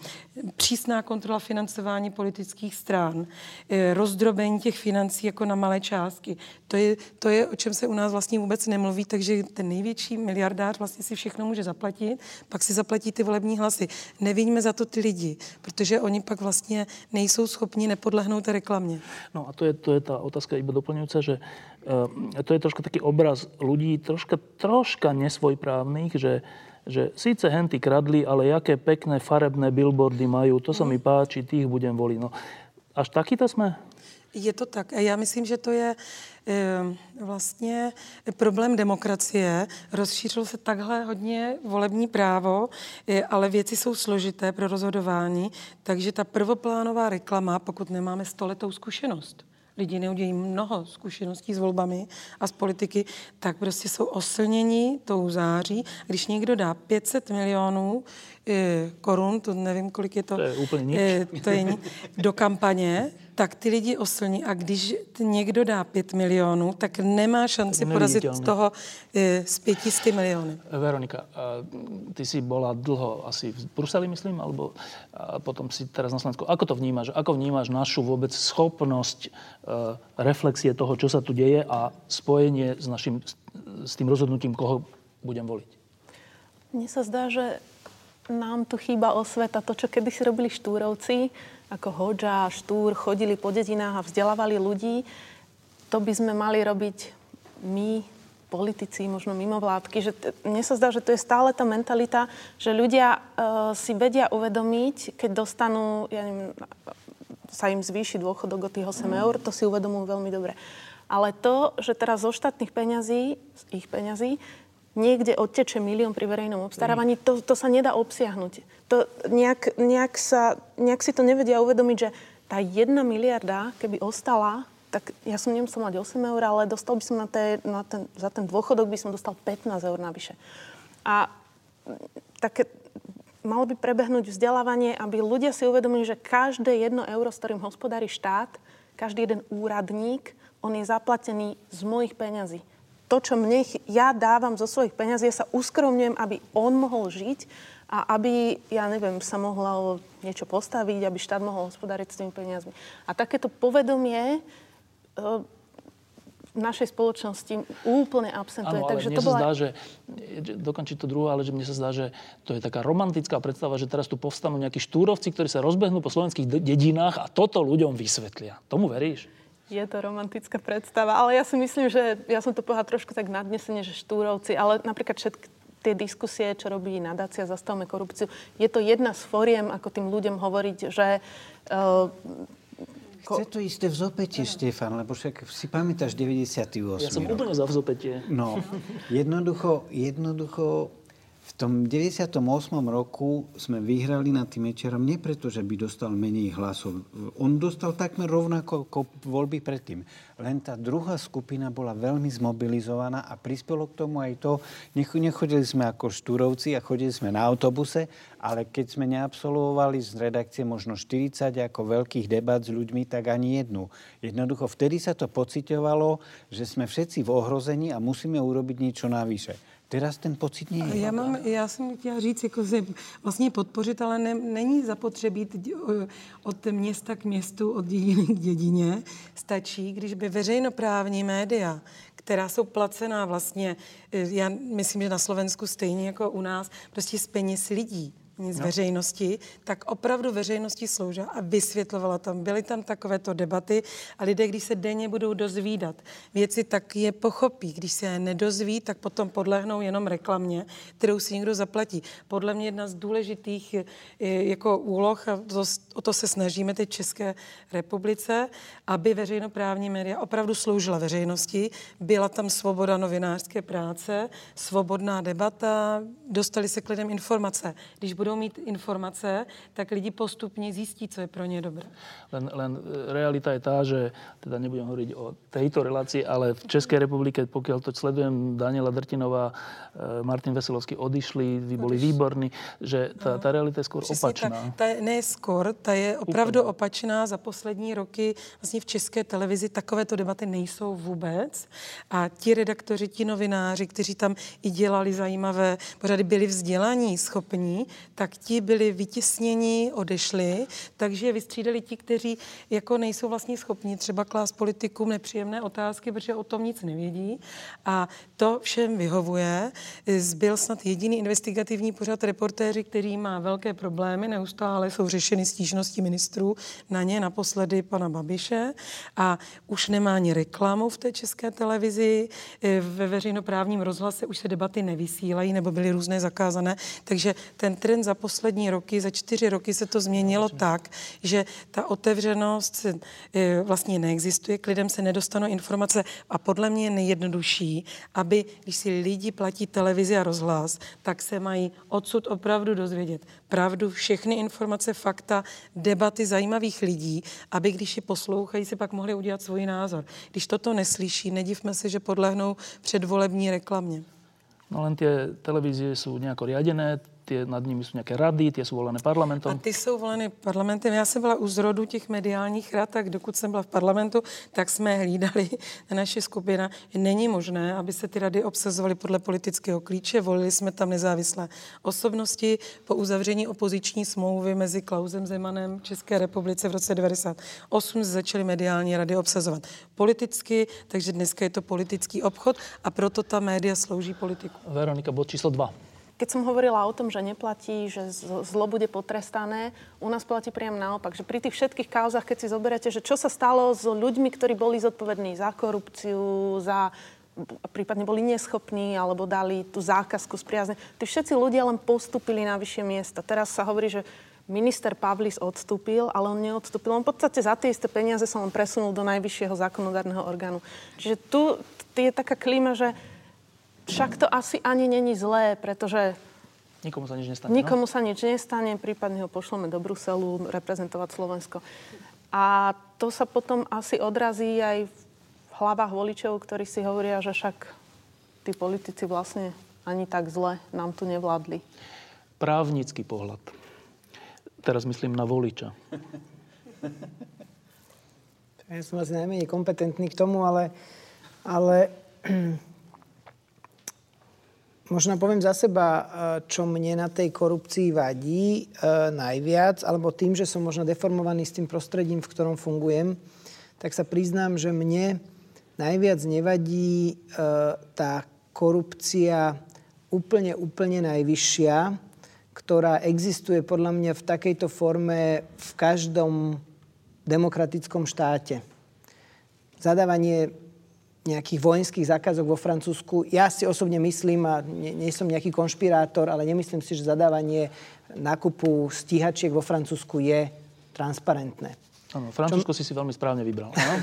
přísná kontrola financování politických stran, eh, rozdrobení těch financí jako na malé částky. To je, to je, o čem se u nás vlastně vůbec nemluví, takže ten největší miliardář vlastně si všechno může zaplatit, pak si zaplatí ty volební hlasy. Nevíňme za to ty lidi, protože oni pak vlastně nejsou schopni nepodlehnout reklamě. No a to je, to je ta otázka iba doplňujúca, že uh, to je troška taký obraz ľudí, troška, troška nesvojprávnych, že že síce henty kradli, ale jaké pekné farebné billboardy majú, to sa mi mhm. páči, tých budem voliť. No, až takýto sme? Je to tak. A já myslím, že to je e, vlastně problém demokracie. Rozšířilo se takhle hodně volební právo, e, ale věci jsou složité pro rozhodování, takže ta prvoplánová reklama, pokud nemáme stoletou zkušenost, lidi neudějí mnoho zkušeností s volbami a s politiky, tak prostě jsou oslněni tou září. Když někdo dá 500 milionů e, korun, to nevím, kolik je to, to je úplně nič. E, to je, do kampaně, tak ty lidi oslní a když někdo dá 5 milionů, tak nemá šanci porazit toho e, s 500 miliony. Veronika, ty si bola dlho asi v Bruseli, myslím, alebo potom si teraz na Slovensku. Ako to vnímaš? Ako vnímaš našu vôbec schopnosť e, reflexie toho, čo sa tu deje a spojenie s, našim, s tým rozhodnutím, koho budem voliť? Mne sa zdá, že nám tu chýba osveta. To, čo kedy si robili štúrovci, ako Hoďa, Štúr, chodili po dedinách a vzdelávali ľudí, to by sme mali robiť my, politici, možno mimovládky. Že t- mne sa zdá, že to je stále tá mentalita, že ľudia uh, si vedia uvedomiť, keď dostanú ja neviem, sa im zvýši dôchodok o tých 8 eur, to si uvedomujú veľmi dobre. Ale to, že teraz zo štátnych peňazí, z ich peňazí, niekde odteče milión pri verejnom obstarávaní, to, to sa nedá obsiahnuť. To nejak, nejak, sa, nejak si to nevedia uvedomiť, že tá jedna miliarda, keby ostala, tak ja som nemusel mať 8 eur, ale dostal by som na, té, na ten, za ten dôchodok by som dostal 15 eur navyše. A také, malo by prebehnúť vzdelávanie, aby ľudia si uvedomili, že každé jedno euro, s ktorým hospodári štát, každý jeden úradník, on je zaplatený z mojich peňazí to, čo mne ja dávam zo svojich peňazí, ja sa uskromňujem, aby on mohol žiť a aby, ja neviem, sa mohla niečo postaviť, aby štát mohol hospodáriť s tými peniazmi. A takéto povedomie e, v našej spoločnosti úplne absentuje. Áno, Takže mne to sa bola... zdá, že, dokončiť to druhé, ale že mne sa zdá, že to je taká romantická predstava, že teraz tu povstanú nejakí štúrovci, ktorí sa rozbehnú po slovenských dedinách a toto ľuďom vysvetlia. Tomu veríš? Je to romantická predstava, ale ja si myslím, že ja som to povedala trošku tak nadnesene, že štúrovci, ale napríklad všetky tie diskusie, čo robí nadácia Zastavme korupciu, je to jedna z foriem, ako tým ľuďom hovoriť, že uh, Chce to isté v zopetie, Štefan, lebo však si pamätáš 98. Ja som úplne za vzopetie. No, jednoducho, jednoducho v tom 98. roku sme vyhrali nad tým Mečerom nie preto, že by dostal menej hlasov. On dostal takmer rovnako ako voľby predtým. Len tá druhá skupina bola veľmi zmobilizovaná a prispelo k tomu aj to, nechodili sme ako štúrovci a chodili sme na autobuse, ale keď sme neabsolvovali z redakcie možno 40 ako veľkých debat s ľuďmi, tak ani jednu. Jednoducho vtedy sa to pocitovalo, že sme všetci v ohrození a musíme urobiť niečo navyše. Teraz ten pocit je. Já, mám, já jsem chtěla říct, jako se vlastně podpořit, ale ne, není zapotřebí od města k městu, od dědiny k dědině. Stačí, když by veřejnoprávní média, která jsou placená vlastně, já myslím, že na Slovensku stejně jako u nás, prostě z peněz lidí z no. veřejnosti, tak opravdu veřejnosti sloužila a vysvětlovala tam. Byly tam takovéto debaty a lidé, když se denně budou dozvídat věci, tak je pochopí. Když se je nedozví, tak potom podlehnou jenom reklamě, kterou si někdo zaplatí. Podle mě jedna z důležitých eh, jako úloh, a to, o to se snažíme teď České republice, aby veřejnoprávní média opravdu sloužila veřejnosti. Byla tam svoboda novinářské práce, svobodná debata, dostali se k lidem informace. Když budou mít informace, tak lidi postupně zjistí, co je pro ně dobré. Len, len e, realita je tá, že teda nebudem hovoriť o tejto relácii, ale v Českej republike, pokiaľ to sledujem, Daniela Drtinová, e, Martin Veselovský odišli, vy boli výborní, že tá, tá realita je skôr Přesně, opačná. Ta, ta, ne skôr, ta je opravdu Úplně. opačná. Za poslední roky vlastně v České televizi takovéto debaty nejsou vůbec. A ti redaktoři, ti novináři, kteří tam i dělali zajímavé pořady, byli vzdělaní, schopní, tak ti byli vytěsněni, odešli, takže vystřídali ti, kteří jako nejsou vlastně schopni třeba klást politikům nepříjemné otázky, protože o tom nic nevědí. A to všem vyhovuje. Zbyl snad jediný investigativní pořad reportéři, který má velké problémy, neustále jsou řešeny stížnosti ministrů na ně, naposledy pana Babiše a už nemá ani reklamu v té české televizi, ve veřejnoprávním rozhlase už se debaty nevysílají nebo byly různé zakázané, takže ten trend za poslední roky, za čtyři roky se to změnilo tak, že ta otevřenost e, vlastně neexistuje, k lidem se nedostanou informace a podle mě je nejjednodušší, aby, když si lidi platí televizi a rozhlas, tak se mají odsud opravdu dozvědět pravdu, všechny informace, fakta, debaty zajímavých lidí, aby když je poslouchají, si pak mohli udělat svůj názor. Když toto neslyší, nedivme se, že podlehnou předvolební reklamě. No len tie televízie sú nejako riadené, tie, nad nimi sú nejaké rady, tie sú volené parlamentom. A ty jsou volené parlamentem. Já jsem byla u zrodu těch mediálních rad, tak dokud jsem byla v parlamentu, tak jsme hlídali naše skupina. Není možné, aby se ty rady obsazovaly podle politického klíče. Volili jsme tam nezávislé osobnosti. Po uzavření opoziční smlouvy mezi Klausem Zemanem České republice v roce 98 začaly mediální rady obsazovat politicky, takže dneska je to politický obchod a proto ta média slouží politiku. Veronika, bod číslo 2. Keď som hovorila o tom, že neplatí, že zlo bude potrestané, u nás platí priam naopak, že pri tých všetkých kauzach, keď si zoberete, že čo sa stalo s ľuďmi, ktorí boli zodpovední za korupciu, za prípadne boli neschopní alebo dali tú zákazku z priazne. Tí všetci ľudia len postupili na vyššie miesta. Teraz sa hovorí, že minister Pavlis odstúpil, ale on neodstúpil. On v podstate za tie isté peniaze sa on presunul do najvyššieho zákonodárneho orgánu. Čiže tu je taká klíma, že však to asi ani není zlé, pretože Nikomu sa nič nestane. Nikomu no? sa nič nestane, prípadne ho pošleme do Bruselu reprezentovať Slovensko. A to sa potom asi odrazí aj v hlavách voličov, ktorí si hovoria, že však tí politici vlastne ani tak zle nám tu nevládli. Právnický pohľad. Teraz myslím na voliča. Ja som asi najmenej kompetentný k tomu, ale, ale Možno poviem za seba, e, čo mne na tej korupcii vadí e, najviac, alebo tým, že som možno deformovaný s tým prostredím, v ktorom fungujem, tak sa priznám, že mne najviac nevadí e, tá korupcia úplne, úplne najvyššia, ktorá existuje podľa mňa v takejto forme v každom demokratickom štáte. Zadávanie nejakých vojenských zákazok vo Francúzsku. Ja si osobne myslím, a nie, nie som nejaký konšpirátor, ale nemyslím si, že zadávanie nákupu stíhačiek vo Francúzsku je transparentné. Áno, Francúzsko Čo... si si veľmi správne vybral. Áno?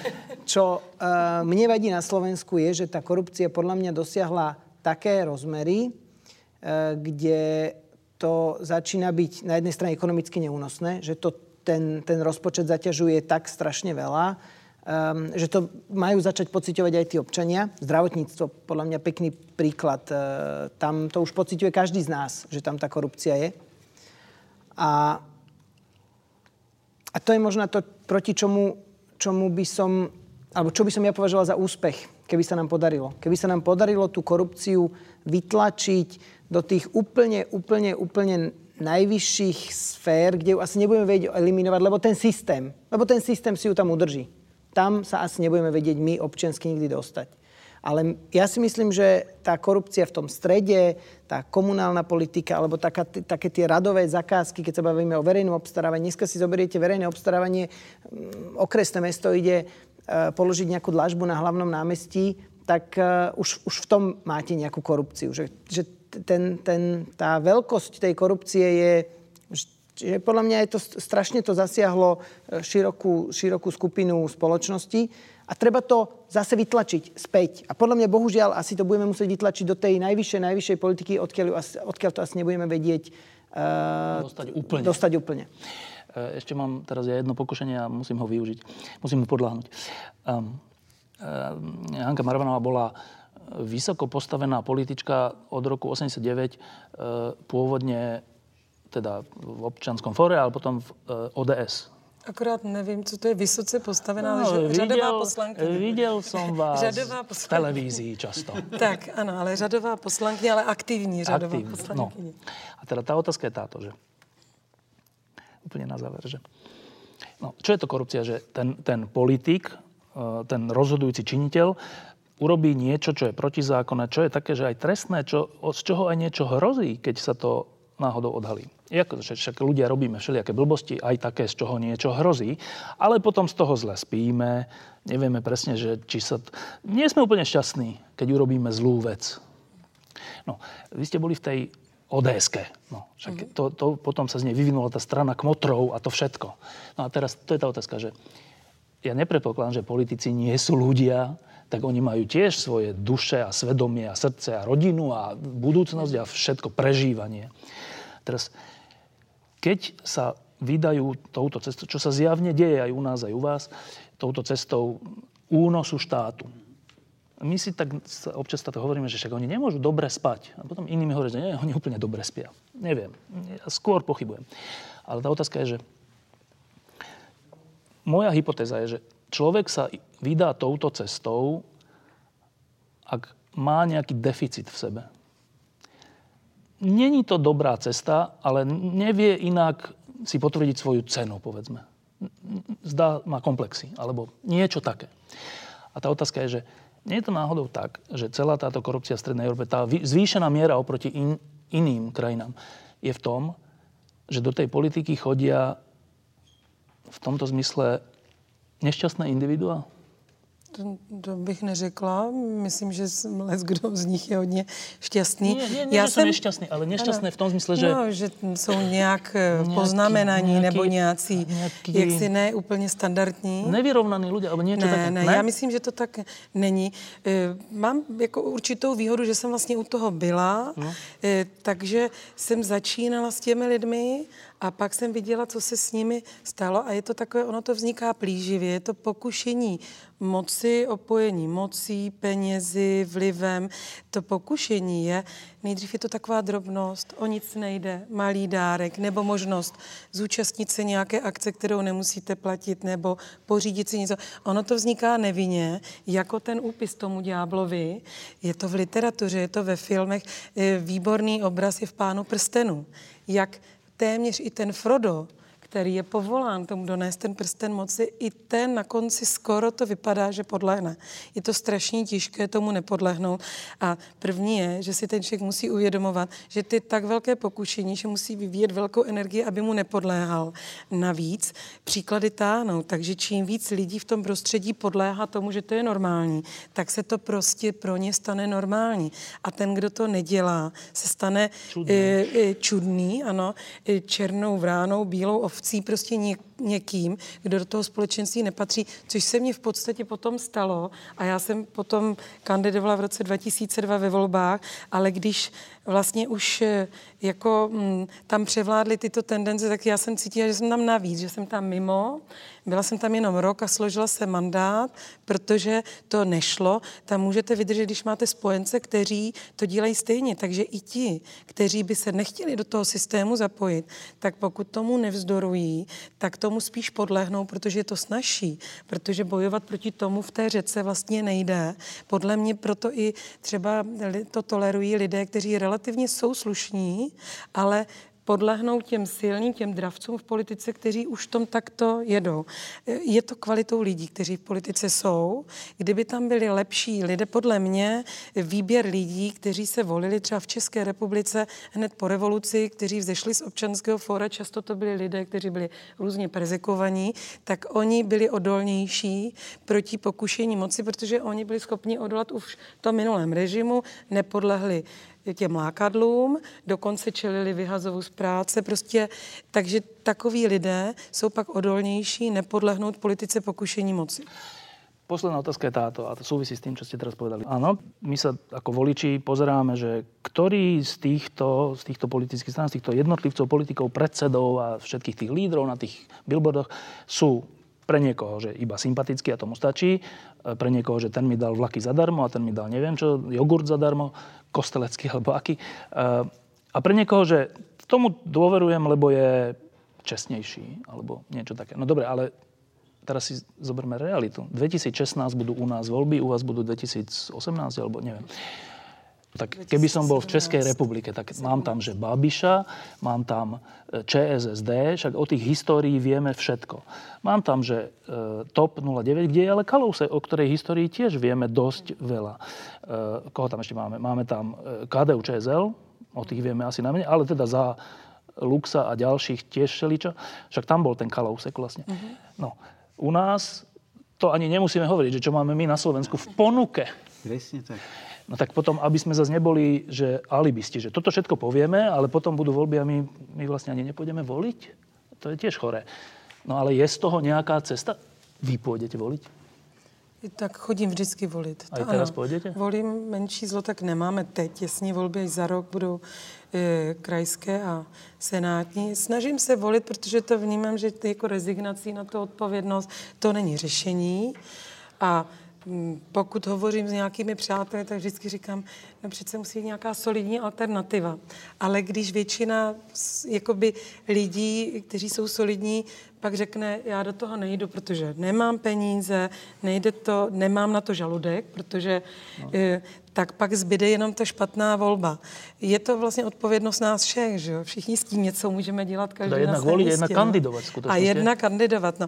Čo uh, mne vadí na Slovensku je, že tá korupcia podľa mňa dosiahla také rozmery, uh, kde to začína byť na jednej strane ekonomicky neúnosné, že to ten, ten rozpočet zaťažuje tak strašne veľa, um, že to majú začať pociťovať aj tí občania. Zdravotníctvo, podľa mňa pekný príklad. Uh, tam to už pociťuje každý z nás, že tam tá korupcia je. A, a to je možno to, proti čomu, čomu by som, alebo čo by som ja považoval za úspech, keby sa nám podarilo. Keby sa nám podarilo tú korupciu vytlačiť do tých úplne, úplne, úplne najvyšších sfér, kde ju asi nebudeme vedieť eliminovať, lebo ten systém, lebo ten systém si ju tam udrží tam sa asi nebudeme vedieť my občiansky nikdy dostať. Ale ja si myslím, že tá korupcia v tom strede, tá komunálna politika, alebo taká, také tie radové zakázky, keď sa bavíme o verejnom obstarávaní. Dneska si zoberiete verejné obstarávanie, mm, okresné mesto ide e, položiť nejakú dlažbu na hlavnom námestí, tak e, už, už v tom máte nejakú korupciu. Že, že ten, ten, tá veľkosť tej korupcie je Čiže podľa mňa je to, strašne to zasiahlo e, širokú, širokú skupinu spoločnosti a treba to zase vytlačiť späť. A podľa mňa bohužiaľ asi to budeme musieť vytlačiť do tej najvyššej, najvyššej politiky, odkiaľ, odkiaľ to asi nebudeme vedieť uh, dostať úplne. Dostať úplne. E, ešte mám teraz ja jedno pokušenie a musím ho využiť. Musím mu podľahnuť. Um, uh, Hanka Marvanová bola vysoko postavená politička od roku 89, uh, pôvodne teda v občanskom fóre, ale potom v e, ODS. Akorát nevím, co to je vysoce postavená, no, řadová poslankyně. Videl som vás řadová v televízii často. Tak, ano, ale řadová poslankyně, ale aktivní řadová Aktivní. poslankyně. No. A teda tá otázka je táto, že úplne na záver, že no, čo je to korupcia? Že ten, ten politik, e, ten rozhodujúci činiteľ urobí niečo, čo je protizákonné, čo je také, že aj trestné, čo, z čoho aj niečo hrozí, keď sa to náhodou odhalí. Jako, že však ľudia robíme všelijaké blbosti, aj také, z čoho niečo hrozí, ale potom z toho zle spíme, nevieme presne, že či sa... T... Nie sme úplne šťastní, keď urobíme zlú vec. No, vy ste boli v tej ods No, však mm-hmm. to, to, potom sa z nej vyvinula tá strana kmotrov a to všetko. No a teraz to je tá otázka, že ja nepredpokladám, že politici nie sú ľudia, tak oni majú tiež svoje duše a svedomie a srdce a rodinu a budúcnosť a všetko prežívanie. Teraz keď sa vydajú touto cestou, čo sa zjavne deje aj u nás, aj u vás, touto cestou únosu štátu. My si tak občas táto hovoríme, že však oni nemôžu dobre spať. A potom inými hovoria, že nie, oni úplne dobre spia. Neviem. Ja skôr pochybujem. Ale tá otázka je, že moja hypotéza je, že človek sa vydá touto cestou, ak má nejaký deficit v sebe. Není to dobrá cesta, ale nevie inak si potvrdiť svoju cenu, povedzme. Zdá, má komplexy, alebo niečo také. A tá otázka je, že nie je to náhodou tak, že celá táto korupcia v Strednej Európe, tá zvýšená miera oproti in, iným krajinám, je v tom, že do tej politiky chodia v tomto zmysle nešťastné individuá? To, to bych neřekla. Myslím, že les kdo z nich je hodně šťastný. Nie, nie, nie Já že jsem nešťastný, ale nešťastné ano, v tom smysle, že... No, že jsou nějak eh, poznamenaní nebo nějací, nějaký, jaksi ne úplně standardní. Nevyrovnaný ľudia, alebo niečo ne, také. Ne, ne, já myslím, že to tak není. Eh, mám jako určitou výhodu, že jsem vlastně u toho byla, no. Eh, takže jsem začínala s těmi lidmi a pak jsem viděla, co se s nimi stalo a je to takové, ono to vzniká plíživě, je to pokušení moci, opojení mocí, penězi, vlivem. To pokušení je, nejdřív je to taková drobnost, o nic nejde, malý dárek, nebo možnost zúčastnit se nějaké akce, kterou nemusíte platit, nebo pořídit si něco. Ono to vzniká nevinně, jako ten úpis tomu ďáblovi. Je to v literatuře, je to ve filmech. Výborný obraz je v Pánu prstenu. Jak téměř i ten Frodo který je povolán tomu donést ten prsten moci, i ten na konci skoro to vypadá, že podlehne. Je to strašně těžké tomu nepodlehnout. A první je, že si ten člověk musí uvědomovat, že ty tak velké pokušení, že musí vyvíjet velkou energii, aby mu nepodléhal. Navíc příklady táhnou, takže čím víc lidí v tom prostředí podléhá tomu, že to je normální, tak se to prostě pro ně stane normální. A ten, kdo to nedělá, se stane čudný, e, e, čudný ano, e, černou vránou, bílou ovcí ovcí prostě něk, někým, kdo do toho společenství nepatří, což se mně v podstatě potom stalo a já jsem potom kandidovala v roce 2002 ve volbách, ale když vlastně už eh, jako mm, tam převládly tyto tendence, tak já jsem cítila, že jsem tam navíc, že jsem tam mimo, byla jsem tam jenom rok a složila se mandát, protože to nešlo. Tam můžete vydržet, když máte spojence, kteří to dělají stejně. Takže i ti, kteří by se nechtěli do toho systému zapojit, tak pokud tomu nevzdorují, tak tomu spíš podlehnou, protože je to snažší, protože bojovat proti tomu v té řece vlastně nejde. Podle mě proto i třeba to tolerují lidé, kteří relativně jsou slušní, ale podlehnout těm silným, těm dravcům v politice, kteří už tom takto jedou. Je to kvalitou lidí, kteří v politice jsou. Kdyby tam byli lepší lidé, podle mě výběr lidí, kteří se volili třeba v České republice hned po revoluci, kteří vzešli z občanského fóra, často to byli lidé, kteří byli různě prezekovaní, tak oni byli odolnější proti pokušení moci, protože oni byli schopni odolat už v tom minulém režimu, nepodlehli těm lákadlům, dokonce čelili vyhazovu z práce, prostě, takže takoví lidé jsou pak odolnější nepodlehnout politice pokušení moci. Posledná otázka je táto a to súvisí s tým, čo ste teraz povedali. Áno, my sa ako voliči pozeráme, že ktorí z týchto, z týchto politických strán, z týchto jednotlivcov, politikov, predsedov a všetkých tých lídrov na tých billboardoch sú pre niekoho, že iba sympatický a tomu stačí, pre niekoho, že ten mi dal vlaky zadarmo a ten mi dal neviem čo, jogurt zadarmo kostelecký alebo aký. Eh, a pre niekoho, že tomu dôverujem, lebo je čestnejší, alebo niečo také. No dobre, ale teraz si zoberme realitu. 2016 budú u nás voľby, u vás budú 2018, alebo neviem. Tak keby som bol v Českej republike, tak mám tam, že Babiša, mám tam e, ČSSD, však o tých histórií vieme všetko. Mám tam, že e, TOP 09, kde je ale Kalouse, o ktorej histórii tiež vieme dosť veľa. E, koho tam ešte máme? Máme tam KDU ČSL, o tých vieme asi najmenej, ale teda za Luxa a ďalších tiež všeličo. Však tam bol ten Kalousek vlastne. Mm-hmm. No, u nás to ani nemusíme hovoriť, že čo máme my na Slovensku v ponuke. Presne tak no tak potom, aby sme zase neboli, že alibisti, že toto všetko povieme, ale potom budú voľby a my, my vlastne ani nepôjdeme voliť. To je tiež choré. No ale je z toho nejaká cesta? Vy pôjdete voliť? Tak chodím vždycky volit. A teraz ano, půjdete? Volím menší zlo, tak nemáme teď. Jasně volby za rok budou e, krajské a senátní. Snažím se volit, protože to vnímám, že jako rezignací na tu odpovědnost to není řešení. A pokud hovořím s nějakými přáteli, tak vždycky říkám, no přece musí být nějaká solidní alternativa. Ale když většina jakoby, lidí, kteří jsou solidní, pak řekne, já do toho nejdu, protože nemám peníze, nejde to, nemám na to žaludek, protože no. Tak pak zbyde jenom ta špatná volba. Je to vlastně odpovědnost nás všech, že jo? Všichni s tím něco můžeme dělat, každý jedna na volit, jedna kandidovat. A jedna kandidovat, no.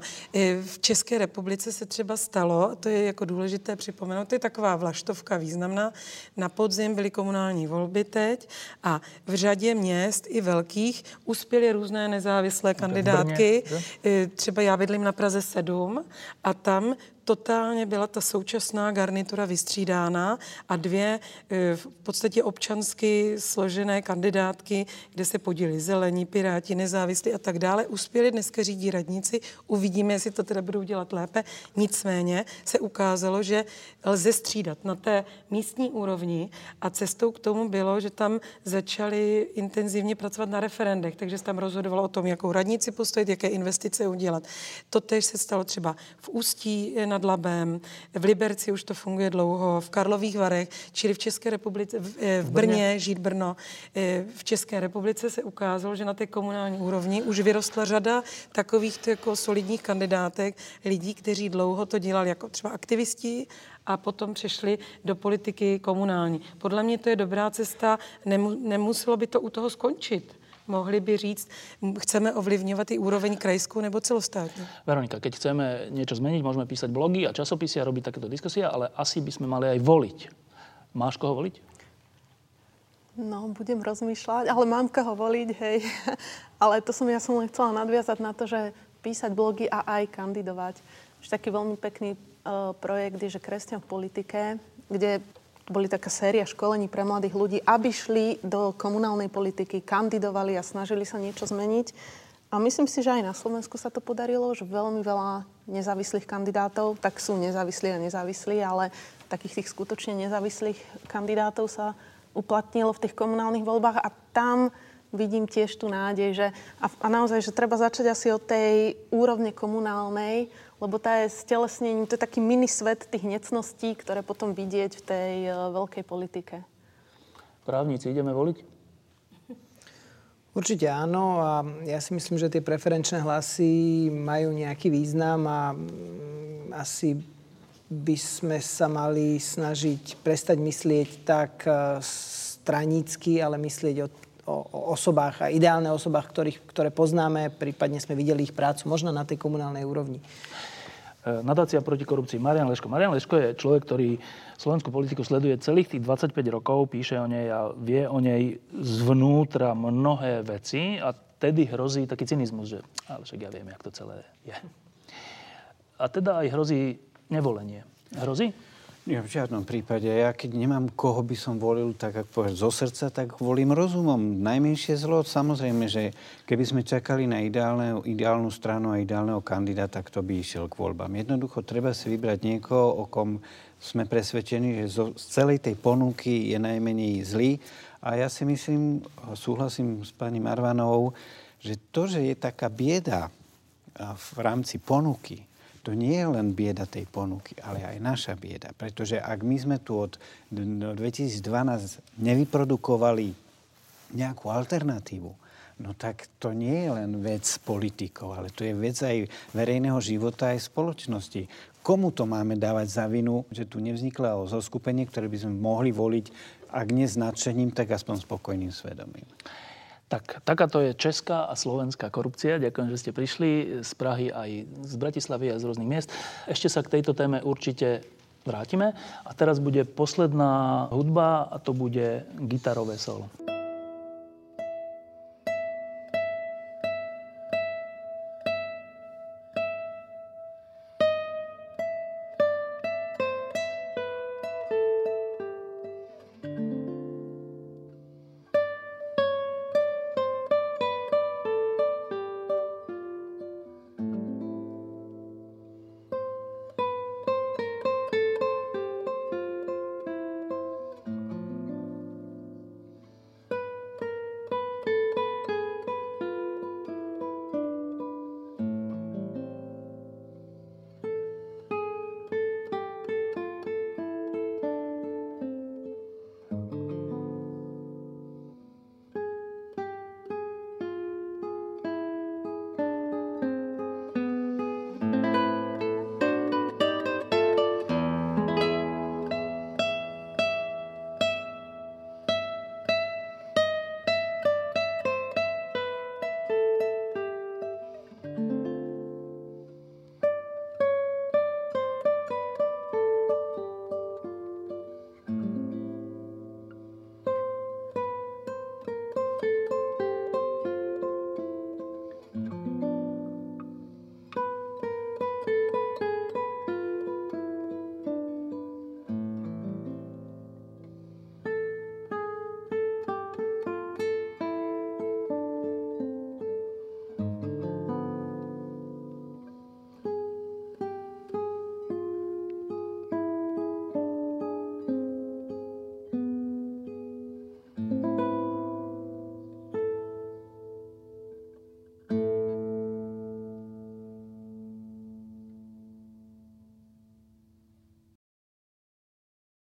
V České republice se třeba stalo, to je jako důležité připomenout, to je taková vlaštovka významná, na podzim byly komunální volby teď a v řadě měst i velkých uspěly různé nezávislé kandidátky. E, třeba já bydlím na Praze 7 a tam totálně byla ta současná garnitura vystřídána a dvě eh, v podstatě občansky složené kandidátky, kde se podílí zelení, piráti, nezávislí a tak dále, uspěli, dneska řídí radníci, uvidíme, jestli to teda budou dělat lépe. Nicméně se ukázalo, že lze střídat na té místní úrovni a cestou k tomu bylo, že tam začali intenzivně pracovat na referendech, takže se tam rozhodovalo o tom, jakou radnici postavit, jaké investice udělat. To tež se stalo třeba v Ústí nad Labem, v Liberci už to funguje dlouho, v Karlových Varech, čili v České republice, v, eh, v Brně, žít Brno. Eh, v České republice se ukázalo, že na té komunální úrovni už vyrostla řada takových jako solidních kandidátek, lidí, kteří dlouho to dělali jako třeba aktivisti a potom přešli do politiky komunální. Podle mě to je dobrá cesta, nemuselo by to u toho skončit mohli by říct, chceme ovlivňovat i úroveň krajskou nebo celostátní. Veronika, keď chceme niečo zmeniť, môžeme písať blogy a časopisy a robiť takéto diskusie, ale asi by sme mali aj voliť. Máš koho voliť? No, budem rozmýšľať, ale mám koho voliť, hej. ale to som, ja som len chcela nadviazať na to, že písať blogy a aj kandidovať. Už taký veľmi pekný uh, projekt je, že Kresťan v politike, kde boli taká séria školení pre mladých ľudí, aby šli do komunálnej politiky, kandidovali a snažili sa niečo zmeniť. A myslím si, že aj na Slovensku sa to podarilo, že veľmi veľa nezávislých kandidátov, tak sú nezávislí a nezávislí, ale takých tých skutočne nezávislých kandidátov sa uplatnilo v tých komunálnych voľbách a tam vidím tiež tú nádej, že a, a naozaj, že treba začať asi od tej úrovne komunálnej, lebo tá je stelesnením, to je taký mini svet tých necností, ktoré potom vidieť v tej uh, veľkej politike. Právnici, ideme voliť? Určite áno a ja si myslím, že tie preferenčné hlasy majú nejaký význam a mm, asi by sme sa mali snažiť prestať myslieť tak e, stranícky, ale myslieť o, o, o osobách a ideálne osobách, ktorých, ktoré poznáme, prípadne sme videli ich prácu, možno na tej komunálnej úrovni. E, nadácia proti korupcii Marian Leško. Marian Leško je človek, ktorý slovenskú politiku sleduje celých tých 25 rokov, píše o nej a vie o nej zvnútra mnohé veci a tedy hrozí taký cynizmus, že ale však ja viem, jak to celé je. A teda aj hrozí nevolenie. Hrozí? Ja v žiadnom prípade. Ja keď nemám koho by som volil, tak ako povedať, zo srdca, tak volím rozumom. Najmenšie zlo, samozrejme, že keby sme čakali na ideálne, ideálnu stranu a ideálneho kandidáta, kto by išiel k voľbám. Jednoducho treba si vybrať niekoho, o kom sme presvedčení, že zo, z celej tej ponuky je najmenej zlý. A ja si myslím, súhlasím s pani Marvanovou, že to, že je taká bieda v rámci ponuky, to nie je len bieda tej ponuky, ale aj naša bieda. Pretože ak my sme tu od 2012 nevyprodukovali nejakú alternatívu, no tak to nie je len vec politikov, ale to je vec aj verejného života, aj spoločnosti. Komu to máme dávať za vinu, že tu nevznikla zoskupenie, ktoré by sme mohli voliť, ak nie značením, tak aspoň spokojným svedomím. Tak, takáto je česká a slovenská korupcia. Ďakujem, že ste prišli z Prahy aj z Bratislavy a z rôznych miest. Ešte sa k tejto téme určite vrátime. A teraz bude posledná hudba a to bude gitarové solo.